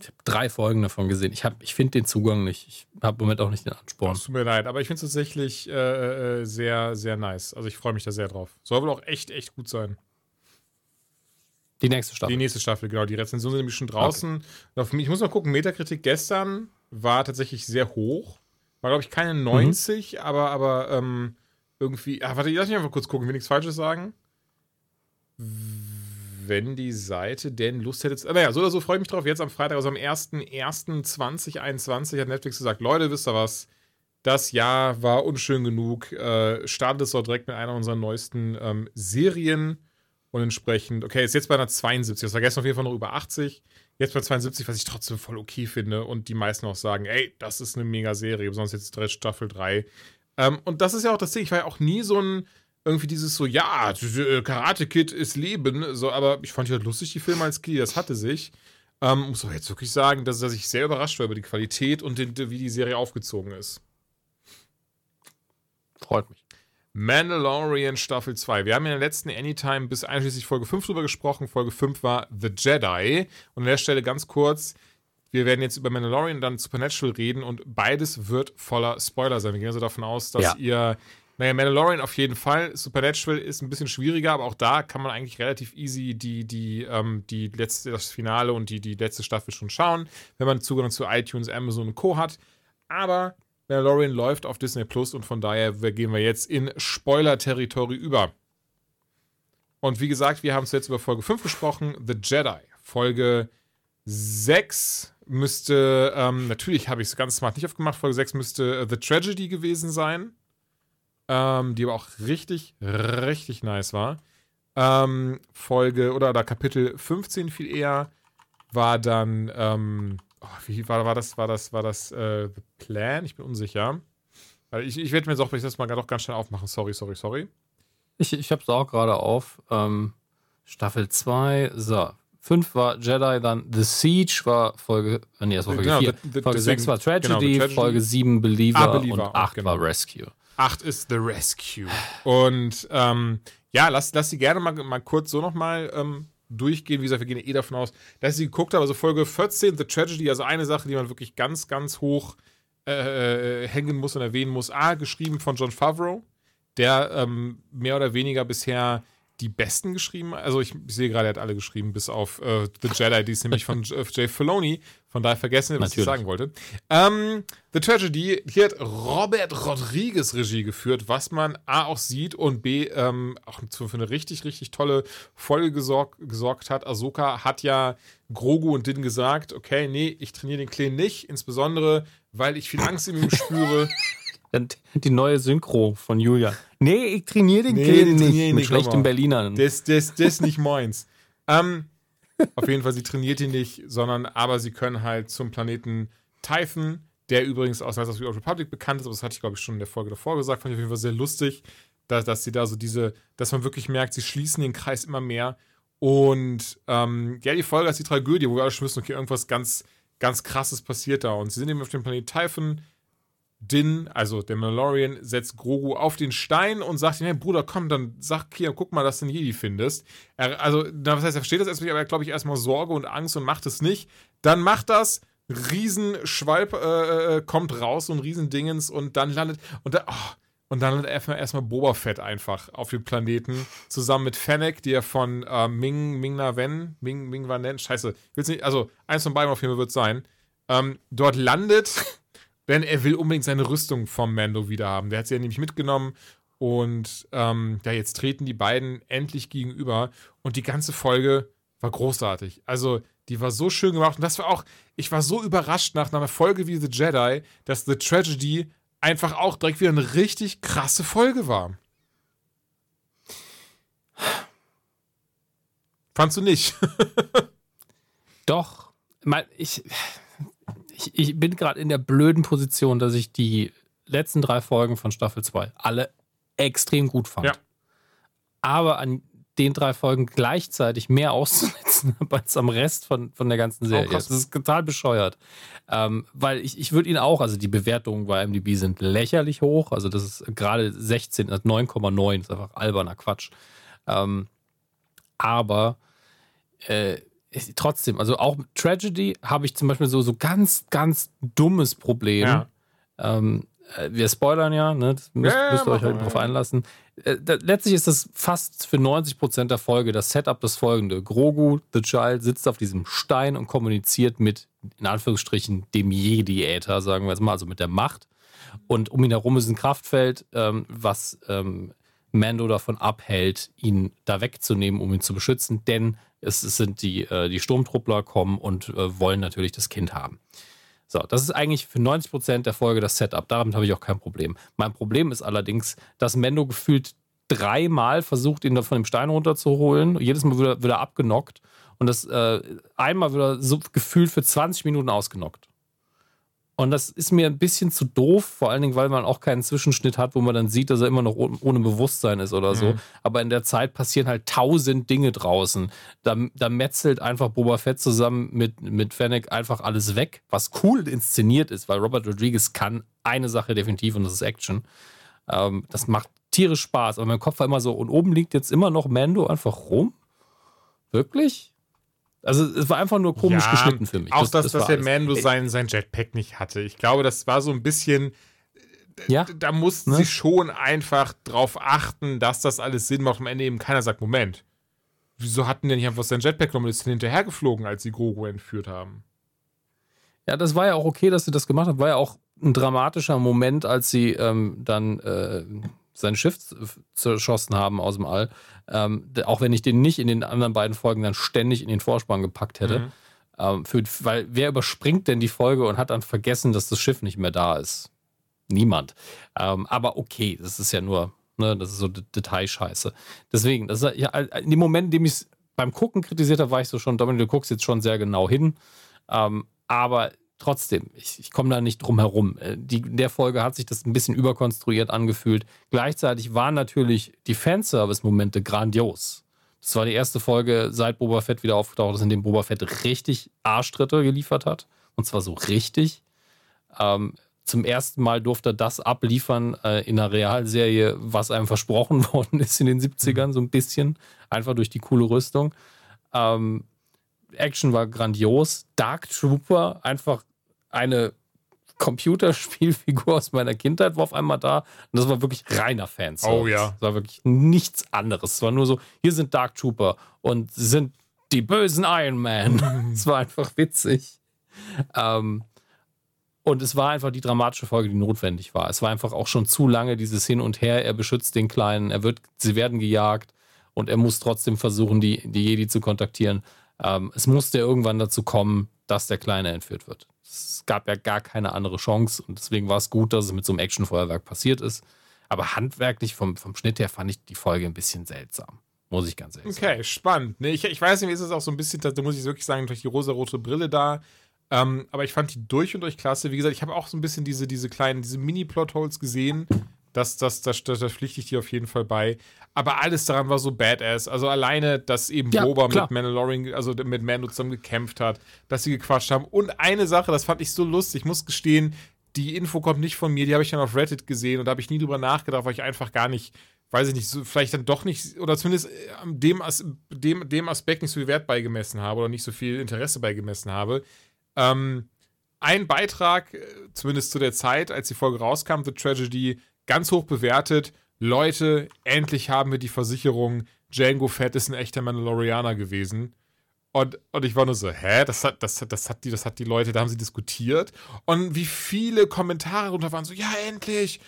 Ich habe drei Folgen davon gesehen. Ich, ich finde den Zugang nicht. Ich habe im Moment auch nicht den Ansporn. Tut mir leid, aber ich finde es tatsächlich äh, äh, sehr, sehr nice. Also ich freue mich da sehr drauf. Soll wohl auch echt, echt gut sein. Die nächste Staffel. Die nächste Staffel, genau. Die Rezensionen sind nämlich schon draußen. Okay. Ich muss mal gucken, Metakritik gestern war tatsächlich sehr hoch. War, glaube ich, keine 90, mhm. aber, aber ähm, irgendwie. Ah, warte, lass mich einfach kurz gucken, will nichts Falsches sagen. Wenn die Seite denn Lust hätte. Naja, so oder so freue ich mich drauf. Jetzt am Freitag, also am 1.1.2021 hat Netflix gesagt: Leute, wisst ihr was? Das Jahr war unschön genug. Äh, startet es doch direkt mit einer unserer neuesten ähm, Serien. Und entsprechend, okay, ist jetzt bei einer 72. Das war gestern auf jeden Fall noch über 80. Jetzt bei 72, was ich trotzdem voll okay finde und die meisten auch sagen, ey, das ist eine mega Serie, besonders jetzt Staffel 3. Ähm, und das ist ja auch das Ding, ich war ja auch nie so ein, irgendwie dieses so, ja, äh, Karate Kid ist Leben, so, aber ich fand ja halt lustig, die Filme als Kind, das hatte sich. Ähm, muss auch jetzt wirklich sagen, dass, dass ich sehr überrascht war über die Qualität und den, wie die Serie aufgezogen ist. Freut mich. Mandalorian Staffel 2. Wir haben in der letzten Anytime bis einschließlich Folge 5 drüber gesprochen. Folge 5 war The Jedi. Und an der Stelle ganz kurz, wir werden jetzt über Mandalorian und dann Supernatural reden und beides wird voller Spoiler sein. Wir gehen also davon aus, dass ja. ihr, naja, Mandalorian auf jeden Fall, Supernatural ist ein bisschen schwieriger, aber auch da kann man eigentlich relativ easy die, die, ähm, die letzte, das Finale und die, die letzte Staffel schon schauen, wenn man Zugang zu iTunes, Amazon und Co. hat. Aber Mandalorian läuft auf Disney Plus und von daher gehen wir jetzt in Spoiler-Territory über. Und wie gesagt, wir haben es jetzt über Folge 5 gesprochen, The Jedi. Folge 6 müsste, ähm, natürlich habe ich es ganz smart nicht aufgemacht, Folge 6 müsste uh, The Tragedy gewesen sein. Ähm, die aber auch richtig, richtig nice war. Ähm, Folge, oder, oder Kapitel 15 viel eher, war dann ähm, oh, wie war, war das, war das, war das äh, The Plan? Ich bin unsicher. Ich, ich werde mir jetzt auch, wenn ich das mal doch ganz schnell aufmachen. Sorry, sorry, sorry. Ich, ich habe es auch gerade auf. Ähm, Staffel 2, so. 5 war Jedi, dann The Siege war Folge, äh, nee, das war Folge genau, 4. The, the, Folge 6 war Tragedy, genau, Tragedy, Folge 7 Believer, ah, Believer und 8 genau. war Rescue. 8 ist The Rescue. Und ähm, ja, lass, lass sie gerne mal, mal kurz so nochmal ähm, durchgehen. Wie gesagt, wir gehen eh davon aus, dass ich sie geguckt habe. Also Folge 14, The Tragedy, also eine Sache, die man wirklich ganz, ganz hoch äh, äh, hängen muss und erwähnen muss. A, geschrieben von John Favreau, der ähm, mehr oder weniger bisher die besten geschrieben. Also ich, ich sehe gerade, er hat alle geschrieben, bis auf äh, The Jedi, die ist nämlich von *laughs* Jay Filoni. Von daher vergessen, was Natürlich. ich sagen wollte. Ähm, The Tragedy, hier hat Robert Rodriguez Regie geführt, was man A auch sieht und B ähm, auch für eine richtig, richtig tolle Folge gesorg, gesorgt hat. Ahsoka hat ja Grogu und Din gesagt, okay, nee, ich trainiere den Kleen nicht, insbesondere, weil ich viel Angst in ihm *laughs* spüre. Die neue Synchro von Julia. Nee, ich trainiere den nee, Kind nicht. Mit nicht, schlechtem Berliner. Das, das, das ist nicht meins. ähm, auf jeden Fall, sie trainiert ihn nicht, sondern aber sie können halt zum Planeten Typhon, der übrigens aus Knights of the Old Republic bekannt ist, aber das hatte ich, glaube ich, schon in der Folge davor gesagt, fand ich auf jeden Fall sehr lustig, dass, dass sie da so diese, dass man wirklich merkt, sie schließen den Kreis immer mehr. Und ähm, ja, die Folge ist die Tragödie, wo wir alle schon wissen, okay, irgendwas ganz, ganz krasses passiert da. Und sie sind eben auf dem Planeten Typhon Din, also der Mandalorian, setzt Grogu auf den Stein und sagt ihm, hey Bruder, komm, dann sag Kia, guck mal, dass du einen Jedi findest. Er, also, was heißt, er versteht das erstmal, aber er glaube ich erstmal Sorge und Angst und macht es nicht. Dann macht das, Riesenschwalb äh, äh, kommt raus, ein Riesendingens und dann landet, und, da, oh, und dann landet erstmal, erstmal Boba Fett einfach auf dem Planeten, zusammen mit Fennec, die er von äh, Ming, Ming Na Wen, Ming, Ming Van Nen, scheiße, will's nicht, also eins von beiden auf jeden Fall wird sein, ähm, dort landet denn er will unbedingt seine Rüstung vom Mando wieder haben. Der hat sie ja nämlich mitgenommen. Und ähm, ja, jetzt treten die beiden endlich gegenüber. Und die ganze Folge war großartig. Also, die war so schön gemacht. Und das war auch, ich war so überrascht nach einer Folge wie The Jedi, dass The Tragedy einfach auch direkt wieder eine richtig krasse Folge war. Fandst du nicht? *laughs* Doch. Ich, ich, ich bin gerade in der blöden Position, dass ich die letzten drei Folgen von Staffel 2 alle extrem gut fand. Ja. Aber an den drei Folgen gleichzeitig mehr *laughs* auszusetzen als am Rest von, von der ganzen Serie. Oh, das ist total bescheuert. Ähm, weil ich, ich würde ihn auch, also die Bewertungen bei MDB sind lächerlich hoch. Also das ist gerade 16, 9,9, ist einfach alberner Quatsch. Ähm, aber äh, trotzdem, also auch mit Tragedy habe ich zum Beispiel so, so ganz, ganz dummes Problem. Ja. Ähm, äh, wir spoilern ja, ne? das müsst, ja, müsst ihr euch halt drauf einlassen. Äh, letztlich ist das fast für 90% der Folge das Setup das folgende. Grogu, The Child, sitzt auf diesem Stein und kommuniziert mit, in Anführungsstrichen, dem Jedi-Äther, sagen wir jetzt mal, also mit der Macht. Und um ihn herum ist ein Kraftfeld, ähm, was ähm, Mando davon abhält, ihn da wegzunehmen, um ihn zu beschützen, denn es, sind die, äh, die Sturmtruppler kommen und äh, wollen natürlich das Kind haben. So, das ist eigentlich für 90 Prozent der Folge das Setup. Damit habe ich auch kein Problem. Mein Problem ist allerdings, dass Mendo gefühlt dreimal versucht, ihn da von dem Stein runterzuholen. Jedes Mal wird er, wird er abgenockt. Und das äh, einmal wird er so gefühlt für 20 Minuten ausgenockt. Und das ist mir ein bisschen zu doof, vor allen Dingen, weil man auch keinen Zwischenschnitt hat, wo man dann sieht, dass er immer noch ohne Bewusstsein ist oder so. Mhm. Aber in der Zeit passieren halt tausend Dinge draußen. Da, da metzelt einfach Boba Fett zusammen mit, mit Fennec einfach alles weg, was cool inszeniert ist, weil Robert Rodriguez kann eine Sache definitiv und das ist Action. Ähm, das macht tierisch Spaß. Aber mein Kopf war immer so, und oben liegt jetzt immer noch Mando einfach rum? Wirklich? Also es war einfach nur komisch ja, geschnitten für mich. Auch, das, dass, das dass der Mando sein, sein Jetpack nicht hatte. Ich glaube, das war so ein bisschen. Ja? Da mussten ne? sie schon einfach drauf achten, dass das alles Sinn macht. Am Ende eben keiner sagt: Moment, wieso hatten die nicht einfach sein Jetpack genommen und ist hinterhergeflogen, als sie Grogu entführt haben? Ja, das war ja auch okay, dass sie das gemacht haben. War ja auch ein dramatischer Moment, als sie ähm, dann äh, sein Schiff zerschossen haben aus dem All. Ähm, auch wenn ich den nicht in den anderen beiden Folgen dann ständig in den Vorspann gepackt hätte. Mhm. Ähm, für, weil wer überspringt denn die Folge und hat dann vergessen, dass das Schiff nicht mehr da ist? Niemand. Ähm, aber okay, das ist ja nur, ne, das ist so Detailscheiße. Deswegen, das ist, ja, in dem Moment, in dem ich es beim Gucken kritisiert habe, war ich so schon, Dominik, du guckst jetzt schon sehr genau hin. Ähm, aber trotzdem, ich, ich komme da nicht drum herum. Äh, die, in der Folge hat sich das ein bisschen überkonstruiert angefühlt. Gleichzeitig waren natürlich die Fanservice-Momente grandios. Das war die erste Folge, seit Boba Fett wieder aufgetaucht ist, in dem Boba Fett richtig Arschtritte geliefert hat. Und zwar so richtig. Ähm, zum ersten Mal durfte er das abliefern äh, in einer Realserie, was einem versprochen *laughs* worden ist in den 70ern, so ein bisschen. Einfach durch die coole Rüstung. Ähm, Action war grandios. Dark Trooper, einfach eine Computerspielfigur aus meiner Kindheit war auf einmal da. Und das war wirklich reiner Fans. Oh ja. Das war wirklich nichts anderes. Es war nur so, hier sind Dark Trooper und sind die bösen Iron Man. *laughs* Es war einfach witzig. Ähm, und es war einfach die dramatische Folge, die notwendig war. Es war einfach auch schon zu lange dieses Hin und Her. Er beschützt den Kleinen, er wird, sie werden gejagt und er muss trotzdem versuchen, die, die Jedi zu kontaktieren. Ähm, es musste irgendwann dazu kommen, dass der Kleine entführt wird. Es gab ja gar keine andere Chance und deswegen war es gut, dass es mit so einem Actionfeuerwerk passiert ist. Aber handwerklich vom, vom Schnitt her fand ich die Folge ein bisschen seltsam. Muss ich ganz ehrlich okay, sagen. Okay, spannend. Nee, ich, ich weiß nicht, ist es auch so ein bisschen, da muss ich wirklich sagen, durch die rosa-rote Brille da. Ähm, aber ich fand die durch und durch klasse. Wie gesagt, ich habe auch so ein bisschen diese, diese kleinen, diese Mini-Plot-Holes gesehen, das, das, das, das, das pflichte ich dir auf jeden Fall bei. Aber alles daran war so badass. Also alleine, dass eben ja, Boba klar. mit Mandalorian, also mit Mando zusammen gekämpft hat, dass sie gequatscht haben. Und eine Sache, das fand ich so lustig, ich muss gestehen, die Info kommt nicht von mir, die habe ich dann auf Reddit gesehen und da habe ich nie drüber nachgedacht, weil ich einfach gar nicht, weiß ich nicht, so, vielleicht dann doch nicht, oder zumindest äh, dem, dem, dem Aspekt nicht so viel Wert beigemessen habe oder nicht so viel Interesse beigemessen habe. Ähm, ein Beitrag, äh, zumindest zu der Zeit, als die Folge rauskam, The Tragedy, ganz hoch bewertet. Leute, endlich haben wir die Versicherung, Django Fett ist ein echter Mandalorianer gewesen. Und, und ich war nur so, hä? Das hat, das, das, hat die, das hat die Leute, da haben sie diskutiert. Und wie viele Kommentare darunter waren so, ja, endlich,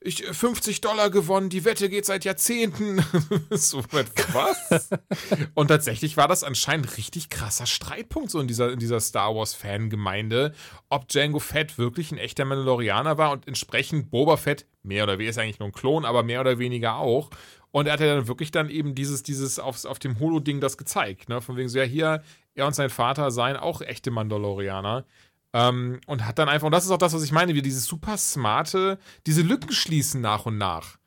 ich 50 Dollar gewonnen, die Wette geht seit Jahrzehnten. *laughs* so, was? *laughs* und tatsächlich war das anscheinend richtig krasser Streitpunkt so in dieser, in dieser Star Wars-Fangemeinde, ob Django Fett wirklich ein echter Mandalorianer war und entsprechend Boba Fett, mehr oder weniger ist eigentlich nur ein Klon, aber mehr oder weniger auch. Und er hat ja dann wirklich dann eben dieses, dieses aufs, auf dem Holo-Ding das gezeigt. Ne? Von wegen so, ja, hier, er und sein Vater seien auch echte Mandalorianer. Ähm, und hat dann einfach, und das ist auch das, was ich meine, wie dieses super smarte, diese Lücken schließen nach und nach.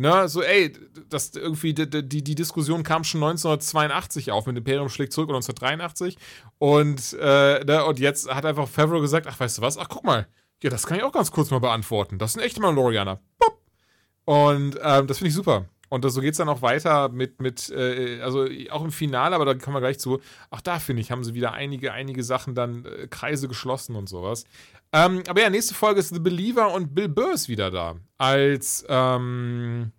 Ne, so, ey, das irgendwie, die, die, die Diskussion kam schon 1982 auf mit Imperium schlägt zurück und 1983. Und, äh, ne, und jetzt hat einfach Favreau gesagt: Ach, weißt du was? Ach, guck mal. Ja, das kann ich auch ganz kurz mal beantworten. Das sind echte Mandalorianer. Und ähm, das finde ich super. Und so geht es dann auch weiter mit, mit äh, also auch im Finale, aber da kommen wir gleich zu. Auch da, finde ich, haben sie wieder einige, einige Sachen dann äh, Kreise geschlossen und sowas. Ähm, aber ja, nächste Folge ist The Believer und Bill Burr ist wieder da. Als ähm,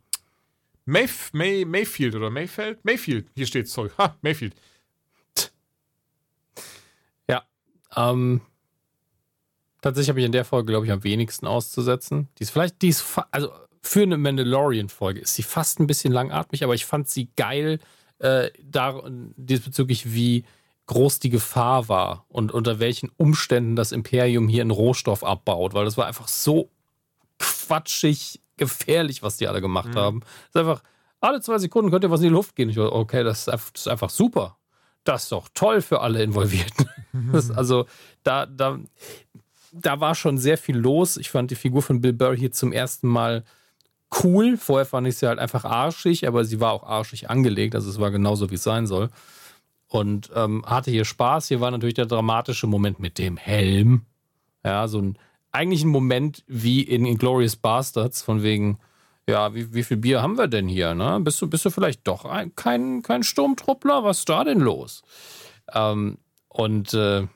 Mayf May Mayfield oder Mayfield? Mayfield, hier steht es, sorry. Ha, Mayfield. Ja, ähm, tatsächlich habe ich in der Folge, glaube ich, am wenigsten auszusetzen. Die ist vielleicht, die ist, also für eine Mandalorian-Folge ist sie fast ein bisschen langatmig, aber ich fand sie geil, äh, da, diesbezüglich, wie groß die Gefahr war und unter welchen Umständen das Imperium hier einen Rohstoff abbaut, weil das war einfach so quatschig gefährlich, was die alle gemacht mhm. haben. Das ist einfach, alle zwei Sekunden könnt ihr was in die Luft gehen. Ich war, okay, das ist, einfach, das ist einfach super. Das ist doch toll für alle Involvierten. *laughs* Das, also, da, da, da war schon sehr viel los. Ich fand die Figur von Bill Burr hier zum ersten Mal cool. Vorher fand ich sie halt einfach arschig, aber sie war auch arschig angelegt. Also es war genauso, wie es sein soll. Und ähm, hatte hier Spaß. Hier war natürlich der dramatische Moment mit dem Helm. Ja, so ein eigentlich ein Moment wie in Inglorious Bastards, von wegen, ja, wie, wie viel Bier haben wir denn hier? Ne? Bist, du, bist du vielleicht doch ein, kein, kein Sturmtruppler? Was ist da denn los? Ähm, und äh,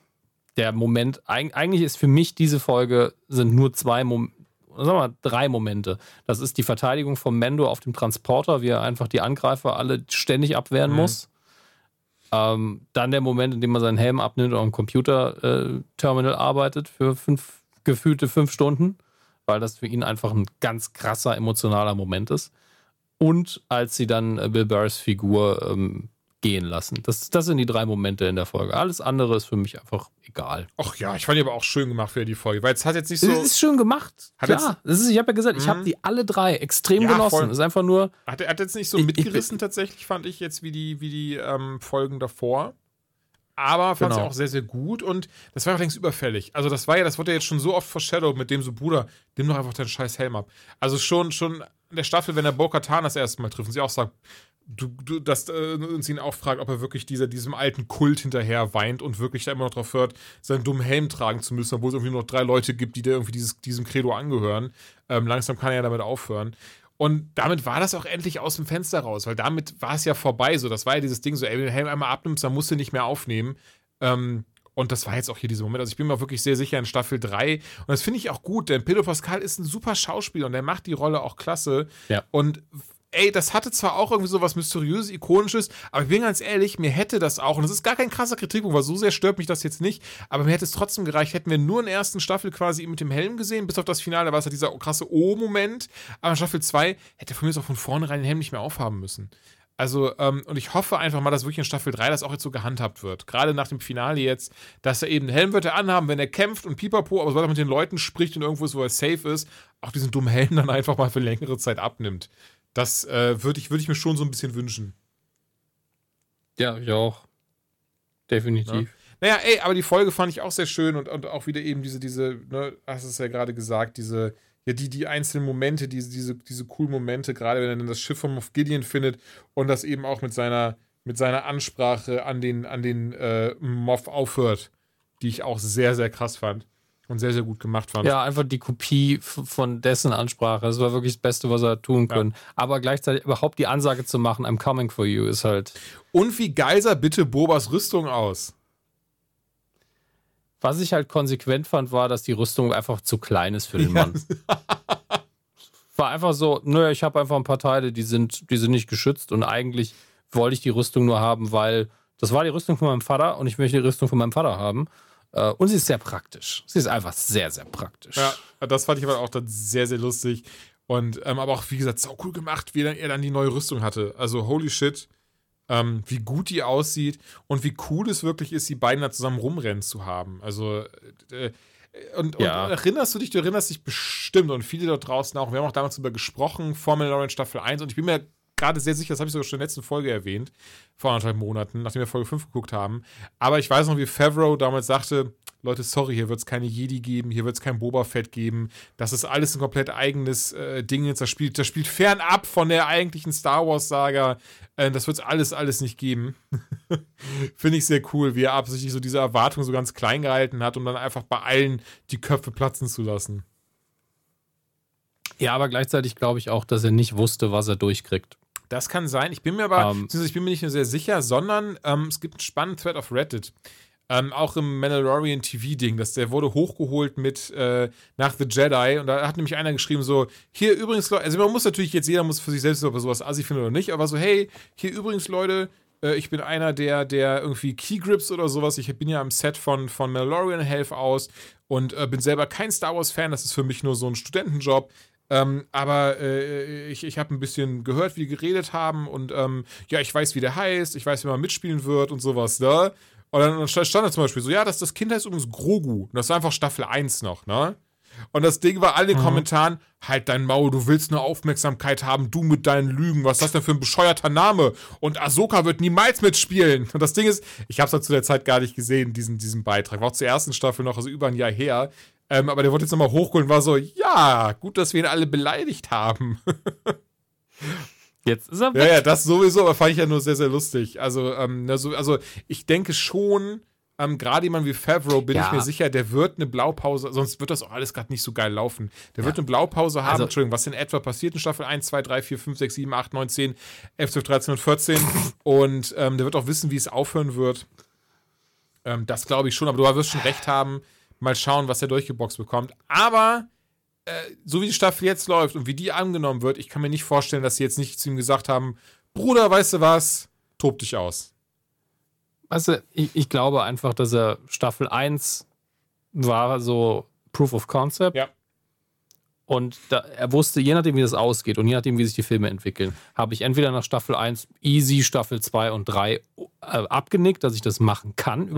der Moment, eigentlich ist für mich diese Folge, sind nur zwei Momente sagen wir mal, drei Momente. Das ist die Verteidigung von Mendo auf dem Transporter, wie er einfach die Angreifer alle ständig abwehren mhm. muss. Ähm, dann der Moment, in dem er seinen Helm abnimmt und am Computerterminal äh, arbeitet für fünf, gefühlte fünf Stunden, weil das für ihn einfach ein ganz krasser emotionaler Moment ist. Und als sie dann äh, Bill Burrs Figur ähm, gehen lassen. Das, das sind die drei Momente in der Folge. Alles andere ist für mich einfach egal. Ach ja, ich fand die aber auch schön gemacht für die Folge, weil es hat jetzt nicht so. Es ist schön gemacht. Hat Klar, das ist, ich habe ja gesagt, ich habe mhm. die alle drei extrem ja, genossen. Voll. Es ist einfach nur. Hat, hat jetzt nicht so ich, mitgerissen, ich, tatsächlich, fand ich jetzt wie die, wie die ähm, Folgen davor. Aber fand genau. sie auch sehr, sehr gut und das war allerdings überfällig. Also, das war ja, das wurde ja jetzt schon so oft foreshadowed mit dem so, Bruder, nimm doch einfach deinen scheiß Helm ab. Also, schon, schon in der Staffel, wenn der Bo-Katan das erste Mal trifft und sie auch sagt, du, du, dass äh, uns ihn auch fragt, ob er wirklich dieser, diesem alten Kult hinterher weint und wirklich da immer noch drauf hört, seinen dummen Helm tragen zu müssen, obwohl es irgendwie noch drei Leute gibt, die da irgendwie dieses, diesem Credo angehören. Ähm, langsam kann er ja damit aufhören. Und damit war das auch endlich aus dem Fenster raus, weil damit war es ja vorbei. So, das war ja dieses Ding, so, ey, wenn du den Helm einmal abnimmst, dann musst du nicht mehr aufnehmen. Ähm, und das war jetzt auch hier dieser Moment. Also ich bin mir wirklich sehr sicher in Staffel 3. Und das finde ich auch gut, denn Pedro Pascal ist ein super Schauspieler und der macht die Rolle auch klasse. Ja. Und ey, das hatte zwar auch irgendwie so was Mysteriöses, Ikonisches, aber ich bin ganz ehrlich, mir hätte das auch, und das ist gar kein krasser Kritikpunkt, weil so sehr stört mich das jetzt nicht, aber mir hätte es trotzdem gereicht, hätten wir nur in der ersten Staffel quasi mit dem Helm gesehen, bis auf das Finale, da war es halt dieser krasse O-Moment, aber in Staffel 2 hätte von mir auch von vornherein den Helm nicht mehr aufhaben müssen. Also, ähm, und ich hoffe einfach mal, dass wirklich in Staffel 3 das auch jetzt so gehandhabt wird. Gerade nach dem Finale jetzt, dass er eben Helm wird er anhaben, wenn er kämpft und pipapo, aber sobald er mit den Leuten spricht und irgendwo ist, wo er safe ist, auch diesen dummen Helm dann einfach mal für längere Zeit abnimmt. Das äh, würde ich, würd ich mir schon so ein bisschen wünschen. Ja, ich auch. Definitiv. Ja. Naja, ey, aber die Folge fand ich auch sehr schön und, und auch wieder eben diese, diese, ne, hast es ja gerade gesagt, diese, ja, die, die einzelnen Momente, diese, diese, diese coolen Momente, gerade wenn er dann das Schiff von Moff Gideon findet und das eben auch mit seiner, mit seiner Ansprache an den, an den äh, Moff aufhört, die ich auch sehr, sehr krass fand. Und sehr, sehr gut gemacht fand. Ja, einfach die Kopie von dessen Ansprache. Das war wirklich das Beste, was er tun können. Ja. Aber gleichzeitig überhaupt die Ansage zu machen, I'm coming for you, ist halt. Und wie geil sah bitte Bobas Rüstung aus? Was ich halt konsequent fand, war, dass die Rüstung einfach zu klein ist für den Mann. *laughs* war einfach so, nö, ich habe einfach ein paar Teile, die sind, die sind nicht geschützt und eigentlich wollte ich die Rüstung nur haben, weil das war die Rüstung von meinem Vater und ich möchte die Rüstung von meinem Vater haben. Äh, und sie ist sehr praktisch. Sie ist einfach sehr, sehr praktisch. Ja, das fand ich aber auch dann sehr, sehr lustig. Und ähm, aber auch, wie gesagt, so cool gemacht, wie er dann die neue Rüstung hatte. Also, holy shit, ähm, wie gut die aussieht und wie cool es wirklich ist, die beiden da zusammen rumrennen zu haben. Also, äh, und, ja. und, erinnerst du dich, du erinnerst dich bestimmt und viele dort draußen auch, wir haben auch damals darüber gesprochen, Formel Mandalorian Staffel 1 und ich bin mir gerade sehr sicher, das habe ich sogar schon in der letzten Folge erwähnt, vor anderthalb Monaten, nachdem wir Folge 5 geguckt haben. Aber ich weiß noch, wie Favreau damals sagte, Leute, sorry, hier wird es keine Jedi geben, hier wird es kein Boba Fett geben. Das ist alles ein komplett eigenes äh, Ding. Das spielt, das spielt fernab von der eigentlichen Star Wars-Saga. Äh, das wird es alles, alles nicht geben. *laughs* Finde ich sehr cool, wie er absichtlich so diese Erwartung so ganz klein gehalten hat, um dann einfach bei allen die Köpfe platzen zu lassen. Ja, aber gleichzeitig glaube ich auch, dass er nicht wusste, was er durchkriegt. Das kann sein. Ich bin mir aber, um, ähm. ich bin mir nicht nur sehr sicher, sondern ähm, es gibt einen spannenden Thread auf Reddit. Ähm, auch im Mandalorian TV-Ding, dass der wurde hochgeholt mit äh, nach The Jedi und da hat nämlich einer geschrieben so, hier übrigens, also man muss natürlich jetzt, jeder muss für sich selbst, ob er sowas assi findet oder nicht, aber so, hey, hier übrigens Leute, äh, ich bin einer der, der irgendwie Keygrips oder sowas, ich bin ja am Set von, von Mandalorian Health aus und äh, bin selber kein Star Wars-Fan, das ist für mich nur so ein Studentenjob, ähm, aber äh, ich, ich habe ein bisschen gehört, wie die geredet haben und ähm, ja, ich weiß, wie der heißt, ich weiß, wie man mitspielen wird und sowas, ne? Und dann stand da zum Beispiel so, ja, das, das Kind heißt übrigens Grogu. Und das war einfach Staffel 1 noch, ne? Und das Ding war alle in den mhm. Kommentaren, halt dein Maul, du willst nur Aufmerksamkeit haben, du mit deinen Lügen, was ist das denn für ein bescheuerter Name? Und Ahsoka wird niemals mitspielen. Und das Ding ist, ich habe es halt zu der Zeit gar nicht gesehen, diesen, diesen Beitrag. War auch zur ersten Staffel noch, also über ein Jahr her. Ähm, aber der wurde jetzt nochmal hochgeholt und war so, ja, gut, dass wir ihn alle beleidigt haben. *laughs* Jetzt ist er weg. Ja, ja, das sowieso, aber fand ich ja nur sehr, sehr lustig. Also, ähm, also, also ich denke schon, ähm, gerade jemand wie Favreau, bin ja. ich mir sicher, der wird eine Blaupause, sonst wird das auch alles gerade nicht so geil laufen. Der ja. wird eine Blaupause haben, also, Entschuldigung, was in etwa passiert in Staffel 1, 2, 3, 4, 5, 6, 7, 8, 9, 10, 11, 12, 13 und 14. *laughs* und ähm, der wird auch wissen, wie es aufhören wird. Ähm, das glaube ich schon, aber du wirst schon recht haben Mal schauen, was er durchgeboxt bekommt. Aber äh, so wie die Staffel jetzt läuft und wie die angenommen wird, ich kann mir nicht vorstellen, dass sie jetzt nicht zu ihm gesagt haben, Bruder, weißt du was, tob dich aus. Weißt du, ich, ich glaube einfach, dass er Staffel 1 war so Proof of Concept. Ja. Und da, er wusste, je nachdem, wie das ausgeht und je nachdem, wie sich die Filme entwickeln, habe ich entweder nach Staffel 1 easy, Staffel 2 und 3 äh, abgenickt, dass ich das machen kann mhm.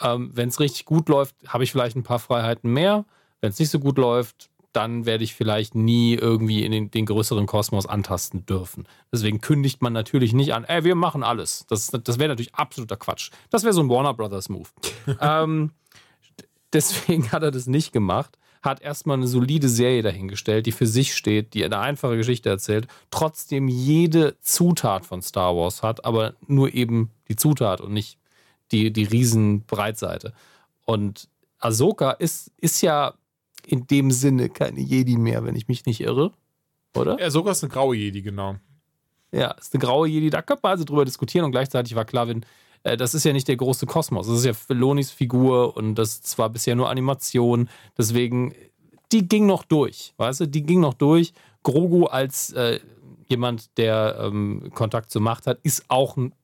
Ähm, Wenn es richtig gut läuft, habe ich vielleicht ein paar Freiheiten mehr. Wenn es nicht so gut läuft, dann werde ich vielleicht nie irgendwie in den, den, größeren Kosmos antasten dürfen. Deswegen kündigt man natürlich nicht an, ey, wir machen alles. Das, das wäre natürlich absoluter Quatsch. Das wäre so ein Warner Brothers Move. *laughs* ähm, deswegen hat er das nicht gemacht. Hat erstmal eine solide Serie dahingestellt, die für sich steht, die eine einfache Geschichte erzählt, trotzdem jede Zutat von Star Wars hat, aber nur eben die Zutat und nicht die, die Riesenbreitseite. Und Ahsoka ist, ist ja in dem Sinne keine Jedi mehr, wenn ich mich nicht irre. Oder? Ahsoka ist eine graue Jedi, genau. Ja, ist eine graue Jedi. Da könnte man also drüber diskutieren und gleichzeitig war klar, wenn, äh, das ist ja nicht der große Kosmos. Das ist ja Felonis Figur und das war bisher nur Animation. Deswegen, die ging noch durch, weißt du? Die ging noch durch. Grogu als äh, jemand, der ähm, Kontakt zur Macht hat, ist auch ein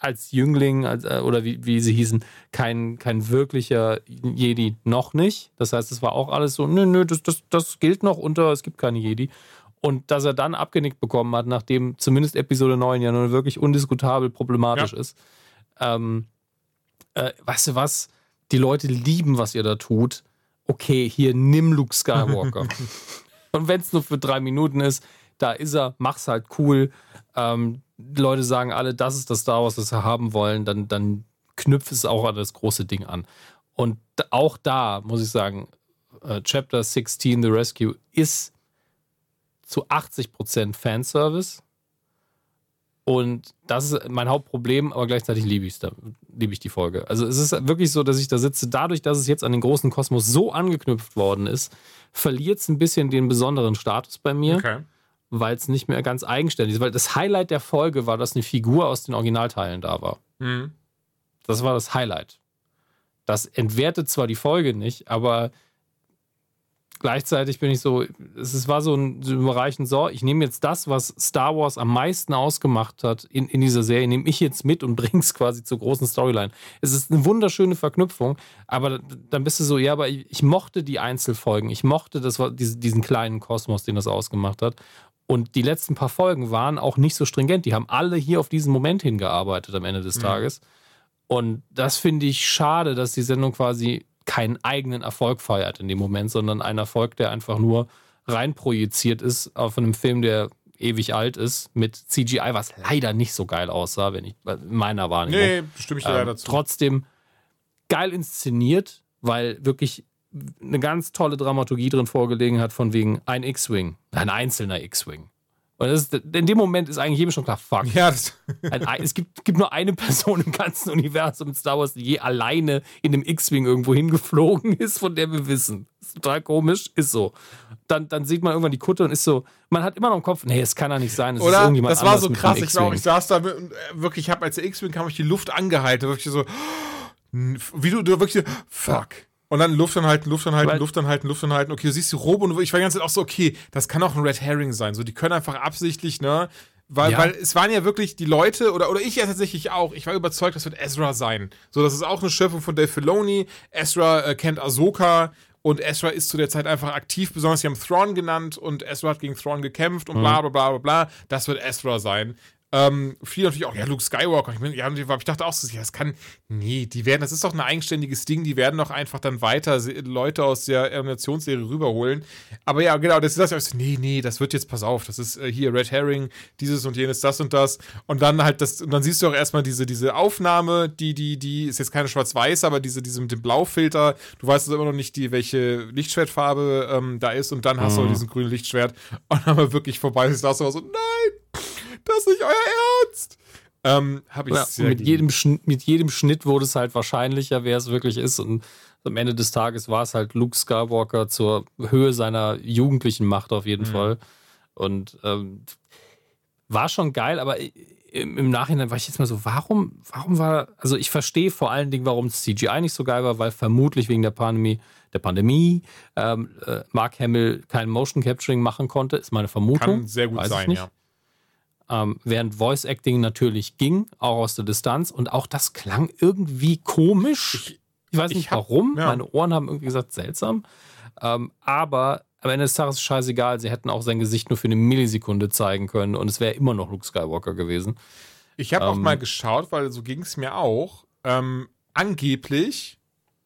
als Jüngling als, äh, oder wie, wie sie hießen, kein, kein wirklicher Jedi noch nicht. Das heißt, es war auch alles so, nö, nö, das, das, das gilt noch unter, es gibt keine Jedi. Und dass er dann abgenickt bekommen hat, nachdem zumindest Episode 9 ja nun wirklich undiskutabel problematisch ja. ist. Ähm, äh, weißt du was? Die Leute lieben, was ihr da tut. Okay, hier nimm Luke Skywalker. *laughs* Und wenn es nur für drei Minuten ist, da ist er, mach's halt cool. Ähm, Leute sagen alle, das ist das Star Wars, das sie haben wollen, dann, dann knüpft es auch an das große Ding an. Und auch da muss ich sagen, äh, Chapter 16, The Rescue, ist zu 80% Fanservice. Und das ist mein Hauptproblem, aber gleichzeitig liebe, liebe ich die Folge. Also es ist wirklich so, dass ich da sitze, dadurch, dass es jetzt an den großen Kosmos so angeknüpft worden ist, verliert es ein bisschen den besonderen Status bei mir. Okay weil es nicht mehr ganz eigenständig ist. Weil das Highlight der Folge war, dass eine Figur aus den Originalteilen da war. Mhm. Das war das Highlight. Das entwertet zwar die Folge nicht, aber gleichzeitig bin ich so, es war so ein überreichend so, ich nehme jetzt das, was Star Wars am meisten ausgemacht hat in, in dieser Serie, nehme ich jetzt mit und *laughs* bringe es quasi zur großen Storyline. Es ist eine wunderschöne Verknüpfung, aber dann bist du so, ja, aber ich, ich mochte die Einzelfolgen, ich mochte das, diesen kleinen Kosmos, den das ausgemacht hat und die letzten paar Folgen waren auch nicht so stringent. Die haben alle hier auf diesen Moment hingearbeitet am Ende des mhm. Tages. Und das finde ich schade, dass die Sendung quasi keinen eigenen Erfolg feiert in dem Moment, sondern ein Erfolg, der einfach nur reinprojiziert ist auf einem Film, der ewig alt ist, mit CGI, was leider nicht so geil aussah, wenn ich in meiner Wahrnehmung. Nee, stimme ich ähm, leider zu. Trotzdem geil inszeniert, weil wirklich eine ganz tolle Dramaturgie drin vorgelegen hat, von wegen ein X-Wing, ein einzelner X-Wing. Und ist, in dem Moment ist eigentlich jedem schon klar, fuck. Ja, ein, es gibt, gibt, nur eine Person im ganzen Universum mit Star Wars, die je alleine in dem X-Wing irgendwo hingeflogen *laughs* ist, von der wir wissen. Ist total komisch, ist so. Dann, dann sieht man irgendwann die Kutte und ist so, man hat immer noch im Kopf, nee, es kann ja nicht sein. Oder? das war so krass. Ich, war, ich saß da wirklich, ich habe als der X-Wing kam, ich die Luft angehalten. Wirklich so, *gasps* wie du, du wirklich, fuck. Und dann Luft anhalten, Luft anhalten, Weil, Luft anhalten, Luft anhalten. Okay, du siehst die Robe und ich war die ganze Zeit auch so, okay, das kann auch ein Red Herring sein. So, die können einfach absichtlich, ne? Weil, ja. weil es waren ja wirklich die Leute, oder, oder ich ja tatsächlich auch, ich war überzeugt, das wird Ezra sein. So, das ist auch eine Schöpfung von Dave Filoni. Ezra äh, kennt Ahsoka und Ezra ist zu der Zeit einfach aktiv, besonders sie haben Thrawn genannt und Ezra hat gegen Thrawn gekämpft und bla bla bla bla bla. Das wird Ezra sein. Ähm, viele natürlich auch, ja, Luke Skywalker. Ich, mein, ja, ich dachte auch so, ja, das kann, nee, die werden, das ist doch ein eigenständiges Ding, die werden doch einfach dann weiter Leute aus der Animationsserie rüberholen. Aber ja, genau, das ist das, ich so, nee, nee, das wird jetzt, pass auf, das ist äh, hier Red Herring, dieses und jenes, das und das. Und dann halt das, und dann siehst du auch erstmal diese, diese Aufnahme, die, die, die ist jetzt keine schwarz-weiß, aber diese, diese mit dem Blaufilter, du weißt also immer noch nicht, die, welche Lichtschwertfarbe ähm, da ist und dann hast mhm. du diesen grünen Lichtschwert und dann mal wirklich vorbei ist, da so, nein! Das ist nicht euer Ernst. Ähm, habe ich ja, mit jedem, mit jedem Schnitt wurde es halt wahrscheinlicher, wer es wirklich ist. Und am Ende des Tages war es halt Luke Skywalker zur Höhe seiner jugendlichen Macht auf jeden mhm. Fall. Und ähm, war schon geil, aber im, im, Nachhinein war ich jetzt mal so, warum, warum war, also ich verstehe vor allen Dingen, warum CGI nicht so geil war, weil vermutlich wegen der Pandemie, der Pandemie ähm, äh, Mark Hamill kein Motion Capturing machen konnte, ist meine Vermutung. Kann sehr gut sein, ja. Ähm, während Voice Acting natürlich ging, auch aus der Distanz. Und auch das klang irgendwie komisch. Ich, ich weiß nicht hab, warum. Ja. Meine Ohren haben irgendwie gesagt, seltsam. Ähm, aber am Ende des Tages ist scheißegal. Sie hätten auch sein Gesicht nur für eine Millisekunde zeigen können und es wäre immer noch Luke Skywalker gewesen. Ich habe ähm, auch mal geschaut, weil so ging es mir auch. Ähm, angeblich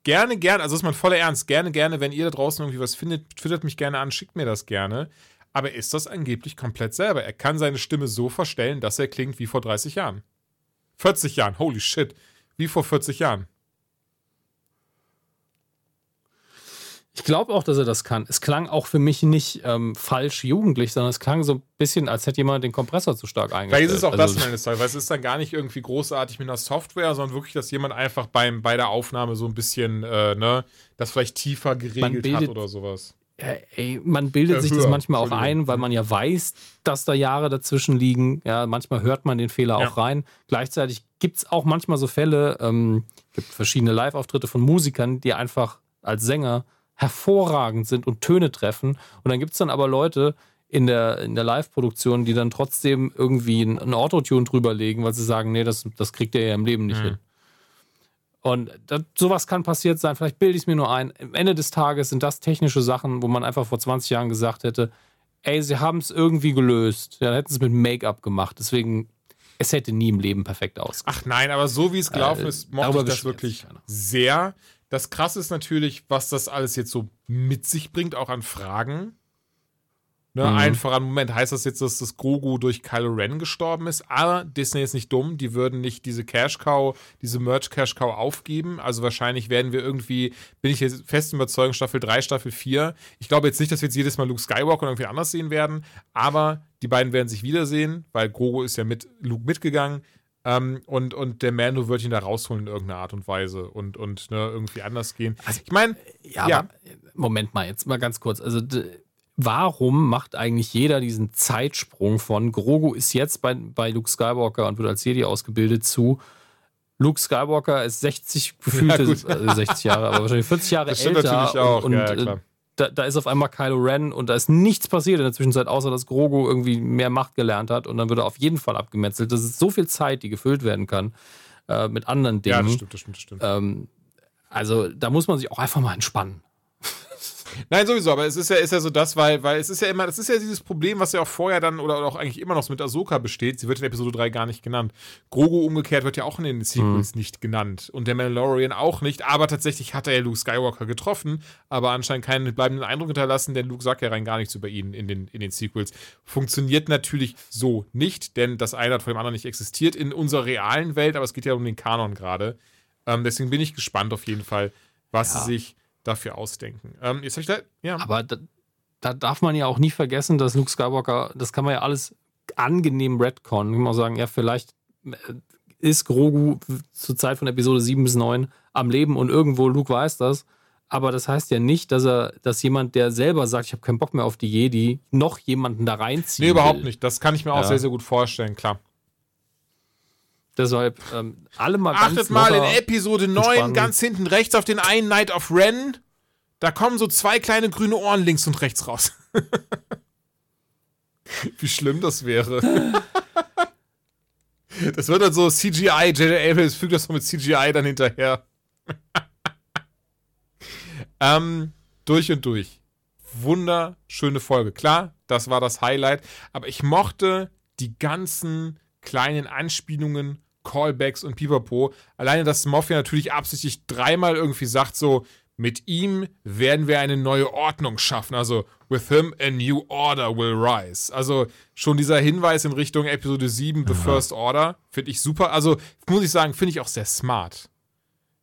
gerne, gerne, also ist mein voller Ernst, gerne, gerne, wenn ihr da draußen irgendwie was findet, twittert mich gerne an, schickt mir das gerne aber ist das angeblich komplett selber. Er kann seine Stimme so verstellen, dass er klingt wie vor 30 Jahren. 40 Jahren, holy shit. Wie vor 40 Jahren. Ich glaube auch, dass er das kann. Es klang auch für mich nicht ähm, falsch jugendlich, sondern es klang so ein bisschen, als hätte jemand den Kompressor zu stark eingestellt. Vielleicht ist es auch also, das meines Teil, weil es ist dann gar nicht irgendwie großartig mit einer Software, sondern wirklich, dass jemand einfach beim, bei der Aufnahme so ein bisschen, äh, ne, das vielleicht tiefer geregelt hat oder sowas ey, man bildet ja, sich das manchmal auch ein, weil man ja weiß, dass da Jahre dazwischen liegen. Ja, manchmal hört man den Fehler ja. auch rein. Gleichzeitig gibt es auch manchmal so Fälle, ähm, gibt verschiedene Live-Auftritte von Musikern, die einfach als Sänger hervorragend sind und Töne treffen. Und dann gibt es dann aber Leute in der, in der Live-Produktion, die dann trotzdem irgendwie ein, Autotune drüberlegen, weil sie sagen, nee, das, das kriegt ihr ja im Leben nicht mhm. hin. Und das, sowas kann passiert sein, vielleicht bilde ich es mir nur ein. Am Ende des Tages sind das technische Sachen, wo man einfach vor 20 Jahren gesagt hätte, ey, sie haben es irgendwie gelöst. Ja, dann hätten sie es mit Make-up gemacht. Deswegen, es hätte nie im Leben perfekt ausgesehen. Ach nein, aber so wie es gelaufen äh, ist, mochte ich das wirklich sehr. Das Krasse ist natürlich, was das alles jetzt so mit sich bringt, auch an Fragen. Ne, mhm. Einfach an Moment heißt das jetzt, dass das Grogu durch Kylo Ren gestorben ist. Aber Disney ist nicht dumm, die würden nicht diese Cash Cow, diese Merch Cash Cow aufgeben. Also wahrscheinlich werden wir irgendwie, bin ich jetzt fest überzeugt, Staffel 3, Staffel 4. Ich glaube jetzt nicht, dass wir jetzt jedes Mal Luke Skywalker irgendwie anders sehen werden, aber die beiden werden sich wiedersehen, weil Grogu ist ja mit Luke mitgegangen. Ähm, und, und der Mando wird ihn da rausholen in irgendeiner Art und Weise und, und ne, irgendwie anders gehen. Also, ich meine, ja, ja. Moment mal, jetzt mal ganz kurz. Also warum macht eigentlich jeder diesen Zeitsprung von Grogu ist jetzt bei, bei Luke Skywalker und wird als Jedi ausgebildet zu Luke Skywalker ist 60 gefühlte ja, 60 Jahre, aber wahrscheinlich 40 Jahre das älter natürlich auch. und, und ja, äh, da, da, ist auf einmal Kylo Ren und da ist nichts passiert in der Zwischenzeit, außer dass Grogu irgendwie mehr Macht gelernt hat und dann wird er auf jeden Fall abgemetzelt. Das ist so viel Zeit, die gefüllt werden kann äh, mit anderen Dingen. Ja, das stimmt, das stimmt, das stimmt. Ähm, also da muss man sich auch einfach mal entspannen. Nein, sowieso, aber es ist ja, ist ja so das, weil, weil es ist ja immer, das ist ja dieses Problem, was ja auch vorher dann oder auch eigentlich immer noch mit Ahsoka besteht. Sie wird in Episode 3 gar nicht genannt. Grogu umgekehrt wird ja auch in den Sequels mhm. nicht genannt. Und der Mandalorian auch nicht, aber tatsächlich hat er ja Luke Skywalker getroffen, aber anscheinend keinen bleibenden Eindruck hinterlassen, denn Luke sagt ja rein gar nichts über ihn in den, in den Sequels. Funktioniert natürlich so nicht, denn das eine hat vor dem anderen nicht existiert in unserer realen Welt, aber es geht ja um den Kanon gerade. Ähm, deswegen bin ich gespannt auf jeden Fall, was ja. sie sich dafür ausdenken. Ähm, jetzt ich da, ja. Aber da, da, darf man ja auch nie vergessen, dass Luke Skywalker, das kann man ja alles angenehm retcon. Kann man sagen, ja, vielleicht äh, ist Grogu zur Zeit von Episode 7 bis 9 am Leben und irgendwo Luke weiß das. Aber das heißt ja nicht, dass er, dass jemand, der selber sagt, ich habe keinen Bock mehr auf die Jedi, noch jemanden da reinzieht. Nee, überhaupt will. nicht. Das kann ich mir auch ja. sehr, sehr gut vorstellen, klar. Deshalb ähm, alle mal Achtet mal in Episode 9 ganz hinten rechts auf den einen Night of Ren. Da kommen so zwei kleine grüne Ohren links und rechts raus. *laughs* Wie schlimm das wäre. *laughs* das wird dann so CGI. J.J. Abrams fügt das so mit CGI dann hinterher. *laughs* ähm, durch und durch. Wunderschöne Folge. Klar, das war das Highlight. Aber ich mochte die ganzen kleinen Anspielungen Callbacks und Pipapo. Alleine, dass Mafia natürlich absichtlich dreimal irgendwie sagt, so, mit ihm werden wir eine neue Ordnung schaffen. Also, with him a new order will rise. Also, schon dieser Hinweis in Richtung Episode 7, The First Order, finde ich super. Also, muss ich sagen, finde ich auch sehr smart.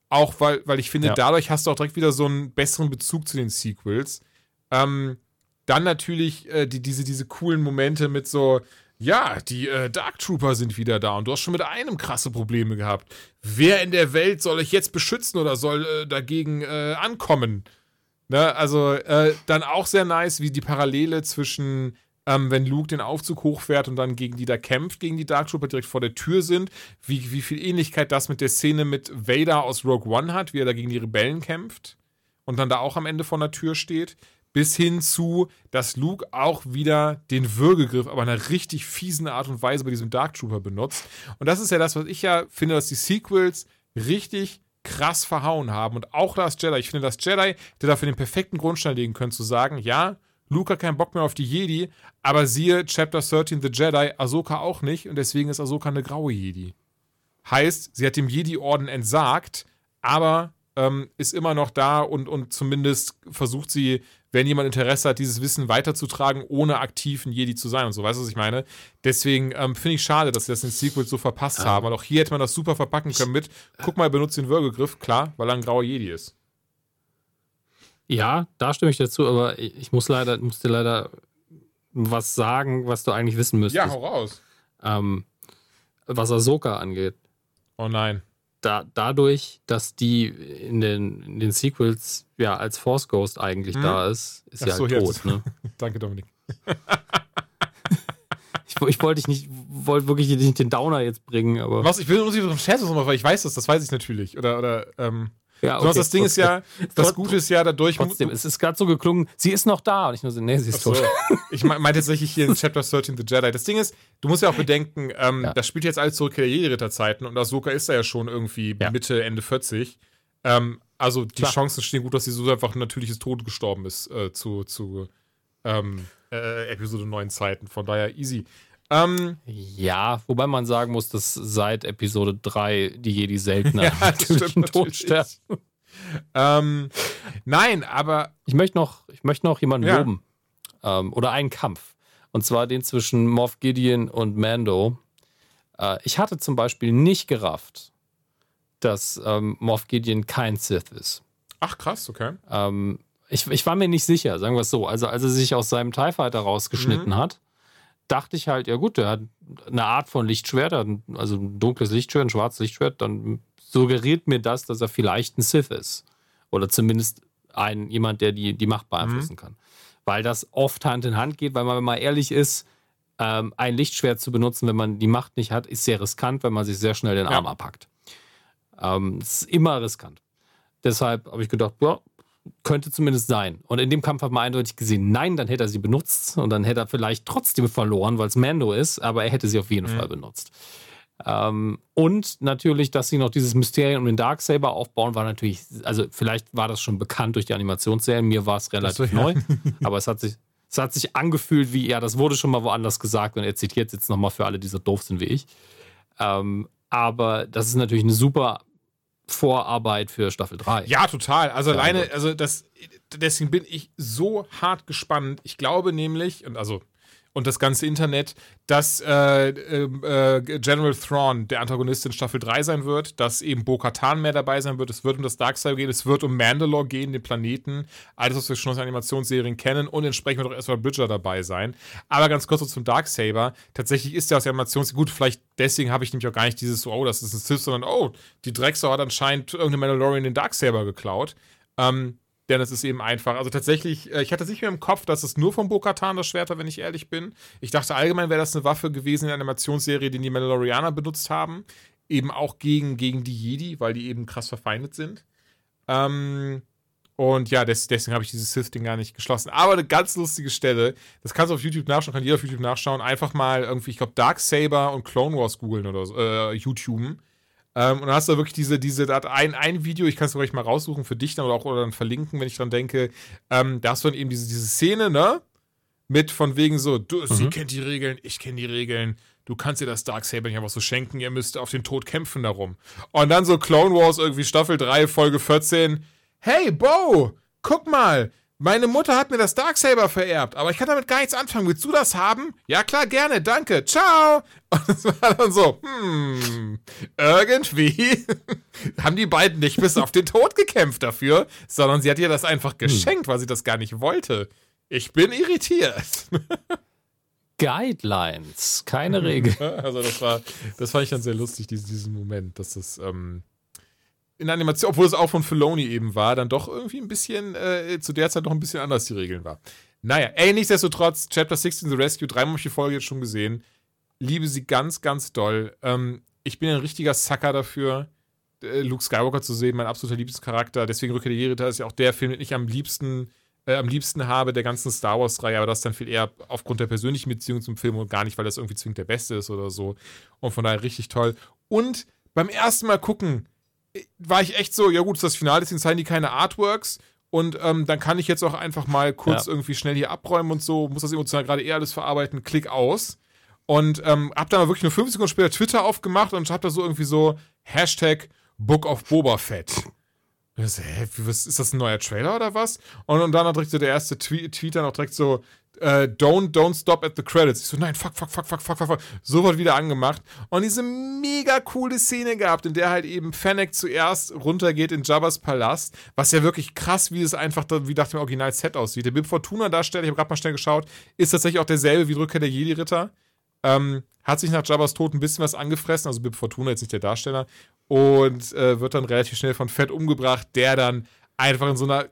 Auch weil, weil ich finde, ja. dadurch hast du auch direkt wieder so einen besseren Bezug zu den Sequels. Ähm, dann natürlich äh, die, diese, diese coolen Momente mit so, ja, die äh, Dark Trooper sind wieder da und du hast schon mit einem krasse Probleme gehabt. Wer in der Welt soll euch jetzt beschützen oder soll äh, dagegen äh, ankommen? Ne, also äh, dann auch sehr nice, wie die Parallele zwischen, ähm, wenn Luke den Aufzug hochfährt und dann gegen die da kämpft, gegen die Dark Trooper direkt vor der Tür sind, wie, wie viel Ähnlichkeit das mit der Szene mit Vader aus Rogue One hat, wie er da gegen die Rebellen kämpft und dann da auch am Ende vor der Tür steht bis hin zu, dass Luke auch wieder den Würgegriff, aber in einer richtig fiesen Art und Weise bei diesem Dark Trooper benutzt. Und das ist ja das, was ich ja finde, dass die Sequels richtig krass verhauen haben. Und auch das Jedi. Ich finde, das Jedi hätte dafür den perfekten Grundstein legen können, zu sagen, ja, Luke hat keinen Bock mehr auf die Jedi, aber siehe Chapter 13 The Jedi, Ahsoka auch nicht und deswegen ist Ahsoka eine graue Jedi. Heißt, sie hat dem Jedi-Orden entsagt, aber ähm, ist immer noch da und, und zumindest versucht sie wenn jemand Interesse hat, dieses Wissen weiterzutragen, ohne aktiv ein Jedi zu sein und so. Weißt du, was ich meine? Deswegen ähm, finde ich schade, dass sie das in Sequels so verpasst ja. haben. Weil auch hier hätte man das super verpacken können mit, guck mal, benutzt den Würgegriff, klar, weil er ein grauer Jedi ist. Ja, da stimme ich dazu, aber ich muss leider, muss dir leider was sagen, was du eigentlich wissen müsstest. Ja, hau raus. Ähm, was Ahsoka angeht. Oh nein da, dadurch, dass die in den, in den Sequels ja als Force Ghost eigentlich hm. da ist, ist sie halt so, tot. Ne? *laughs* Danke, Dominik. *laughs* ich, ich wollte dich nicht, wollte wirklich nicht den Downer jetzt bringen, aber. Was, ich will nur nicht Scherz machen, weil ich weiß das, das weiß ich natürlich. Oder, oder, ähm, ja, okay, das Ding ist ja, das Gute ist ja dadurch. Trotzdem, es ist gerade so geklungen, sie ist noch da. Und ich nur so, nee, sie ist so. tot. ich meine tatsächlich hier *laughs* in Chapter 13 The Jedi. Das Ding ist, du musst ja auch bedenken, ähm, ja. das spielt jetzt alles zurück in der Jedi-Ritterzeiten und Ahsoka ist da ja schon irgendwie ja. Mitte, Ende 40. Ähm, also die Klar. Chancen stehen gut, dass sie so einfach ein natürliches Tod gestorben ist äh, zu, zu ähm, äh, Episode 9 Zeiten. Von daher easy. Ähm, ja, wobei man sagen muss, dass seit Episode 3 die Jedi seltener *laughs* ja, natürlichen Tod sterben. ähm, nein, aber. Ich möchte noch, ich möchte noch jemanden ja. loben. Ähm, oder einen Kampf. Und zwar den zwischen Moff Gideon und Mando. Äh, ich hatte zum Beispiel nicht gerafft, dass ähm, Moff Gideon kein Sith ist. Ach, krass, okay. Ähm, ich, ich war mir nicht sicher, sagen wir es so. Also, als er sich aus seinem TIE Fighter rausgeschnitten mhm. hat, dachte ich halt, ja gut, der hat eine Art von Lichtschwert, also ein dunkles Lichtschwert, ein schwarzes Lichtschwert, dann suggeriert mir das, dass er vielleicht ein Sith ist. Oder zumindest ein, jemand, der die, die Macht beeinflussen mhm. kann. Weil das oft Hand in Hand geht, weil man, wenn man ehrlich ist, ähm, ein Lichtschwert zu benutzen, wenn man die Macht nicht hat, ist sehr riskant, weil man sich sehr schnell den ja. Arm abpackt. Ähm, ist immer riskant. Deshalb habe ich gedacht, ja, könnte zumindest sein. Und in dem Kampf hat man eindeutig gesehen, nein, dann hätte er sie benutzt und dann hätte er vielleicht trotzdem verloren, weil es Mando ist, aber er hätte sie auf jeden mhm. Fall benutzt. Ähm, und natürlich, dass sie noch dieses Mysterium um den Darksaber aufbauen, war natürlich, also vielleicht war das schon bekannt durch die Animationsserien, mir war es relativ neu, *laughs* aber es hat sich, es hat sich angefühlt wie, ja, das wurde schon mal woanders gesagt und er zitiert jetzt nochmal für alle, die so doof sind wie ich. Ähm, aber das ist natürlich eine super Vorarbeit für Staffel 3. Ja, total. Also ja, alleine, also das, deswegen bin ich so hart gespannt. Ich glaube nämlich, und also und das ganze Internet, dass äh, äh, General Thrawn der Antagonist in Staffel 3 sein wird, dass eben Bo-Katan mehr dabei sein wird, es wird um das Darkseid gehen, es wird um Mandalore gehen, den Planeten, alles, was wir schon aus Animationsserien kennen und entsprechend wird auch Ezra Bridger dabei sein. Aber ganz kurz so zum Darksaber, tatsächlich ist der aus der Animationsserie, gut, vielleicht deswegen habe ich nämlich auch gar nicht dieses oh, das ist ein Sith, sondern oh, die Drecksau hat anscheinend irgendeine Mandalorian den Darksaber geklaut. Ähm, denn es ist eben einfach. Also tatsächlich, äh, ich hatte nicht mehr im Kopf, dass es nur von Bo-Katan das Schwert war, wenn ich ehrlich bin. Ich dachte allgemein wäre das eine Waffe gewesen in der Animationsserie, die die Mandalorianer benutzt haben. Eben auch gegen, gegen die Jedi, weil die eben krass verfeindet sind. Ähm, und ja, des, deswegen habe ich dieses Sith-Ding gar nicht geschlossen. Aber eine ganz lustige Stelle, das kannst du auf YouTube nachschauen, kann jeder auf YouTube nachschauen. Einfach mal irgendwie, ich glaube, Dark Saber und Clone Wars googeln oder so, äh, YouTuben. Ähm, und dann hast du wirklich diese, diese, da hat ein, ein Video, ich kann es gleich mal raussuchen für dich dann oder auch oder dann verlinken, wenn ich dran denke. Ähm, da hast du dann eben diese, diese Szene, ne? Mit von wegen so, du, mhm. sie kennt die Regeln, ich kenne die Regeln. Du kannst ihr das Darksaber nicht einfach so schenken, ihr müsst auf den Tod kämpfen darum. Und dann so Clone Wars irgendwie Staffel 3, Folge 14. Hey, Bo, guck mal, meine Mutter hat mir das Darksaber vererbt, aber ich kann damit gar nichts anfangen. Willst du das haben? Ja, klar, gerne, danke. Ciao. *laughs* Und es war dann so, hm, irgendwie *laughs* haben die beiden nicht bis auf den Tod gekämpft dafür, sondern sie hat ihr das einfach hm. geschenkt, weil sie das gar nicht wollte. Ich bin irritiert. *laughs* Guidelines, keine Regel. Also das war, das fand ich dann sehr lustig, diesen, diesen Moment, dass das, ähm, in Animation, obwohl es auch von Filoni eben war, dann doch irgendwie ein bisschen, äh, zu der Zeit noch ein bisschen anders die Regeln war. Naja, ey, nichtsdestotrotz, Chapter 16 The Rescue, dreimal habe ich die Folge jetzt schon gesehen. Liebe sie ganz, ganz doll. Ähm, ich bin ein richtiger Sucker dafür, äh, Luke Skywalker zu sehen, mein absoluter Lieblingscharakter. Deswegen Rückkehr der Jedi ist ja auch der Film, den ich am liebsten, äh, am liebsten habe, der ganzen Star Wars-Reihe, aber das dann viel eher aufgrund der persönlichen Beziehung zum Film und gar nicht, weil das irgendwie zwingend der Beste ist oder so. Und von daher richtig toll. Und beim ersten Mal gucken, war ich echt so, ja gut, das Finale, deswegen zeigen die keine Artworks. Und ähm, dann kann ich jetzt auch einfach mal kurz ja. irgendwie schnell hier abräumen und so, muss das emotional gerade eher alles verarbeiten, klick aus. Und ähm, hab dann wirklich nur fünf Sekunden später Twitter aufgemacht und hab da so irgendwie so Hashtag Book of Boba Fett. Und ich so, hä, was, ist das ein neuer Trailer oder was? Und, und dann hat direkt so der erste Tweet, Tweet dann auch direkt so, äh, don't, don't stop at the credits. Ich so, nein, fuck, fuck, fuck, fuck, fuck, fuck, fuck. Sofort wieder angemacht. Und diese mega coole Szene gehabt, in der halt eben Fennec zuerst runtergeht in Jabba's Palast, was ja wirklich krass, wie es einfach, wie nach dem Original-Set aussieht. Der Bib Fortuna-Darsteller, ich habe gerade mal schnell geschaut, ist tatsächlich auch derselbe wie Rückkehr der Jedi-Ritter. Ähm, hat sich nach Jabba's Tod ein bisschen was angefressen, also Bib Fortuna jetzt nicht der Darsteller, und äh, wird dann relativ schnell von Fett umgebracht, der dann einfach in so einer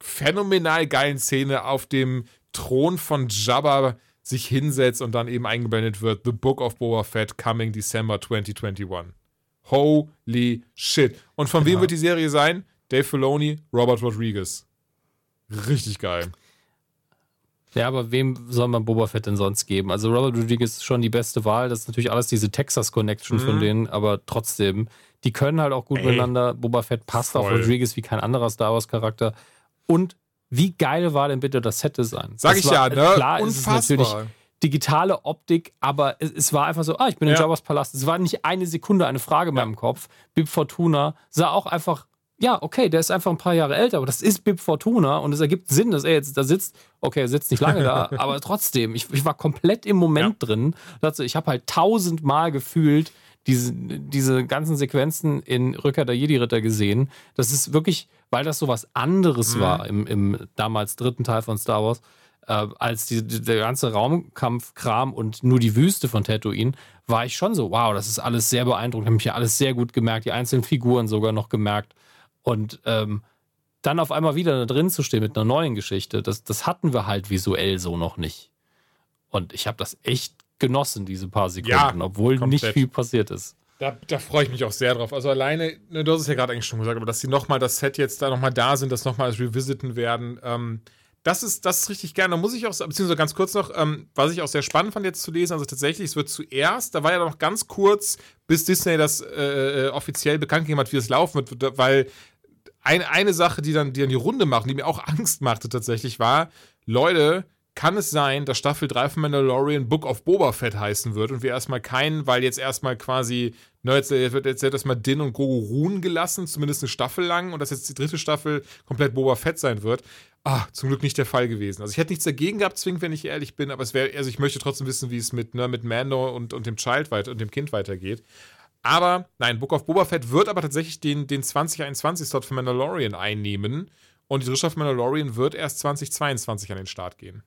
phänomenal geilen Szene auf dem Thron von Jabba sich hinsetzt und dann eben eingeblendet wird: The Book of Boba Fett coming December 2021. Holy shit. Und von ja. wem wird die Serie sein? Dave Filoni, Robert Rodriguez. Richtig geil. Ja, aber wem soll man Boba Fett denn sonst geben? Also Robert Rodriguez ist schon die beste Wahl. Das ist natürlich alles diese Texas-Connection mhm. von denen, aber trotzdem, die können halt auch gut Ey. miteinander. Boba Fett passt Voll. auf Rodriguez wie kein anderer Star Wars-Charakter. Und wie geil war denn bitte das Set-Design? Sag das ich war, ja, ne? Klar Unfassbar. ist es natürlich digitale Optik, aber es, es, war einfach so, ah, ich bin in ja. Jabba's Palast. Es war nicht eine Sekunde eine Frage in ja. meinem Kopf. Bib Fortuna sah auch einfach, ja, okay, der ist einfach ein paar Jahre älter, aber das ist Bib Fortuna und es ergibt Sinn, dass er jetzt da sitzt. Okay, er sitzt nicht lange da, *laughs* aber trotzdem, ich, ich, war komplett im Moment ja. drin. Ich habe halt tausendmal gefühlt diese, diese ganzen Sequenzen in Rückkehr der Jedi-Ritter gesehen. Das ist wirklich weil das so was anderes mhm. war im, im damals dritten Teil von Star Wars, äh, als die, die, der ganze Raumkampfkram und nur die Wüste von Tatooine, war ich schon so, wow, das ist alles sehr beeindruckend. Habe mich ja alles sehr gut gemerkt, die einzelnen Figuren sogar noch gemerkt. Und ähm, dann auf einmal wieder da drin zu stehen mit einer neuen Geschichte, das, das hatten wir halt visuell so noch nicht. Und ich habe das echt genossen, diese paar Sekunden, ja, obwohl komplett. nicht viel passiert ist. Da, da freue ich mich auch sehr drauf. Also alleine, ne, du hast es ja gerade eigentlich schon gesagt, aber dass sie nochmal das Set jetzt da nochmal da sind, das nochmal revisiten werden, ähm, das ist, das ist richtig geil. Da muss ich auch, beziehungsweise ganz kurz noch, ähm, was ich auch sehr spannend fand jetzt zu lesen, also tatsächlich, es wird zuerst, da war ja noch ganz kurz, bis Disney das äh, äh offiziell bekannt gegeben hat, wie es laufen wird, weil ein, eine Sache, die dann, die dann die Runde macht, die mir auch *laughs* Angst machte tatsächlich, war, Leute, kann es sein, dass Staffel 3 von Mandalorian Book of Boba Fett heißen wird und wir erstmal keinen, weil jetzt erstmal quasi, ne, jetzt, wird jetzt erstmal Din und Grogu ruhen gelassen, zumindest eine Staffel lang und dass jetzt die dritte Staffel komplett Boba Fett sein wird. Ah, zum Glück nicht der Fall gewesen. Also ich hätte nichts dagegen gehabt, zwingend, wenn ich ehrlich bin, aber es wäre, also ich möchte trotzdem wissen, wie es mit, ne, mit Mando und, und dem Child weiter und dem Kind weitergeht. Aber, nein, Book of Boba Fett wird aber tatsächlich den, den 2021-Slot für Mandalorian einnehmen. Und die dritte Staffel Mandalorian wird erst 2022 an den Start gehen.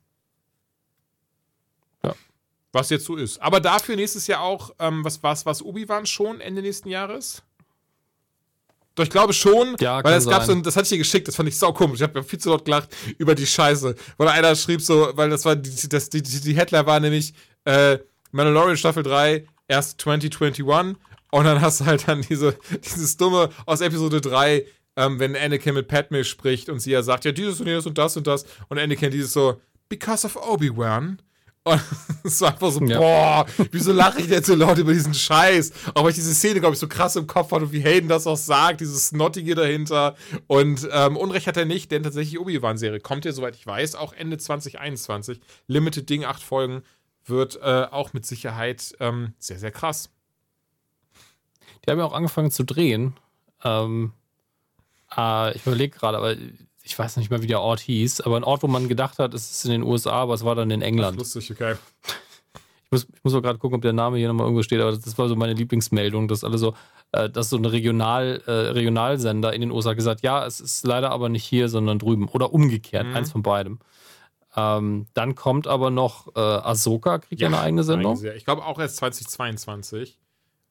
Was jetzt so ist. Aber dafür nächstes Jahr auch, ähm, was was was Obi-Wan schon Ende nächsten Jahres? Doch ich glaube schon, ja, weil es gab so ein, das hatte ich dir geschickt, das fand ich sau komisch. Ich habe viel zu laut gelacht über die Scheiße. Weil einer schrieb so, weil das war die, das, die, die Headline war nämlich äh, Mandalorian Staffel 3 erst 2021 und dann hast du halt dann diese, dieses dumme aus Episode 3, ähm, wenn Anakin mit Padme spricht und sie ja sagt, ja, dieses und jenes und das und das und Anakin dieses so, because of Obi-Wan. Und *laughs* es war einfach so, ja. boah, wieso lache ich jetzt so laut über diesen Scheiß? Auch weil ich diese Szene, glaube ich, so krass im Kopf hatte und wie Hayden das auch sagt, dieses Snottige dahinter. Und ähm, Unrecht hat er nicht, denn tatsächlich Obi-Wan-Serie kommt ja, soweit ich weiß, auch Ende 2021. Limited Ding, acht Folgen, wird äh, auch mit Sicherheit ähm, sehr, sehr krass. Die haben ja auch angefangen zu drehen. Ähm, äh, ich überlege gerade, aber ich weiß nicht mehr, wie der Ort hieß, aber ein Ort, wo man gedacht hat, es ist in den USA, aber es war dann in England. Lustig, okay. Ich muss, ich muss auch gerade gucken, ob der Name hier nochmal irgendwo steht, aber das war so meine Lieblingsmeldung, dass alle so, äh, dass so ein Regional, äh, Regionalsender in den USA gesagt, ja, es ist leider aber nicht hier, sondern drüben. Oder umgekehrt, mhm. eins von beidem. Ähm, dann kommt aber noch äh, Ahsoka, kriegt ja eine eigene Sendung. Ich glaube auch erst 2022.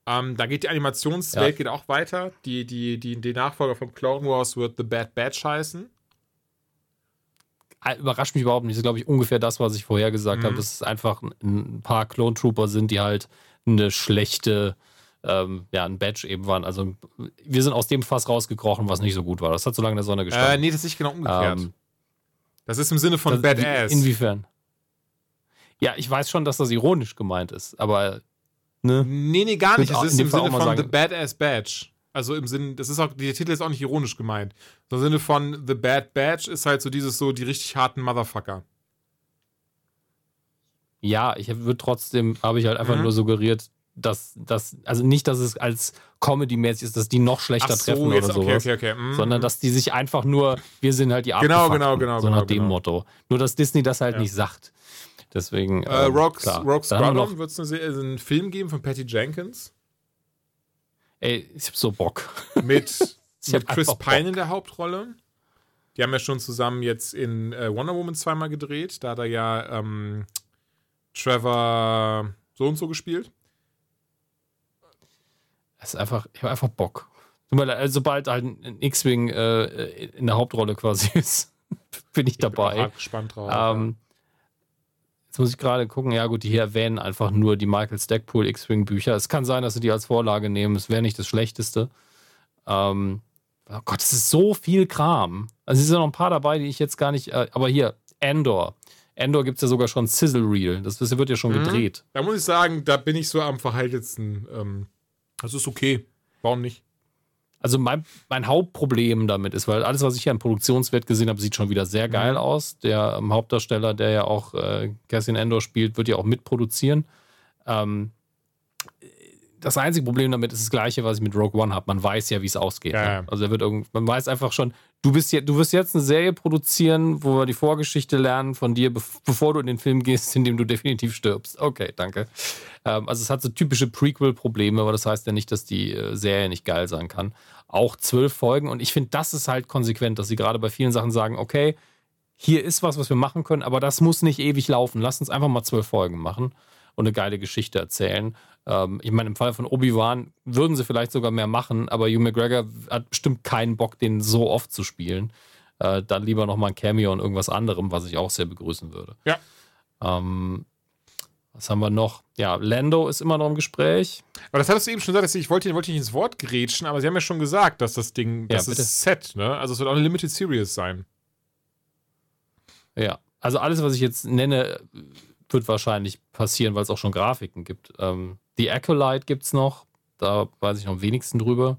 Ähm, da geht die Animationswelt ja. geht auch weiter. Die, die, die, die Nachfolger von Clone Wars wird The Bad Batch heißen. Äh, überrascht mich überhaupt nicht. Das ist, glaube ich, ungefähr das, was ich vorher gesagt mhm. habe, dass es einfach ein paar Clone Trooper sind, die halt eine schlechte, ähm, ja, ein Badge eben waren. Also wir sind aus dem Fass rausgekrochen, was nicht so gut war. Das hat so lange in der Sonne gestanden. Äh, nee, das ist nicht genau umgekehrt. Ähm, das ist im Sinne von das, Badass. Inwiefern? Ja, ich weiß schon, dass das ironisch gemeint ist, aber. Ne? Nee, nee, gar nicht. Es ist im Sinne von sagen, The Badass Badge. Also im Sinne, das ist auch, der Titel ist auch nicht ironisch gemeint. Im Sinne von The Bad Batch ist halt so dieses so, die richtig harten Motherfucker. Ja, ich würde trotzdem, habe ich halt einfach mhm. nur suggeriert, dass das, also nicht, dass es als Comedy-mäßig ist, dass die noch schlechter so, treffen jetzt, oder okay, sowas, okay, okay. Mhm. sondern dass die sich einfach nur, wir sind halt die Genau, genau, genau. So nach genau, dem genau. Motto. Nur, dass Disney das halt ja. nicht sagt. Deswegen. Äh, ähm, Rock Squadron wird es einen Film geben von Patty Jenkins. Ey, ich hab so Bock. *laughs* Mit, *laughs* mit Chris Pine in der Hauptrolle. Die haben ja schon zusammen jetzt in äh, Wonder Woman zweimal gedreht. Da hat er ja ähm, Trevor so und so gespielt. Es ist einfach, ich habe einfach Bock. Also, sobald halt ein X-Wing äh, in der Hauptrolle quasi *laughs* ist, bin ich, ich dabei. Bin gespannt drauf. Ähm, Jetzt muss ich gerade gucken, ja gut, die hier erwähnen einfach nur die Michael Stackpool X-Wing Bücher. Es kann sein, dass sie die als Vorlage nehmen. Es wäre nicht das Schlechteste. Ähm, oh Gott, es ist so viel Kram. Also es sind noch ein paar dabei, die ich jetzt gar nicht. Äh, aber hier, Endor. Endor gibt es ja sogar schon Sizzle Reel. Das wird ja schon mhm. gedreht. Da muss ich sagen, da bin ich so am verhaltensten. Ähm, das ist okay. Warum nicht? Also mein, mein Hauptproblem damit ist, weil alles, was ich hier an Produktionswert gesehen habe, sieht schon wieder sehr geil mhm. aus. Der ähm, Hauptdarsteller, der ja auch äh, Cassian Endor spielt, wird ja auch mitproduzieren. Ähm, das einzige Problem damit ist das gleiche, was ich mit Rogue One habe. Man weiß ja, wie es ausgeht. Ja, ne? Also er wird irgend, man weiß einfach schon, du bist ja, du wirst jetzt eine Serie produzieren, wo wir die Vorgeschichte lernen von dir, bevor du in den Film gehst, in dem du definitiv stirbst. Okay, danke. Ähm, also es hat so typische Prequel-Probleme, aber das heißt ja nicht, dass die äh, Serie nicht geil sein kann. Auch zwölf Folgen und ich finde, das ist halt konsequent, dass sie gerade bei vielen Sachen sagen, okay, hier ist was, was wir machen können, aber das muss nicht ewig laufen. Lass uns einfach mal zwölf Folgen machen und eine geile Geschichte erzählen. Ähm, ich meine, im Fall von Obi-Wan würden sie vielleicht sogar mehr machen, aber Hugh McGregor hat bestimmt keinen Bock, den so oft zu spielen. Äh, dann lieber nochmal ein Cameo und irgendwas anderem, was ich auch sehr begrüßen würde. Ja. Ähm, was haben wir noch? Ja, Lando ist immer noch im Gespräch. Aber das hattest du eben schon gesagt, ich wollte, wollte nicht ins Wort grätschen, aber sie haben ja schon gesagt, dass das Ding, das ja, ist Set, ne? Also es wird auch eine Limited Series sein. Ja, also alles, was ich jetzt nenne, wird wahrscheinlich passieren, weil es auch schon Grafiken gibt. Ähm, The Acolyte gibt es noch, da weiß ich noch am wenigsten drüber.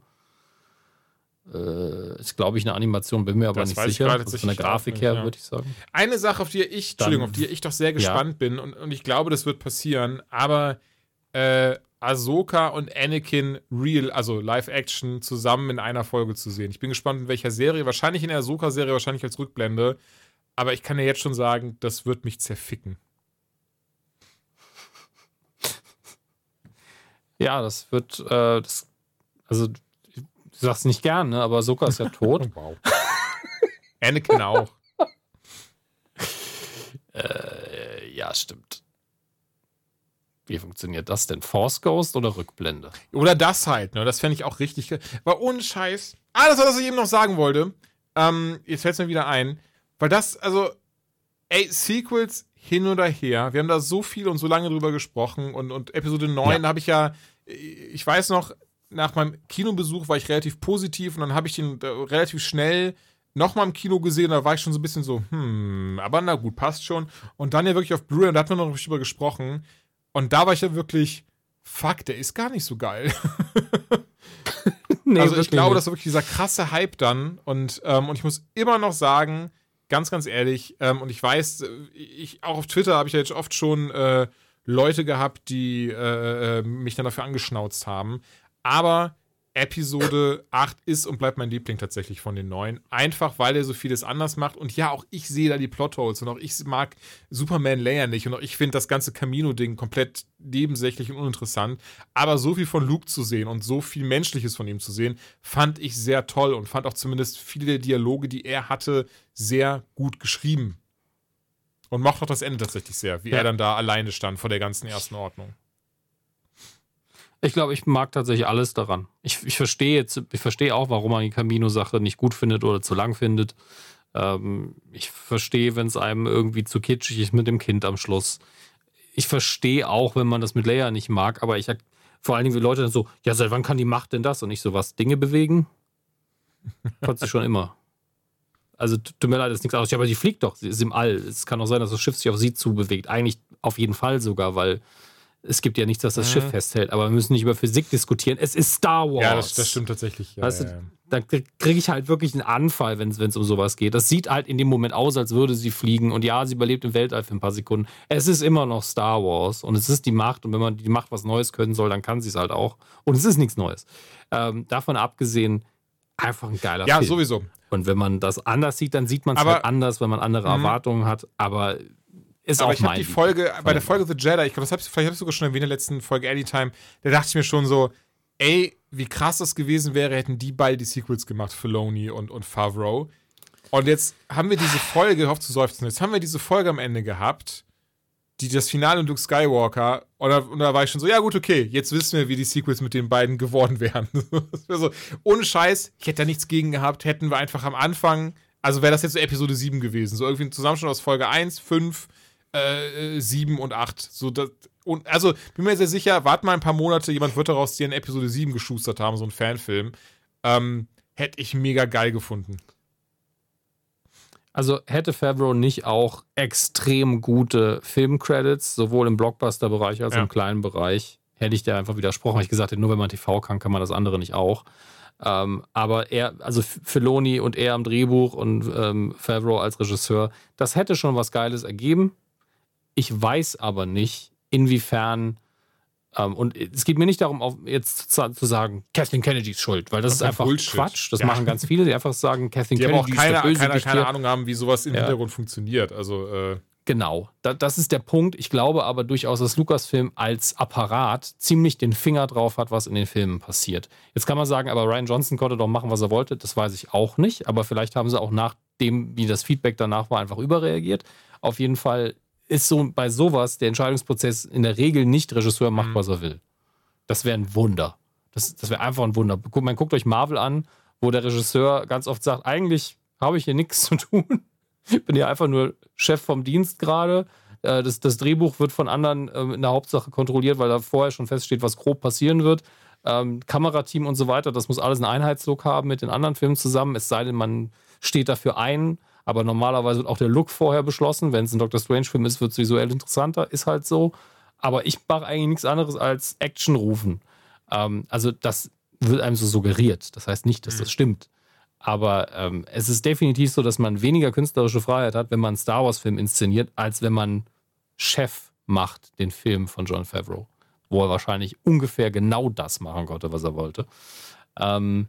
Äh, ist, glaube ich, eine Animation, bin mir aber das nicht sicher. Also von der Grafik nicht, her, ja. würde ich sagen. Eine Sache, auf die ich, Dann, Entschuldigung, auf die ich doch sehr gespannt ja. bin und, und ich glaube, das wird passieren, aber äh, Ahsoka und Anakin real, also Live-Action, zusammen in einer Folge zu sehen. Ich bin gespannt, in welcher Serie. Wahrscheinlich in der Ahsoka-Serie, wahrscheinlich als Rückblende. Aber ich kann ja jetzt schon sagen, das wird mich zerficken. Ja, das wird, äh, das, also du sagst nicht gern, ne? aber Ahsoka ist ja *laughs* tot. wow. *laughs* Anakin auch. *laughs* äh, ja, stimmt. Wie funktioniert das denn? Force Ghost oder Rückblende? Oder das halt, ne? Das fände ich auch richtig. War ohne Scheiß. Ah, das war, was ich eben noch sagen wollte. Ähm, jetzt fällt es mir wieder ein. Weil das, also, ey, Sequels hin oder her. Wir haben da so viel und so lange drüber gesprochen. Und, und Episode 9 ja. habe ich ja, ich weiß noch, nach meinem Kinobesuch war ich relativ positiv und dann habe ich den äh, relativ schnell nochmal im Kino gesehen, da war ich schon so ein bisschen so, hm, aber na gut, passt schon. Und dann ja wirklich auf Blu-ray, und da hat man noch drüber gesprochen. Und da war ich ja wirklich, fuck, der ist gar nicht so geil. *laughs* nee, also ich glaube, nicht. das war wirklich dieser krasse Hype dann. Und, ähm, und ich muss immer noch sagen, ganz, ganz ehrlich, ähm, und ich weiß, ich, auch auf Twitter habe ich ja jetzt oft schon äh, Leute gehabt, die äh, äh mich dann dafür angeschnauzt haben. Aber Episode 8 ist und bleibt mein Liebling tatsächlich von den neuen. Einfach, weil er so vieles anders macht. Und ja, auch ich sehe da die Plotholes und auch ich mag Superman Layer nicht und auch ich finde das ganze Camino-Ding komplett nebensächlich und uninteressant. Aber so viel von Luke zu sehen und so viel Menschliches von ihm zu sehen, fand ich sehr toll und fand auch zumindest viele der Dialoge, die er hatte, sehr gut geschrieben. Und mochte auch das Ende tatsächlich sehr, wie ja. er dann da alleine stand vor der ganzen ersten Ordnung. Ich glaube, ich mag tatsächlich alles daran. Ich, ich verstehe jetzt, ich verstehe auch, warum man die Camino-Sache nicht gut findet oder zu lang findet. Ähm, ich verstehe, wenn es einem irgendwie zu kitschig ist mit dem Kind am Schluss. Ich verstehe auch, wenn man das mit Leia nicht mag, aber ich vor allen Dingen, wie Leute dann so, ja, seit wann kann die Macht denn das? Und ich so, was, Dinge bewegen? *laughs* Konnte sie schon immer. Also, tut mir leid, das ist nichts anderes. Ja, aber sie fliegt doch, sie ist im All. Es kann auch sein, dass das Schiff sich auf sie zubewegt. Eigentlich auf jeden Fall sogar, weil es gibt ja nichts, was das mhm. Schiff festhält, aber wir müssen nicht über Physik diskutieren. Es ist Star Wars. Ja, das, das stimmt tatsächlich. Ja, weißt du, ja, ja. Da kriege ich halt wirklich einen Anfall, wenn es um sowas geht. Das sieht halt in dem Moment aus, als würde sie fliegen. Und ja, sie überlebt im Weltall für ein paar Sekunden. Es ist immer noch Star Wars und es ist die Macht. Und wenn man die Macht was Neues können soll, dann kann sie es halt auch. Und es ist nichts Neues. Ähm, davon abgesehen, einfach ein geiler ja, Film. Ja, sowieso. Und wenn man das anders sieht, dann sieht man es halt anders, wenn man andere mhm. Erwartungen hat. Aber ist aber ich habe die Folge, bei der Folge The Jedi, ich glaube, das hab ich, vielleicht habe ich sogar schon erwähnt in der letzten Folge Anytime, da dachte ich mir schon so, ey, wie krass das gewesen wäre, hätten die beide die Sequels gemacht, Filoni und, und Favreau. Und jetzt haben wir diese Folge, hoffe zu seufzen, jetzt haben wir diese Folge am Ende gehabt, die das Finale und Luke Skywalker, und da, und da, war ich schon so, ja gut, okay, jetzt wissen wir, wie die Sequels mit den beiden geworden wären. *laughs* so, ohne Scheiß, ich hätte da nichts gegen gehabt, hätten wir einfach am Anfang, also wäre das jetzt so Episode 7 gewesen, so irgendwie ein Zusammenschnitt aus Folge 1, 5, äh, 7 und 8. So, das, und, also, bin mir sehr sicher, wart mal ein paar Monate, jemand wird daraus dir in Episode 7 geschustert haben, so ein Fanfilm. Ähm, hätte ich mega geil gefunden. Also hätte Favreau nicht auch extrem gute Filmcredits, sowohl im Blockbuster-Bereich als auch ja. im kleinen Bereich, hätte ich dir einfach widersprochen. Ich gesagt hätte, nur wenn man TV kann, kann man das andere nicht auch. Ähm, aber er, also Filoni und er am Drehbuch und ähm, Favreau als Regisseur, das hätte schon was Geiles ergeben. Ich weiß aber nicht, inwiefern. Ähm, und es geht mir nicht darum, auf, jetzt zu, zu, sagen, Kathleen Kennedy ist schuld, weil das, das ist einfach Bullshit. Quatsch. Das ja. machen ganz viele, die einfach sagen, Kathleen die Kennedy aber auch keine, ist keine, keine Ahnung haben, wie sowas im ja. Hintergrund funktioniert. Also äh Genau, da, das ist der Punkt. Ich glaube aber durchaus, dass Lucasfilm als Apparat ziemlich den Finger drauf hat, was in den Filmen passiert. Jetzt kann man sagen, aber Ryan Johnson konnte doch machen, was er wollte. Das weiß ich auch nicht. Aber vielleicht haben sie auch nach dem, wie das Feedback danach war, einfach überreagiert. Auf jeden Fall ist so bei sowas der Entscheidungsprozess in der Regel nicht Regisseur macht, mhm. was er will. Das wäre ein Wunder. Das, das wäre einfach ein Wunder. Man guckt euch Marvel an, wo der Regisseur ganz oft sagt, eigentlich habe ich hier nichts zu tun. Ich bin ja einfach nur Chef vom Dienst gerade. Äh, das, das, Drehbuch wird von anderen ähm, in der Hauptsache kontrolliert, weil da vorher schon feststeht, was grob passieren wird. Ähm, Kamerateam und so weiter, das muss alles einen Einheitslook haben mit den anderen Filmen zusammen, es sei denn, man steht dafür ein. Aber normalerweise wird auch der Look vorher beschlossen. Wenn es ein Doctor Strange-Film ist, wird es visuell interessanter. Ist halt so. Aber ich mache eigentlich nichts anderes als Action rufen. Ähm, also das wird einem so suggeriert. Das heißt nicht, dass das mhm. stimmt. Aber ähm, es ist definitiv so, dass man weniger künstlerische Freiheit hat, wenn man einen Star Wars-Film inszeniert, als wenn man Chef macht, den Film von John Favreau. Wo er wahrscheinlich ungefähr genau das machen konnte, was er wollte. Ähm,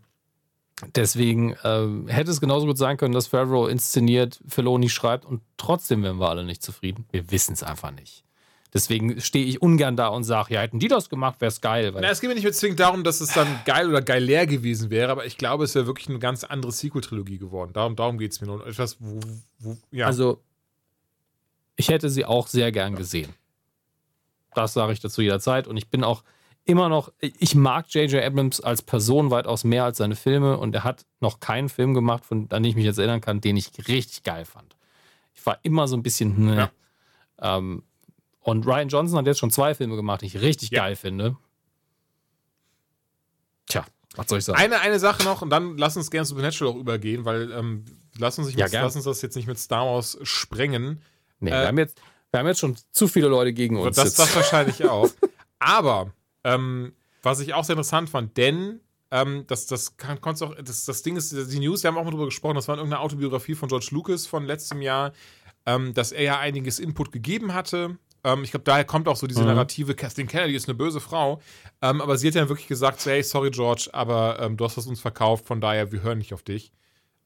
deswegen ähm, hätte es genauso gut sein können, dass Favreau inszeniert, Filoni schreibt und trotzdem wären wir alle nicht zufrieden. Wir wissen es einfach nicht. Deswegen stehe ich ungern da und sage, ja, hätten die das gemacht, wäre es geil. Na, es geht mir nicht mehr zwingend darum, dass es dann geil oder geil leer gewesen wäre, aber ich glaube, es wäre wirklich eine ganz andere Sequel-Trilogie geworden. Darum, darum geht es mir nur. Etwas, wo, wo, ja. Also, ich hätte sie auch sehr gern gesehen. Das sage ich dazu jederzeit. Und ich bin auch immer noch, ich mag J.J. Abrams als Person weitaus mehr als seine Filme und er hat noch keinen Film gemacht, von an den ich mich jetzt erinnern kann, den ich richtig geil fand. Ich war immer so ein bisschen, ne. Ja. Ähm, und Ryan Johnson hat jetzt schon zwei Filme gemacht, die ich richtig ja. geil finde. Tja, was soll ich sagen? Eine, eine Sache noch und dann lass uns gerne zu Supernatural auch übergehen, weil ähm, lass, uns nicht mit, ja, lass uns das jetzt nicht mit Star Wars sprengen. Nee, äh, wir, haben jetzt, wir haben jetzt schon zu viele Leute gegen uns. Das, das wahrscheinlich auch. *laughs* Aber ähm, was ich auch sehr interessant fand, denn ähm, das, das, kann, auch, das, das Ding ist, die News, wir haben auch mal drüber gesprochen, das war in irgendeiner Autobiografie von George Lucas von letztem Jahr, ähm, dass er ja einiges Input gegeben hatte ähm, ich glaube, daher kommt auch so diese mhm. Narrative, Kathleen Kennedy ist eine böse Frau. Ähm, aber sie hat ja wirklich gesagt, so, hey, sorry George, aber ähm, du hast das uns verkauft, von daher, wir hören nicht auf dich.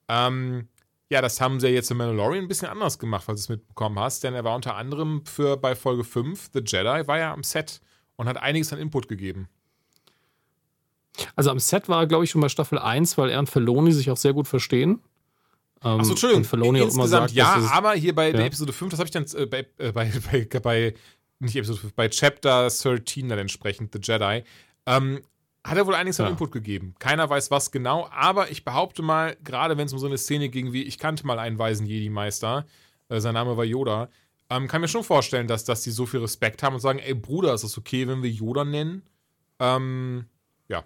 Ähm, ja, das haben sie ja jetzt in Mandalorian ein bisschen anders gemacht, falls du es mitbekommen hast, denn er war unter anderem für bei Folge 5, The Jedi, war ja am Set und hat einiges an Input gegeben. Also am Set war er, glaube ich, schon bei Staffel 1, weil er und Feloni sich auch sehr gut verstehen. Ähm, Achso, Entschuldigung. Filoni Insgesamt sagt, ja, aber hier bei ja. Episode 5, das habe ich dann äh, bei, äh, bei, *laughs* bei, bei, nicht Episode 5, bei Chapter 13 dann entsprechend, The Jedi, ähm, hat er wohl einiges ja. an Input gegeben. Keiner weiß was genau, aber ich behaupte mal, gerade wenn es um so eine Szene ging wie, ich kannte mal einen weisen Jedi-Meister, äh, sein Name war Yoda, ähm, kann mir schon vorstellen, dass, dass die so viel Respekt haben und sagen, ey Bruder, ist das okay, wenn wir Yoda nennen? Ähm, ja.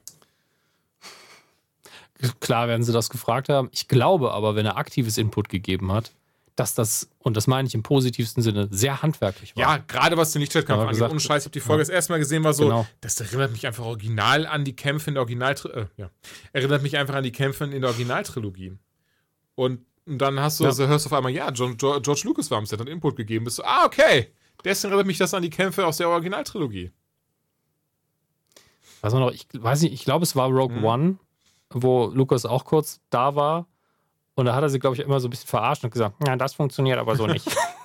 Klar werden sie das gefragt haben. Ich glaube aber, wenn er aktives Input gegeben hat, dass das, und das meine ich im positivsten Sinne, sehr handwerklich war. Ja, gerade was den Lichtschwertkampf angeht. Ohne Scheiß, ich habe die Folge ja. das erste Mal gesehen, war so, genau. das erinnert mich einfach original an die Kämpfe in der Original, äh, ja, erinnert mich einfach an die Kämpfe in der Originaltrilogie. Und, und dann hast du, ja. also hörst du auf einmal, ja, John, George Lucas war am Set, hat Input gegeben, bist du, ah, okay, deswegen erinnert mich das an die Kämpfe aus der Originaltrilogie. Was noch, ich weiß nicht, ich glaube, es war Rogue hm. One, wo Lukas auch kurz da war. Und da hat er sie, glaube ich, immer so ein bisschen verarscht und gesagt, ja, das funktioniert aber so nicht. *laughs*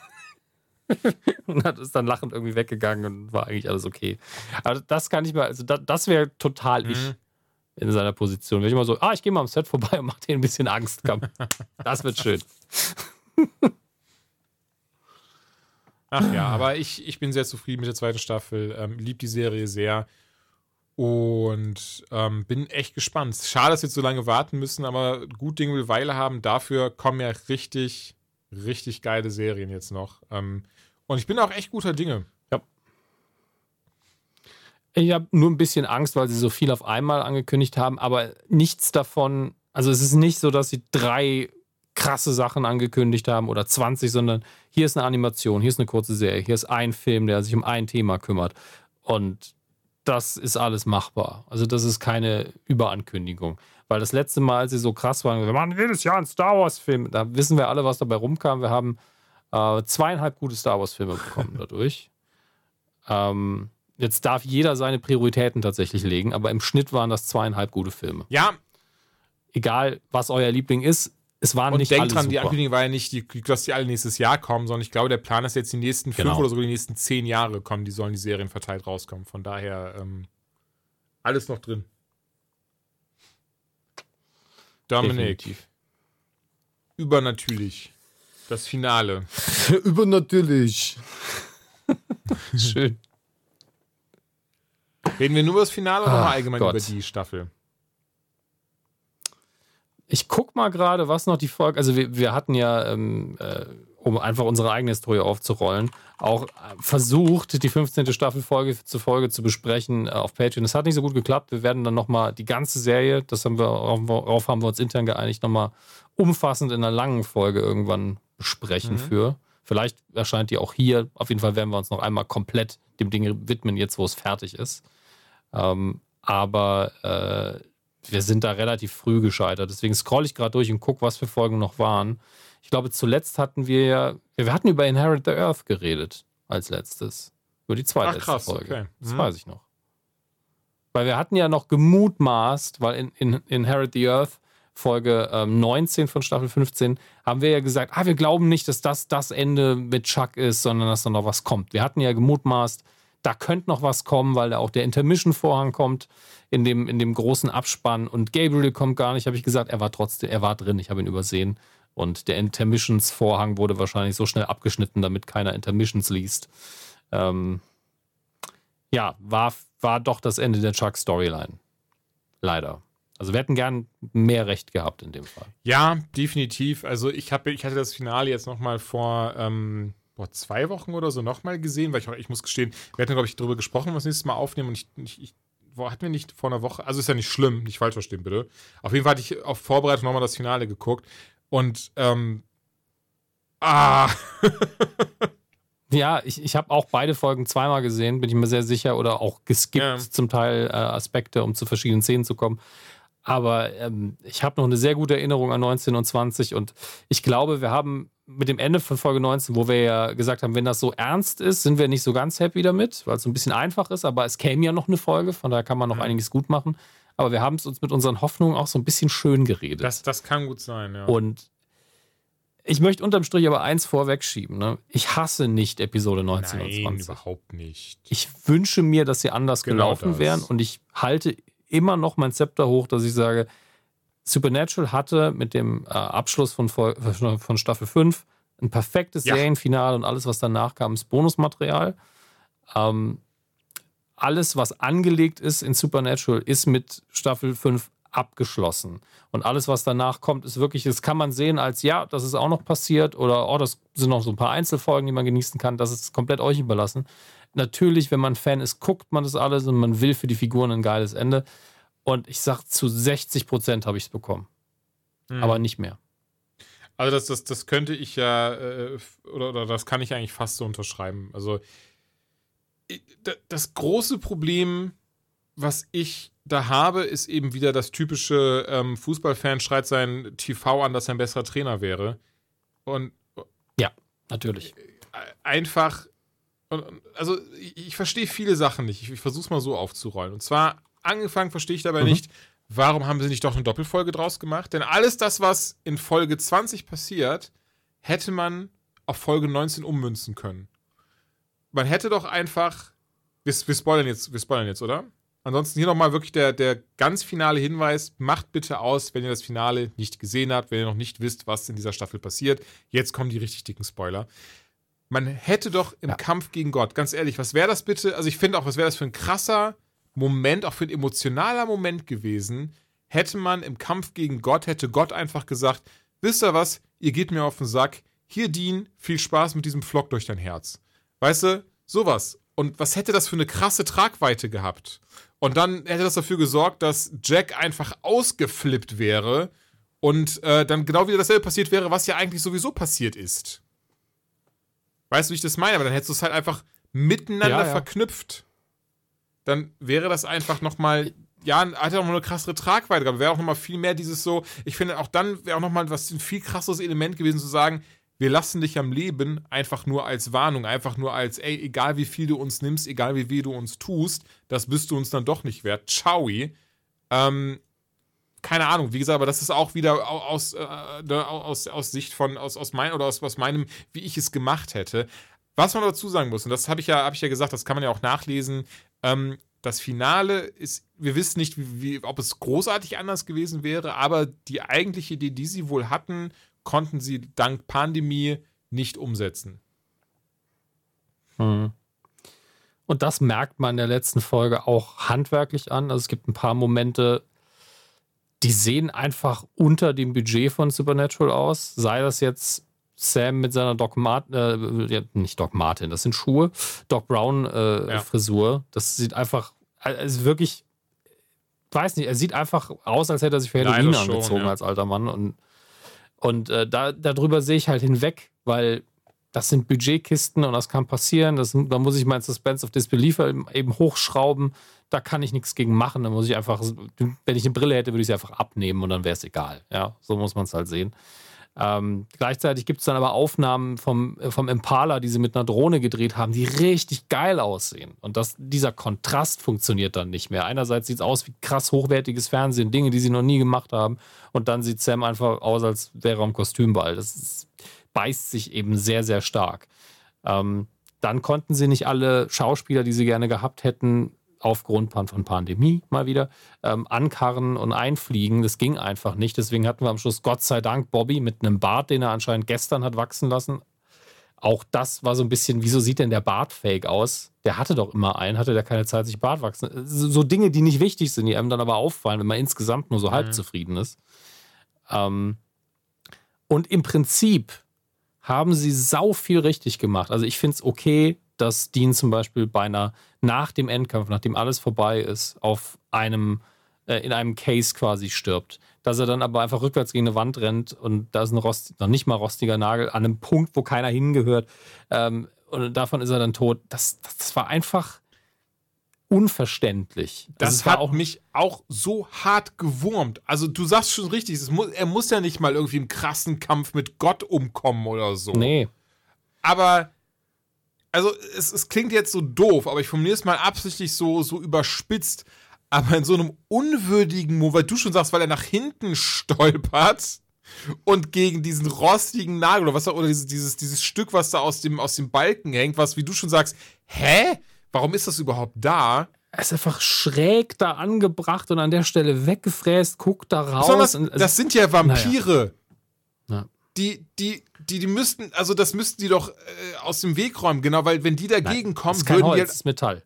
*laughs* und hat ist dann lachend irgendwie weggegangen und war eigentlich alles okay. Aber das kann ich mal, also das, das wäre total mhm. ich in seiner Position. Wäre ich immer so, ah, ich gehe mal am Set vorbei und mache dir ein bisschen Angst. Komm. Das wird schön. Ach ja, aber ich, ich bin sehr zufrieden mit der zweiten Staffel. Ähm, lieb die Serie sehr. Und ähm, bin echt gespannt. Schade, dass wir jetzt so lange warten müssen, aber gut Ding will Weile haben. Dafür kommen ja richtig, richtig geile Serien jetzt noch. Ähm, und ich bin auch echt guter Dinge. Ich habe nur ein bisschen Angst, weil sie so viel auf einmal angekündigt haben, aber nichts davon. Also es ist nicht so, dass sie drei krasse Sachen angekündigt haben oder 20, sondern hier ist eine Animation, hier ist eine kurze Serie, hier ist ein Film, der sich um ein Thema kümmert. Und das ist alles machbar. Also das ist keine Überankündigung. Weil das letzte Mal, als sie so krass waren, wir machen jedes Jahr einen Star Wars-Film, da wissen wir alle, was dabei rumkam. Wir haben äh, zweieinhalb gute Star Wars-Filme bekommen *laughs* dadurch. ähm, jetzt darf jeder seine Prioritäten tatsächlich legen, aber im Schnitt waren das zweieinhalb gute Filme. Ja. Egal, was euer Liebling ist, es waren und nicht denkt dran, super. die Ankündigung war ja nicht, die, dass die alle nächstes Jahr kommen, sondern ich glaube, der Plan ist jetzt die nächsten fünf genau. oder sogar die nächsten zehn Jahre kommen, die sollen die Serien verteilt rauskommen. Von daher ähm, alles noch drin. Dominik. Definitiv. Übernatürlich. Das Finale. *laughs* Übernatürlich. *laughs* Schön. Reden wir nur über das Finale oder Ach, allgemein Gott. über die Staffel? ich guck mal gerade, was noch die Folge. Also wir, wir hatten ja, ähm, äh, um einfach unsere eigene Historie aufzurollen, auch versucht, die 15. Staffel Folge zu Folge zu besprechen äh, auf Patreon. Das hat nicht so gut geklappt. Wir werden dann nochmal die ganze Serie, das haben wir, darauf haben wir uns intern geeinigt, nochmal umfassend in einer langen Folge irgendwann besprechen mhm. für. Vielleicht erscheint die auch hier. Auf jeden Fall werden wir uns noch einmal komplett dem Ding widmen, jetzt wo es fertig ist. Ähm, aber äh, wir sind da relativ früh gescheitert. Deswegen scroll ich gerade durch und gucke, was für Folgen noch waren. Ich glaube, zuletzt hatten wir ja, wir hatten über Inherit the Earth geredet als letztes. Über die zweite krass, Folge. Okay. Das mhm. weiß ich noch. Weil wir hatten ja noch gemutmaßt, weil in, in Inherit the Earth Folge ähm, 19 von Staffel 15 haben wir ja gesagt, ah, wir glauben nicht, dass das das Ende mit Chuck ist, sondern dass da noch was kommt. Wir hatten ja gemutmaßt, da könnte noch was kommen, weil da auch der Intermission-Vorhang kommt in dem, in dem großen Abspann und Gabriel kommt gar nicht, habe ich gesagt, er war trotzdem, er war drin, ich habe ihn übersehen. Und der Intermissions-Vorhang wurde wahrscheinlich so schnell abgeschnitten, damit keiner Intermissions liest. Ähm, ja, war, war doch das Ende der Chuck-Storyline. Leider. Also wir hätten gern mehr Recht gehabt in dem Fall. Ja, definitiv. Also ich, hab, ich hatte das Finale jetzt nochmal vor ähm, boah, zwei Wochen oder so nochmal gesehen, weil ich ich muss gestehen, wir hatten, glaube ich, darüber gesprochen, was nächstes Mal aufnehmen und ich, ich, ich boah, hatten wir nicht vor einer Woche, also ist ja nicht schlimm, nicht falsch verstehen, bitte. Auf jeden Fall hatte ich auf Vorbereitung nochmal das Finale geguckt und ähm, ah. *laughs* Ja, ich, ich habe auch beide Folgen zweimal gesehen, bin ich mir sehr sicher, oder auch geskippt ja. zum Teil äh, Aspekte, um zu verschiedenen Szenen zu kommen. Aber ähm, ich habe noch eine sehr gute Erinnerung an 19 und 20 und ich glaube, wir haben mit dem Ende von Folge 19, wo wir ja gesagt haben, wenn das so ernst ist, sind wir nicht so ganz happy damit, weil es so ein bisschen einfach ist, aber es käme ja noch eine Folge, von daher kann man noch mhm. einiges gut machen. Aber wir haben es uns mit unseren Hoffnungen auch so ein bisschen schön geredet. Das, das kann gut sein, ja. Und ich möchte unterm Strich aber eins vorwegschieben. Ne? Ich hasse nicht Episode 19 Nein, und 20. überhaupt nicht. Ich wünsche mir, dass sie anders genau gelaufen das. wären und ich halte immer noch mein Zepter hoch, dass ich sage, Supernatural hatte mit dem äh, Abschluss von, von Staffel 5 ein perfektes ja. Serienfinale und alles, was danach kam, ist Bonusmaterial. Ähm, alles, was angelegt ist in Supernatural, ist mit Staffel 5 abgeschlossen. Und alles, was danach kommt, ist wirklich, das kann man sehen als, ja, das ist auch noch passiert oder, oh, das sind noch so ein paar Einzelfolgen, die man genießen kann. Das ist komplett euch überlassen. Natürlich, wenn man Fan ist, guckt man das alles und man will für die Figuren ein geiles Ende. Und ich sag, zu 60 Prozent habe ich es bekommen. Mhm. Aber nicht mehr. Also das, das, das könnte ich ja, äh, oder, oder das kann ich eigentlich fast so unterschreiben. Also das große Problem, was ich da habe, ist eben wieder das typische ähm, Fußballfan schreit sein TV an, dass er ein besserer Trainer wäre. Und ja, natürlich. Einfach, also ich, ich verstehe viele Sachen nicht. Ich, ich versuche es mal so aufzurollen. Und zwar angefangen verstehe ich dabei mhm. nicht, warum haben sie nicht doch eine Doppelfolge draus gemacht? Denn alles das, was in Folge 20 passiert, hätte man auf Folge 19 ummünzen können. Man hätte doch einfach. Wir, wir, spoilern, jetzt, wir spoilern jetzt, oder? Ansonsten hier nochmal wirklich der, der ganz finale Hinweis. Macht bitte aus, wenn ihr das Finale nicht gesehen habt, wenn ihr noch nicht wisst, was in dieser Staffel passiert. Jetzt kommen die richtig dicken Spoiler. Man hätte doch im ja. Kampf gegen Gott, ganz ehrlich, was wäre das bitte? Also ich finde auch, was wäre das für ein krasser Moment, auch für ein emotionaler Moment gewesen, hätte man im Kampf gegen Gott, hätte Gott einfach gesagt, wisst ihr was, ihr geht mir auf den Sack, hier Dean, viel Spaß mit diesem Flock durch dein Herz. Weißt du, sowas. Und was hätte das für eine krasse Tragweite gehabt? Und dann hätte das dafür gesorgt, dass Jack einfach ausgeflippt wäre und äh, dann genau wieder dasselbe passiert wäre, was ja eigentlich sowieso passiert ist. Weißt du, wie ich das meine? Aber dann hättest du es halt einfach miteinander ja, ja. verknüpft. Dann wäre das einfach nochmal, ja, hat ja auch noch eine krassere Tragweite gehabt. Wäre auch nochmal viel mehr dieses so, ich finde auch dann wäre auch nochmal was ein viel krasseres Element gewesen zu sagen, wir lassen dich am Leben einfach nur als Warnung, einfach nur als, ey, egal wie viel du uns nimmst, egal wie weh du uns tust, das bist du uns dann doch nicht wert. Ciao. Ähm, keine Ahnung, wie gesagt, aber das ist auch wieder aus, äh, ne, aus, aus Sicht von, aus, aus mein, oder aus, aus meinem, wie ich es gemacht hätte. Was man dazu sagen muss, und das habe ich ja, habe ich ja gesagt, das kann man ja auch nachlesen, ähm, das Finale ist, wir wissen nicht, wie, wie, ob es großartig anders gewesen wäre, aber die eigentliche Idee, die sie wohl hatten, konnten sie dank Pandemie nicht umsetzen. Mhm. Und das merkt man in der letzten Folge auch handwerklich an. Also es gibt ein paar Momente, die sehen einfach unter dem Budget von Supernatural aus. Sei das jetzt Sam mit seiner Doc Martin, äh, ja, nicht Doc Martin, das sind Schuhe, Doc Brown äh, ja. Frisur. Das sieht einfach, also wirklich, weiß nicht, er sieht einfach aus, als hätte er sich für Halloween angezogen ja. als alter Mann. Und, und äh, da, darüber sehe ich halt hinweg, weil das sind Budgetkisten und das kann passieren. Das, da muss ich mein Suspense of Disbelief eben hochschrauben. Da kann ich nichts gegen machen. Da muss ich einfach, wenn ich eine Brille hätte, würde ich sie einfach abnehmen und dann wäre es egal. Ja, so muss man es halt sehen. Ähm, gleichzeitig gibt es dann aber Aufnahmen vom, vom Impala, die sie mit einer Drohne gedreht haben, die richtig geil aussehen. Und das, dieser Kontrast funktioniert dann nicht mehr. Einerseits sieht es aus wie krass hochwertiges Fernsehen, Dinge, die sie noch nie gemacht haben. Und dann sieht Sam einfach aus, als wäre er im Kostümball. Das ist, beißt sich eben sehr, sehr stark. Ähm, dann konnten sie nicht alle Schauspieler, die sie gerne gehabt hätten, aufgrund von Pandemie mal wieder ähm, ankarren und einfliegen. Das ging einfach nicht. Deswegen hatten wir am Schluss Gott sei Dank Bobby mit einem Bart, den er anscheinend gestern hat wachsen lassen. Auch das war so ein bisschen, wieso sieht denn der Bart fake aus? Der hatte doch immer einen, hatte der keine Zeit, sich Bart wachsen. So Dinge, die nicht wichtig sind, die einem dann aber auffallen, wenn man insgesamt nur so halb mhm. zufrieden ist. Ähm, und im Prinzip haben sie sau viel richtig gemacht. Also ich finde es okay, dass Dean zum Beispiel beinahe nach dem Endkampf, nachdem alles vorbei ist, auf einem, äh, in einem Case quasi stirbt. Dass er dann aber einfach rückwärts gegen eine Wand rennt und da ist ein Rost, noch nicht mal rostiger Nagel an einem Punkt, wo keiner hingehört. Ähm, und davon ist er dann tot. Das, das, das war einfach unverständlich. Das, das hat auch mich auch so hart gewurmt. Also du sagst schon richtig, muss, er muss ja nicht mal irgendwie im krassen Kampf mit Gott umkommen oder so. Nee. Aber also es, es klingt jetzt so doof, aber ich formuliere es mal absichtlich so, so überspitzt. Aber in so einem unwürdigen Moment, weil du schon sagst, weil er nach hinten stolpert und gegen diesen rostigen Nagel oder was oder dieses, dieses, dieses Stück, was da aus dem, aus dem Balken hängt, was, wie du schon sagst, hä? Warum ist das überhaupt da? Er ist einfach schräg da angebracht und an der Stelle weggefräst, guckt da raus. Das, also, das sind ja Vampire. Ja. Die, die, die, die müssten, also das müssten die doch äh, aus dem Weg räumen, genau, weil wenn die dagegen Nein, kommen, ist kein würden Holz, die. Halt, ist Metall.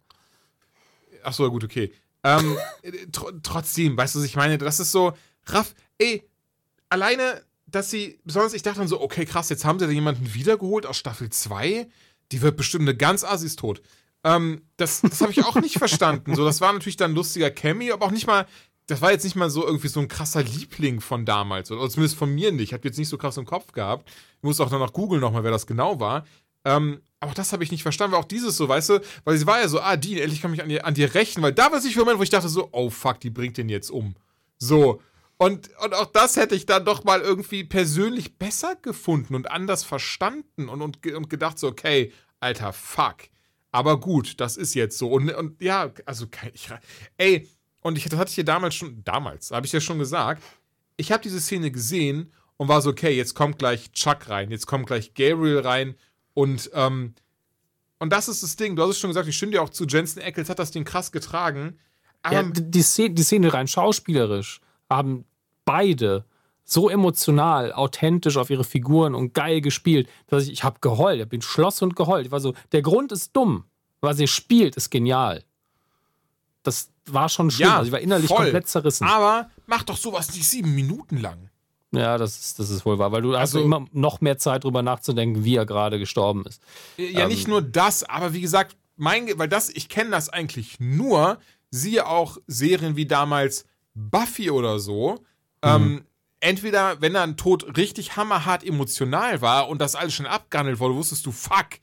Ach so, gut, okay. Ähm, *laughs* äh, tr trotzdem, weißt du, was ich meine? Das ist so, Raff, ey, alleine, dass sie, besonders ich dachte dann so, okay, krass, jetzt haben sie da jemanden wiedergeholt aus Staffel 2, die wird bestimmt eine ganz Assis tot. Ähm, das das habe ich auch nicht verstanden. So, das war natürlich dann ein lustiger Cameo, aber auch nicht mal, das war jetzt nicht mal so irgendwie so ein krasser Liebling von damals. Oder zumindest von mir nicht. Ich habe jetzt nicht so krass im Kopf gehabt. Ich muss auch danach googeln nochmal, wer das genau war. Ähm, auch das habe ich nicht verstanden, weil auch dieses so, weißt du, weil sie war ja so, ah, die, endlich kann ich an dir, an dir rächen, weil da war sich für Moment, wo ich dachte so, oh fuck, die bringt den jetzt um. So. Und, und auch das hätte ich dann doch mal irgendwie persönlich besser gefunden und anders verstanden und, und, und gedacht so, okay, alter Fuck. Aber gut, das ist jetzt so. Und, und ja, also, ich, ey, und ich, das hatte ich dir damals schon, damals, habe ich ja schon gesagt, ich habe diese Szene gesehen und war so, okay, jetzt kommt gleich Chuck rein, jetzt kommt gleich Gabriel rein und, ähm, und das ist das Ding, du hast es schon gesagt, ich stimme dir auch zu, Jensen Ackles hat das Ding krass getragen. ja, die, Szene, die Szene rein schauspielerisch haben beide so emotional, authentisch auf ihre Figuren und geil gespielt, dass ich, ich habe geheult, ich bin Schloss und geheult. Ich war so, der Grund ist dumm, was ihr spielt, ist genial. Das war schon schlimm. Ja, also ich war innerlich voll. komplett zerrissen. Aber mach doch sowas nicht sieben Minuten lang. Ja, das ist, das ist wohl wahr, weil du also, hast immer noch mehr Zeit drüber nachzudenken, wie er gerade gestorben ist. Ja, ähm, nicht nur das, aber wie gesagt, mein, weil das, ich kenne das eigentlich nur, siehe auch Serien wie damals Buffy oder so. Ähm, mhm. Ähm, entweder, wenn dann Tod richtig hammerhart emotional war und das alles schon abgehandelt wurde, wusstest du, fuck,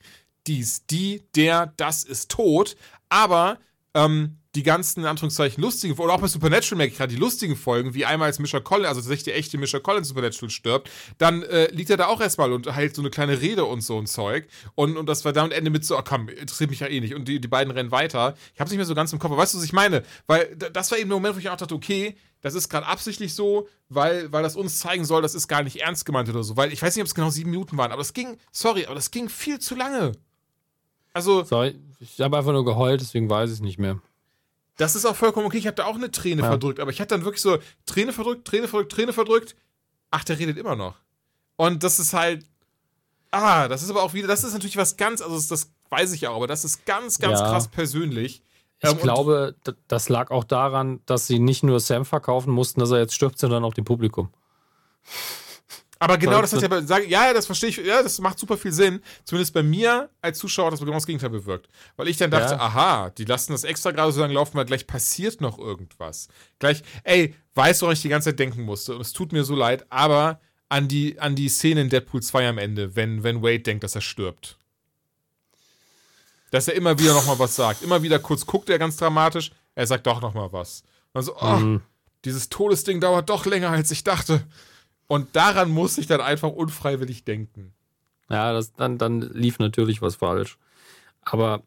dies, die, der, das ist tot. Aber ähm, die ganzen, in Anführungszeichen, lustigen, oder auch bei Supernatural merke ich gerade, die lustigen Folgen, wie einmal als Misha Collins, also tatsächlich der echte Misha Collins Supernatural stirbt, dann äh, liegt er da auch erstmal und hält so eine kleine Rede und so ein Zeug. Und, und das war dann Ende mit so, oh komm, interessiert mich ja eh nicht. Und die, die beiden rennen weiter. Ich hab's nicht mehr so ganz im Kopf, aber weißt du, was ich meine? Weil das war eben der Moment, wo ich auch dachte, okay, das ist gerade absichtlich so, weil, weil das uns zeigen soll, das ist gar nicht ernst gemeint oder so. Weil ich weiß nicht, ob es genau sieben Minuten waren, aber das ging, sorry, aber das ging viel zu lange. Also. Sorry, ich habe einfach nur geheult, deswegen weiß ich es nicht mehr. Das ist auch vollkommen okay. Ich habe da auch eine Träne ja. verdrückt, aber ich hatte dann wirklich so Träne verdrückt, Träne verdrückt, Träne verdrückt. Ach, der redet immer noch. Und das ist halt. Ah, das ist aber auch wieder, das ist natürlich was ganz, also das, das weiß ich auch, aber das ist ganz, ganz ja. krass persönlich. Ich ähm, glaube, das lag auch daran, dass sie nicht nur Sam verkaufen mussten, dass er jetzt stirbt, sondern auch dem Publikum. Aber genau das hat ja, sag, ja, das verstehe ich, ja, das macht super viel Sinn. Zumindest bei mir als Zuschauer hat das genau das Gegenteil bewirkt. Weil ich dann dachte, ja. aha, die lassen das extra gerade so lange laufen, weil gleich passiert noch irgendwas. Gleich, ey, weißt du, woran ich die ganze Zeit denken musste? Und es tut mir so leid, aber an die, an die Szene in Deadpool 2 am Ende, wenn, wenn Wade denkt, dass er stirbt. Dass er immer wieder nochmal was sagt. Immer wieder kurz guckt er ganz dramatisch, er sagt doch nochmal was. Und so, oh, mhm. dieses Todesding dauert doch länger, als ich dachte. Und daran muss ich dann einfach unfreiwillig denken. Ja, das, dann, dann lief natürlich was falsch. Aber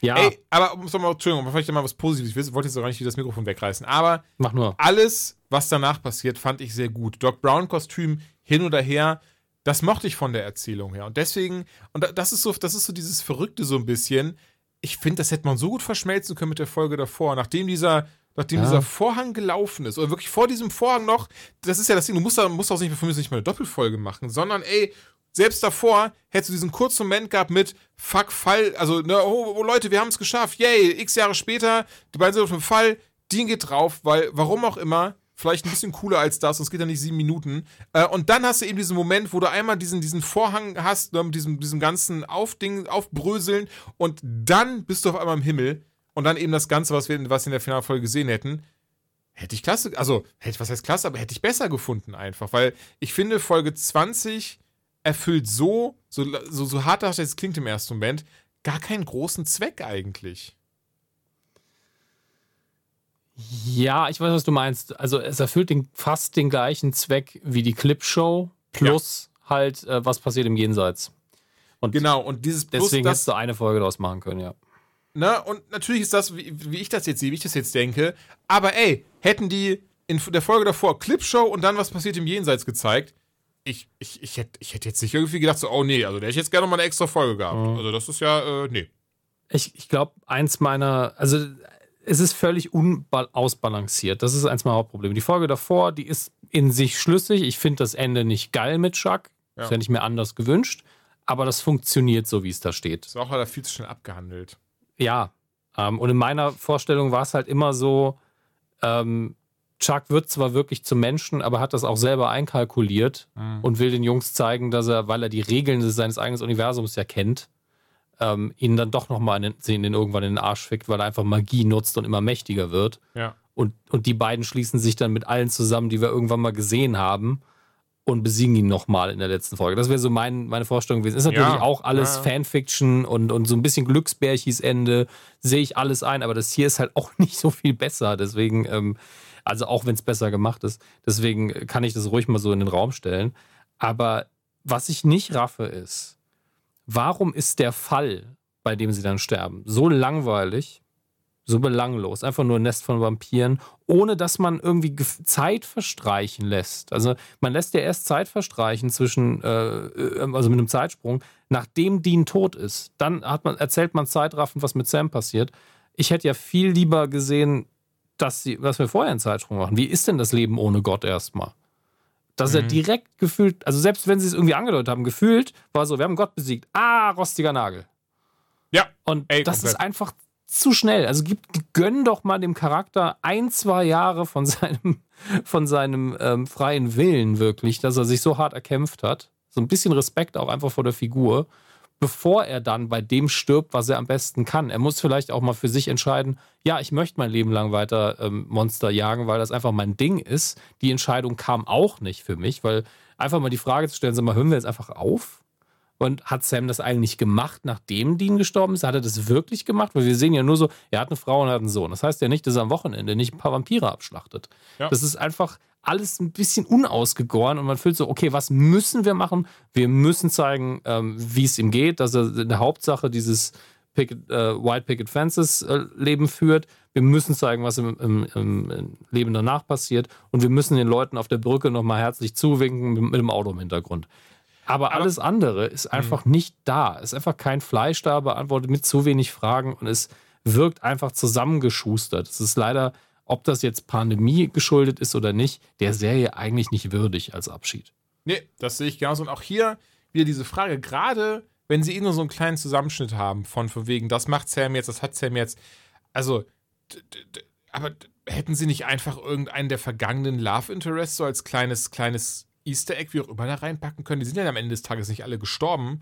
ja. Ey, aber muss mal, Entschuldigung, vielleicht mal was Positives. Ich wollte jetzt auch gar nicht das Mikrofon wegreißen. Aber Mach nur. alles, was danach passiert, fand ich sehr gut. Doc Brown-Kostüm hin oder her, das mochte ich von der Erzählung her. Und deswegen, und das ist so, das ist so dieses Verrückte so ein bisschen. Ich finde, das hätte man so gut verschmelzen können mit der Folge davor. Nachdem dieser nachdem ja. dieser Vorhang gelaufen ist, oder wirklich vor diesem Vorhang noch, das ist ja das Ding, du musst, da, musst auch nicht, mich nicht mal eine Doppelfolge machen, sondern ey, selbst davor hättest du diesen kurzen Moment gehabt mit Fuck, Fall, also, ne, oh, oh Leute, wir haben es geschafft, yay, x Jahre später, die beiden sind auf dem Fall, Dean geht drauf, weil, warum auch immer, vielleicht ein bisschen cooler als das, sonst geht ja nicht sieben Minuten. Äh, und dann hast du eben diesen Moment, wo du einmal diesen, diesen Vorhang hast, ne, mit diesem, diesem ganzen Aufding, Aufbröseln und dann bist du auf einmal im Himmel und dann eben das Ganze, was wir was in der Finalfolge gesehen hätten, hätte ich klasse, also, hätte, was heißt klasse, aber hätte ich besser gefunden einfach, weil ich finde, Folge 20 erfüllt so, so, so, so hart das jetzt klingt im ersten Moment, gar keinen großen Zweck eigentlich. Ja, ich weiß, was du meinst. Also es erfüllt den, fast den gleichen Zweck wie die Clipshow plus ja. halt, äh, was passiert im Jenseits. Und genau, und dieses Plus, deswegen hättest du eine Folge daraus machen können, ja. Ne? Und natürlich ist das, wie, wie ich das jetzt sehe, wie ich das jetzt denke. Aber ey, hätten die in der Folge davor Clipshow und dann was passiert im Jenseits gezeigt, ich, ich, ich, hätte, ich hätte jetzt nicht irgendwie gedacht, so, oh nee, also der hätte jetzt gerne mal eine extra Folge gehabt. Mhm. Also das ist ja, äh, nee. Ich, ich glaube, eins meiner, also es ist völlig unausbalanciert. Das ist eins meiner Hauptprobleme. Die Folge davor, die ist in sich schlüssig. Ich finde das Ende nicht geil mit Chuck. Ja. Das hätte ich mir anders gewünscht. Aber das funktioniert so, wie es da steht. Das war auch leider viel zu schnell abgehandelt. Ja. Ähm, und in meiner Vorstellung war es halt immer so, ähm, Chuck wird zwar wirklich zum Menschen, aber hat das auch selber einkalkuliert mhm. und will den Jungs zeigen, dass er, weil er die Regeln seines eigenen Universums ja kennt, ähm, ihnen dann doch nochmal in den, den irgendwann in den Arsch fickt, weil er einfach Magie nutzt und immer mächtiger wird. Ja. Und, und die beiden schließen sich dann mit allen zusammen, die wir irgendwann mal gesehen haben und besiegen ihn nochmal in der letzten Folge. Das wäre so mein, meine Vorstellung gewesen. Ist natürlich ja, auch alles ja. Fanfiction und, und so ein bisschen Glücksbärchis Ende, sehe ich alles ein, aber das hier ist halt auch *laughs* nicht so viel besser. Deswegen, ähm, also auch wenn es besser gemacht ist, deswegen kann ich das ruhig mal so in den Raum stellen. Aber was ich nicht raffe ist, warum ist der Fall, bei dem sie dann sterben, so langweilig so belanglos. Einfach nur ein Nest von Vampiren, ohne dass man irgendwie Zeit verstreichen lässt. Also man lässt ja erst Zeit verstreichen zwischen, äh, äh, also mit einem Zeitsprung, nachdem Dean tot ist. Dann hat man, erzählt man Zeitraffen, was mit Sam passiert. Ich hätte ja viel lieber gesehen, dass, sie, dass wir vorher einen Zeitsprung machen. Wie ist denn das Leben ohne Gott erstmal? Dass mhm. er direkt gefühlt, also selbst wenn sie es irgendwie angedeutet haben, gefühlt war so, wir haben Gott besiegt. Ah, rostiger Nagel. Ja. Und Ey, das komplett. ist einfach zu schnell. Also gib, gönn doch mal dem Charakter ein, zwei Jahre von seinem, von seinem ähm, freien Willen wirklich, dass er sich so hart erkämpft hat. So ein bisschen Respekt auch einfach vor der Figur, bevor er dann bei dem stirbt, was er am besten kann. Er muss vielleicht auch mal für sich entscheiden, ja, ich möchte mein Leben lang weiter ähm, Monster jagen, weil das einfach mein Ding ist. Die Entscheidung kam auch nicht für mich, weil einfach mal die Frage zu stellen, sag mal, hören wir jetzt einfach auf? Und hat Sam das eigentlich gemacht, nachdem Dean gestorben ist? Hat er das wirklich gemacht? Weil wir sehen ja nur so, er hat eine Frau und hat einen Sohn. Das heißt ja nicht, dass er am Wochenende nicht ein paar Vampire abschlachtet. Ja. Das ist einfach alles ein bisschen unausgegoren und man fühlt so, okay, was müssen wir machen? Wir müssen zeigen, ähm, wie es ihm geht, dass er in der Hauptsache dieses Picket, äh, White Picket Fences äh, Leben führt. Wir müssen zeigen, was im, im, im, Leben danach passiert. Und wir müssen den Leuten auf der Brücke nochmal herzlich zuwinken mit, mit dem Auto im Hintergrund. Aber, Aber alles andere ist hm. einfach mh. nicht da. Es ist einfach kein Fleisch da, beantwortet mit zu wenig Fragen und es wirkt einfach zusammengeschustert. Es ist leider, ob das jetzt Pandemie geschuldet ist oder nicht, der Serie eigentlich nicht würdig als Abschied. Nee, das sehe ich genauso. Und auch hier wieder diese Frage, gerade wenn sie eh nur so einen kleinen Zusammenschnitt haben von, von wegen, das macht Sam jetzt, das hat Sam jetzt. Also, aber hätten sie nicht einfach irgendeinen der vergangenen Love Interests so als kleines, kleines Easter Egg, wie auch immer, da reinpacken können? Die sind ja am Ende des Tages nicht alle gestorben.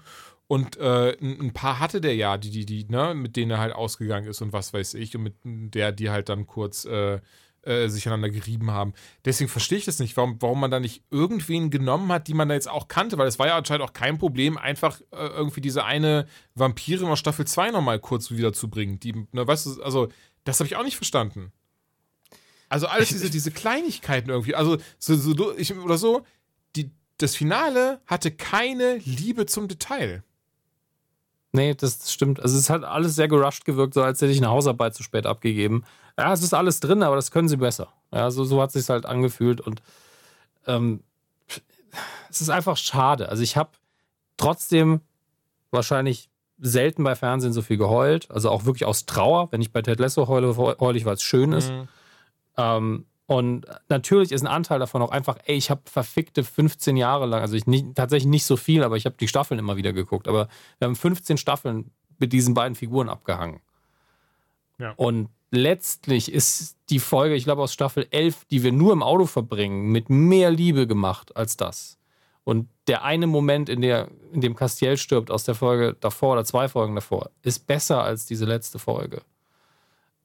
Und äh, ein, paar hatte der ja, die, die, die, ne, mit denen er halt ausgegangen ist und was weiß ich, und mit der, die halt dann kurz äh, äh, sich aneinander gerieben haben. Deswegen verstehe ich das nicht, warum, warum man da nicht irgendwen genommen hat, die man da jetzt auch kannte, weil es war ja anscheinend auch kein Problem, einfach äh, irgendwie diese eine Vampirin aus Staffel 2 nochmal kurz wiederzubringen. Die, ne, weißt du, also, das habe ich auch nicht verstanden. Also alles diese, diese Kleinigkeiten irgendwie, also so, so ich, oder so, das Finale hatte keine Liebe zum Detail. Nee, das stimmt. Also es hat alles sehr gerusht gewirkt, so als hätte ich eine Hausarbeit zu spät abgegeben. Ja, es ist alles drin, aber das können sie besser. Ja, so, so hat es sich halt angefühlt und ähm, es ist einfach schade. Also ich habe trotzdem wahrscheinlich selten bei Fernsehen so viel geheult. Also auch wirklich aus Trauer. Wenn ich bei Ted Lasso heule, heule ich, weil es schön ist. Mhm. Ähm, und natürlich ist ein Anteil davon auch einfach, ey, ich habe verfickte 15 Jahre lang, also ich nicht, tatsächlich nicht so viel, aber ich habe die Staffeln immer wieder geguckt. Aber wir haben 15 Staffeln mit diesen beiden Figuren abgehangen. Ja. Und letztlich ist die Folge, ich glaube aus Staffel 11, die wir nur im Auto verbringen, mit mehr Liebe gemacht als das. Und der eine Moment, in, der, in dem Castiel stirbt aus der Folge davor oder zwei Folgen davor, ist besser als diese letzte Folge.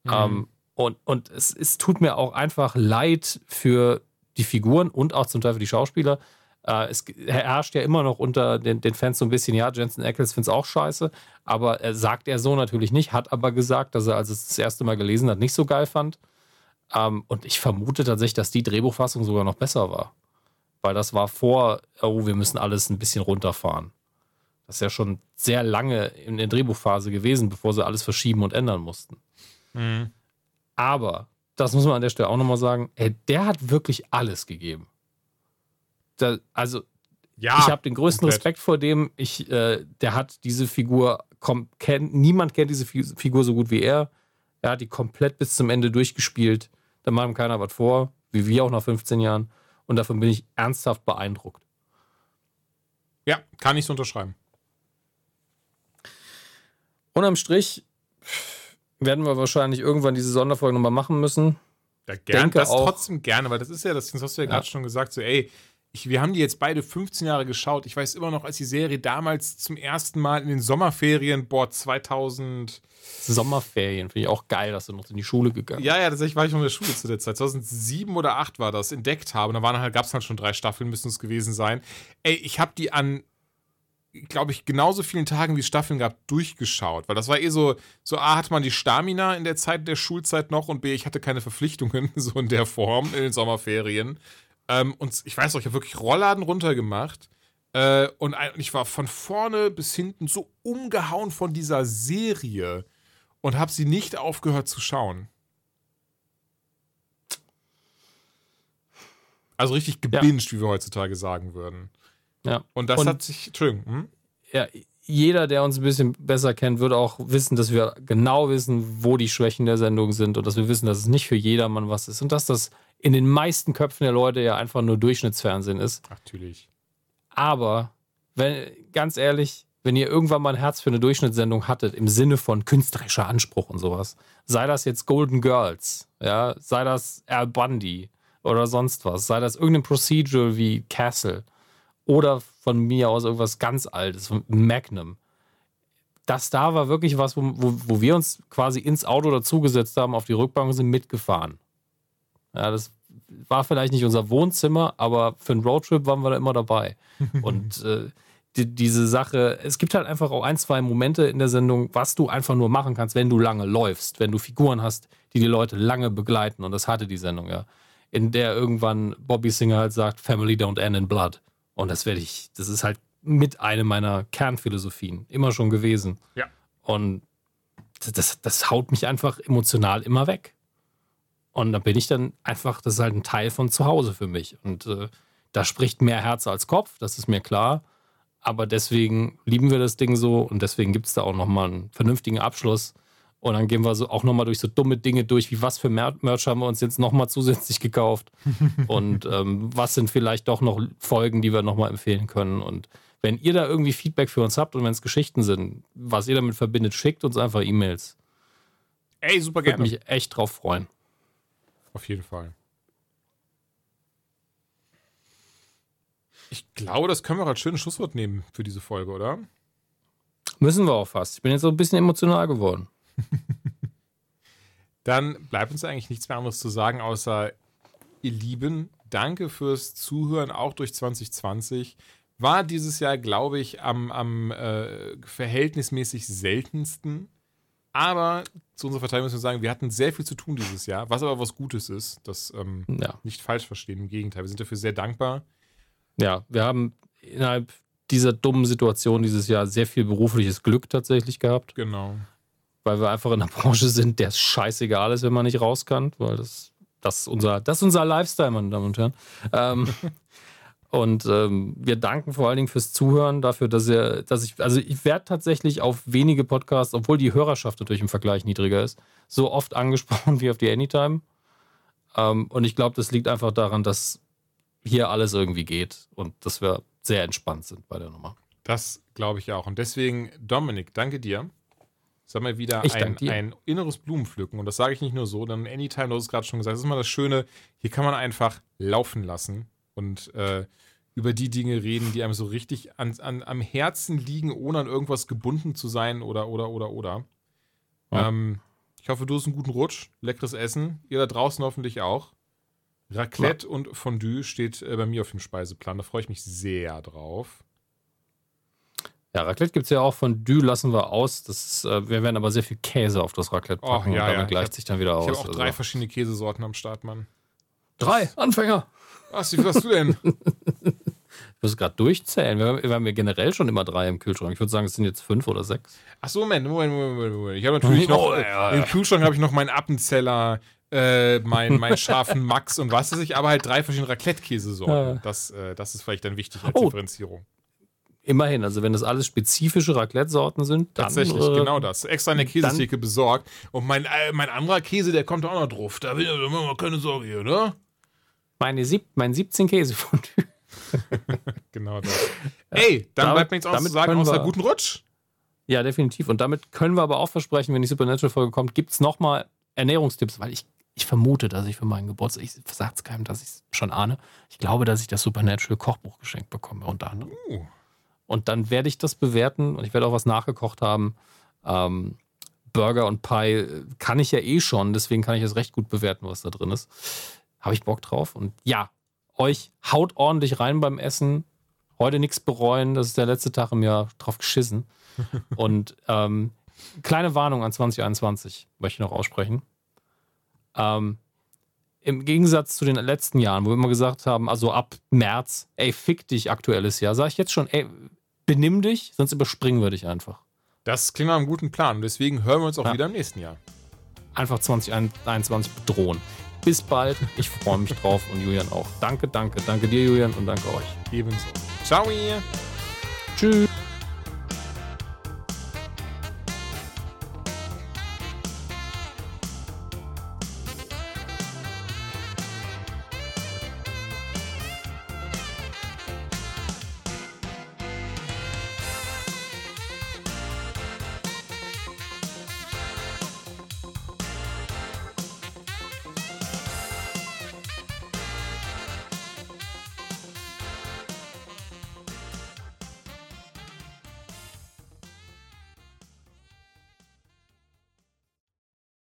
Mhm. Ähm, und, und es, es tut mir auch einfach leid für die Figuren und auch zum Teil für die Schauspieler. Äh, es herrscht ja immer noch unter den, den Fans so ein bisschen, ja, Jensen Ackles findet es auch scheiße, aber er sagt er so natürlich nicht, hat aber gesagt, dass er, als er es das erste Mal gelesen hat, nicht so geil fand. Ähm, und ich vermute tatsächlich, dass die Drehbuchfassung sogar noch besser war. Weil das war vor, oh, wir müssen alles ein bisschen runterfahren. Das ist ja schon sehr lange in der Drehbuchphase gewesen, bevor sie alles verschieben und ändern mussten. Mhm. Aber, das muss man an der Stelle auch nochmal sagen, ey, der hat wirklich alles gegeben. Da, also, ja, ich habe den größten komplett. Respekt vor dem. Ich, äh, der hat diese Figur, komm, kennt, niemand kennt diese Figur so gut wie er. Er hat die komplett bis zum Ende durchgespielt. Da macht ihm keiner was vor, wie wir auch nach 15 Jahren. Und davon bin ich ernsthaft beeindruckt. Ja, kann ich so unterschreiben. Unterm Strich, werden wir wahrscheinlich irgendwann diese Sonderfolge nochmal machen müssen. Ja, gerne. Das auch, trotzdem gerne, weil das ist ja, das hast du ja, ja. gerade schon gesagt, so, ey, ich, wir haben die jetzt beide 15 Jahre geschaut. Ich weiß immer noch, als die Serie damals zum ersten Mal in den Sommerferien, boah, 2000. Sommerferien, finde ich auch geil, dass du noch in die Schule gegangen Ja, ja, tatsächlich war ich noch in der Schule zu der Zeit. 2007 oder 2008 war das, entdeckt habe. Und da halt, gab es halt schon drei Staffeln, müssen es gewesen sein. Ey, ich habe die an glaube ich, genauso vielen Tagen, wie es Staffeln gab, durchgeschaut. Weil das war eh so, so A, hat man die Stamina in der Zeit der Schulzeit noch und B, ich hatte keine Verpflichtungen *laughs* so in der Form in den Sommerferien. Ähm, und ich weiß noch, ich habe wirklich Rollladen runtergemacht. Äh, und ich war von vorne bis hinten so umgehauen von dieser Serie und habe sie nicht aufgehört zu schauen. Also richtig gebinged, ja. wie wir heutzutage sagen würden. Ja. Und das und, hat sich, Entschuldigung. Hm? Ja, jeder, der uns ein bisschen besser kennt, wird auch wissen, dass wir genau wissen, wo die Schwächen der Sendung sind und dass wir wissen, dass es nicht für jedermann was ist und dass das in den meisten Köpfen der Leute ja einfach nur Durchschnittsfernsehen ist. Natürlich. Aber, wenn, ganz ehrlich, wenn ihr irgendwann mal ein Herz für eine Durchschnittssendung hattet, im Sinne von künstlerischer Anspruch und sowas, sei das jetzt Golden Girls, ja, sei das Al Bundy oder sonst was, sei das irgendein Procedural wie Castle, oder von mir aus irgendwas ganz Altes, von Magnum. Das da war wirklich was, wo, wo, wo wir uns quasi ins Auto dazugesetzt haben, auf die Rückbank und sind mitgefahren. Ja, das war vielleicht nicht unser Wohnzimmer, aber für einen Roadtrip waren wir da immer dabei. *laughs* und äh, die, diese Sache, es gibt halt einfach auch ein, zwei Momente in der Sendung, was du einfach nur machen kannst, wenn du lange läufst, wenn du Figuren hast, die die Leute lange begleiten. Und das hatte die Sendung ja. In der irgendwann Bobby Singer halt sagt, Family don't end in blood. Und das werde ich, das ist halt mit einer meiner Kernphilosophien immer schon gewesen. Ja. Und das, das haut mich einfach emotional immer weg. Und da bin ich dann einfach, das ist halt ein Teil von zu Hause für mich. Und äh, da spricht mehr Herz als Kopf, das ist mir klar. Aber deswegen lieben wir das Ding so und deswegen gibt es da auch nochmal einen vernünftigen Abschluss. Und dann gehen wir so auch nochmal durch so dumme Dinge durch, wie was für Merch haben wir uns jetzt nochmal zusätzlich gekauft *laughs* und ähm, was sind vielleicht doch noch Folgen, die wir nochmal empfehlen können. Und wenn ihr da irgendwie Feedback für uns habt und wenn es Geschichten sind, was ihr damit verbindet, schickt uns einfach E-Mails. Ey, super gerne. Würde mich echt drauf freuen. Auf jeden Fall. Ich glaube, das können wir als schönes Schlusswort nehmen für diese Folge, oder? Müssen wir auch fast. Ich bin jetzt so ein bisschen emotional geworden. *laughs* Dann bleibt uns eigentlich nichts mehr anderes zu sagen, außer ihr Lieben, danke fürs Zuhören, auch durch 2020. War dieses Jahr, glaube ich, am, am äh, verhältnismäßig seltensten. Aber zu unserer Verteidigung müssen wir sagen, wir hatten sehr viel zu tun dieses Jahr, was aber was Gutes ist. Das ähm, ja. nicht falsch verstehen. Im Gegenteil, wir sind dafür sehr dankbar. Ja, wir haben innerhalb dieser dummen Situation dieses Jahr sehr viel berufliches Glück tatsächlich gehabt. Genau. Weil wir einfach in einer *laughs* Branche sind, der es scheißegal ist, wenn man nicht raus kann, weil das, das, ist, unser, das ist unser Lifestyle, meine Damen und Herren. Ähm, *laughs* und ähm, wir danken vor allen Dingen fürs Zuhören, dafür, dass ihr, dass ich, also ich werde tatsächlich auf wenige Podcasts, obwohl die Hörerschaft natürlich im Vergleich niedriger ist, so oft *laughs* angesprochen wie auf die Anytime. Ähm, und ich glaube, das liegt einfach daran, dass hier alles irgendwie geht und dass wir sehr entspannt sind bei der Nummer. Das glaube ich auch. Und deswegen, Dominik, danke dir. Sag mal wieder ein, ein, inneres Blumenpflücken. Und das sage ich nicht nur so, denn Anytime, du hast es gerade schon gesagt, das ist immer das Schöne, hier kann man einfach laufen lassen und äh, über die Dinge reden, die einem so richtig an, an, am Herzen liegen, ohne an irgendwas gebunden zu sein oder, oder, oder, oder. Ja. Ähm, ich hoffe, du hast einen guten Rutsch, leckeres Essen. Ihr da draußen hoffentlich auch. Raclette ja. und Fondue steht äh, bei mir auf dem Speiseplan. Da freue ich mich sehr drauf. Ja, Raclette gibt es ja auch. Fondue lassen wir aus. Das äh, wir werden aber sehr viel Käse auf das Raclette packen. Oh, ja, und damit ja. gleicht hab, sich dann wieder aus. Ich habe auch also. drei verschiedene Käsesorten am Start, Mann. Drei, Anfänger. Was, wie viel hast du denn? *laughs* Ich muss gerade durchzählen. Wir haben, wir haben ja generell schon immer drei im Kühlschrank. Ich würde sagen, es sind jetzt fünf oder sechs. Ach so, Moment, Moment, Moment, Moment. Ich habe natürlich noch, *laughs* oh, ja, im Kühlschrank habe ich noch meinen Appenzeller, äh, mein, mein *laughs* scharfen Max und was weiß ich, aber halt drei verschiedene Raclette-Käsesorten. Das, äh, das ist vielleicht dann wichtig als oh. Differenzierung. Immerhin, also wenn das alles spezifische Raclette-Sorten sind, dann, Tatsächlich, äh, genau das. Extra eine Käsetheke besorgt. Und mein, äh, mein anderer Käse, der kommt auch noch drauf. Da will ich mal keine Sorge hier, ne? Meine sieb, mein 17 Käse *laughs* Genau das. Ey, dann damit, bleibt mir nichts anderes zu sagen, außer guten Rutsch. Ja, definitiv. Und damit können wir aber auch versprechen, wenn die Supernatural-Folge kommt, gibt es nochmal Ernährungstipps, weil ich, ich vermute, dass ich für meinen Geburtstag, ich sage es keinem, dass ich es schon ahne, ich glaube, dass ich das Supernatural-Kochbuch geschenkt bekomme, unter anderem. Uh. Und dann werde ich das bewerten und ich werde auch was nachgekocht haben. Ähm, Burger und Pie kann ich ja eh schon, deswegen kann ich es recht gut bewerten, was da drin ist. Habe ich Bock drauf. Und ja, euch haut ordentlich rein beim Essen. Heute nichts bereuen. Das ist der letzte Tag im Jahr drauf geschissen. *laughs* Und ähm, kleine Warnung an 2021 möchte ich noch aussprechen. Ähm, Im Gegensatz zu den letzten Jahren, wo wir immer gesagt haben, also ab März, ey, fick dich aktuelles Jahr, sage ich jetzt schon, ey, benimm dich, sonst überspringen wir dich einfach. Das klingt nach einem guten Plan. Deswegen hören wir uns auch ja. wieder im nächsten Jahr. Einfach 2021 bedrohen. Bis bald. Ich freue mich drauf und Julian auch. Danke, danke, danke dir, Julian, und danke euch. Ebenso. Ciao. Tschüss.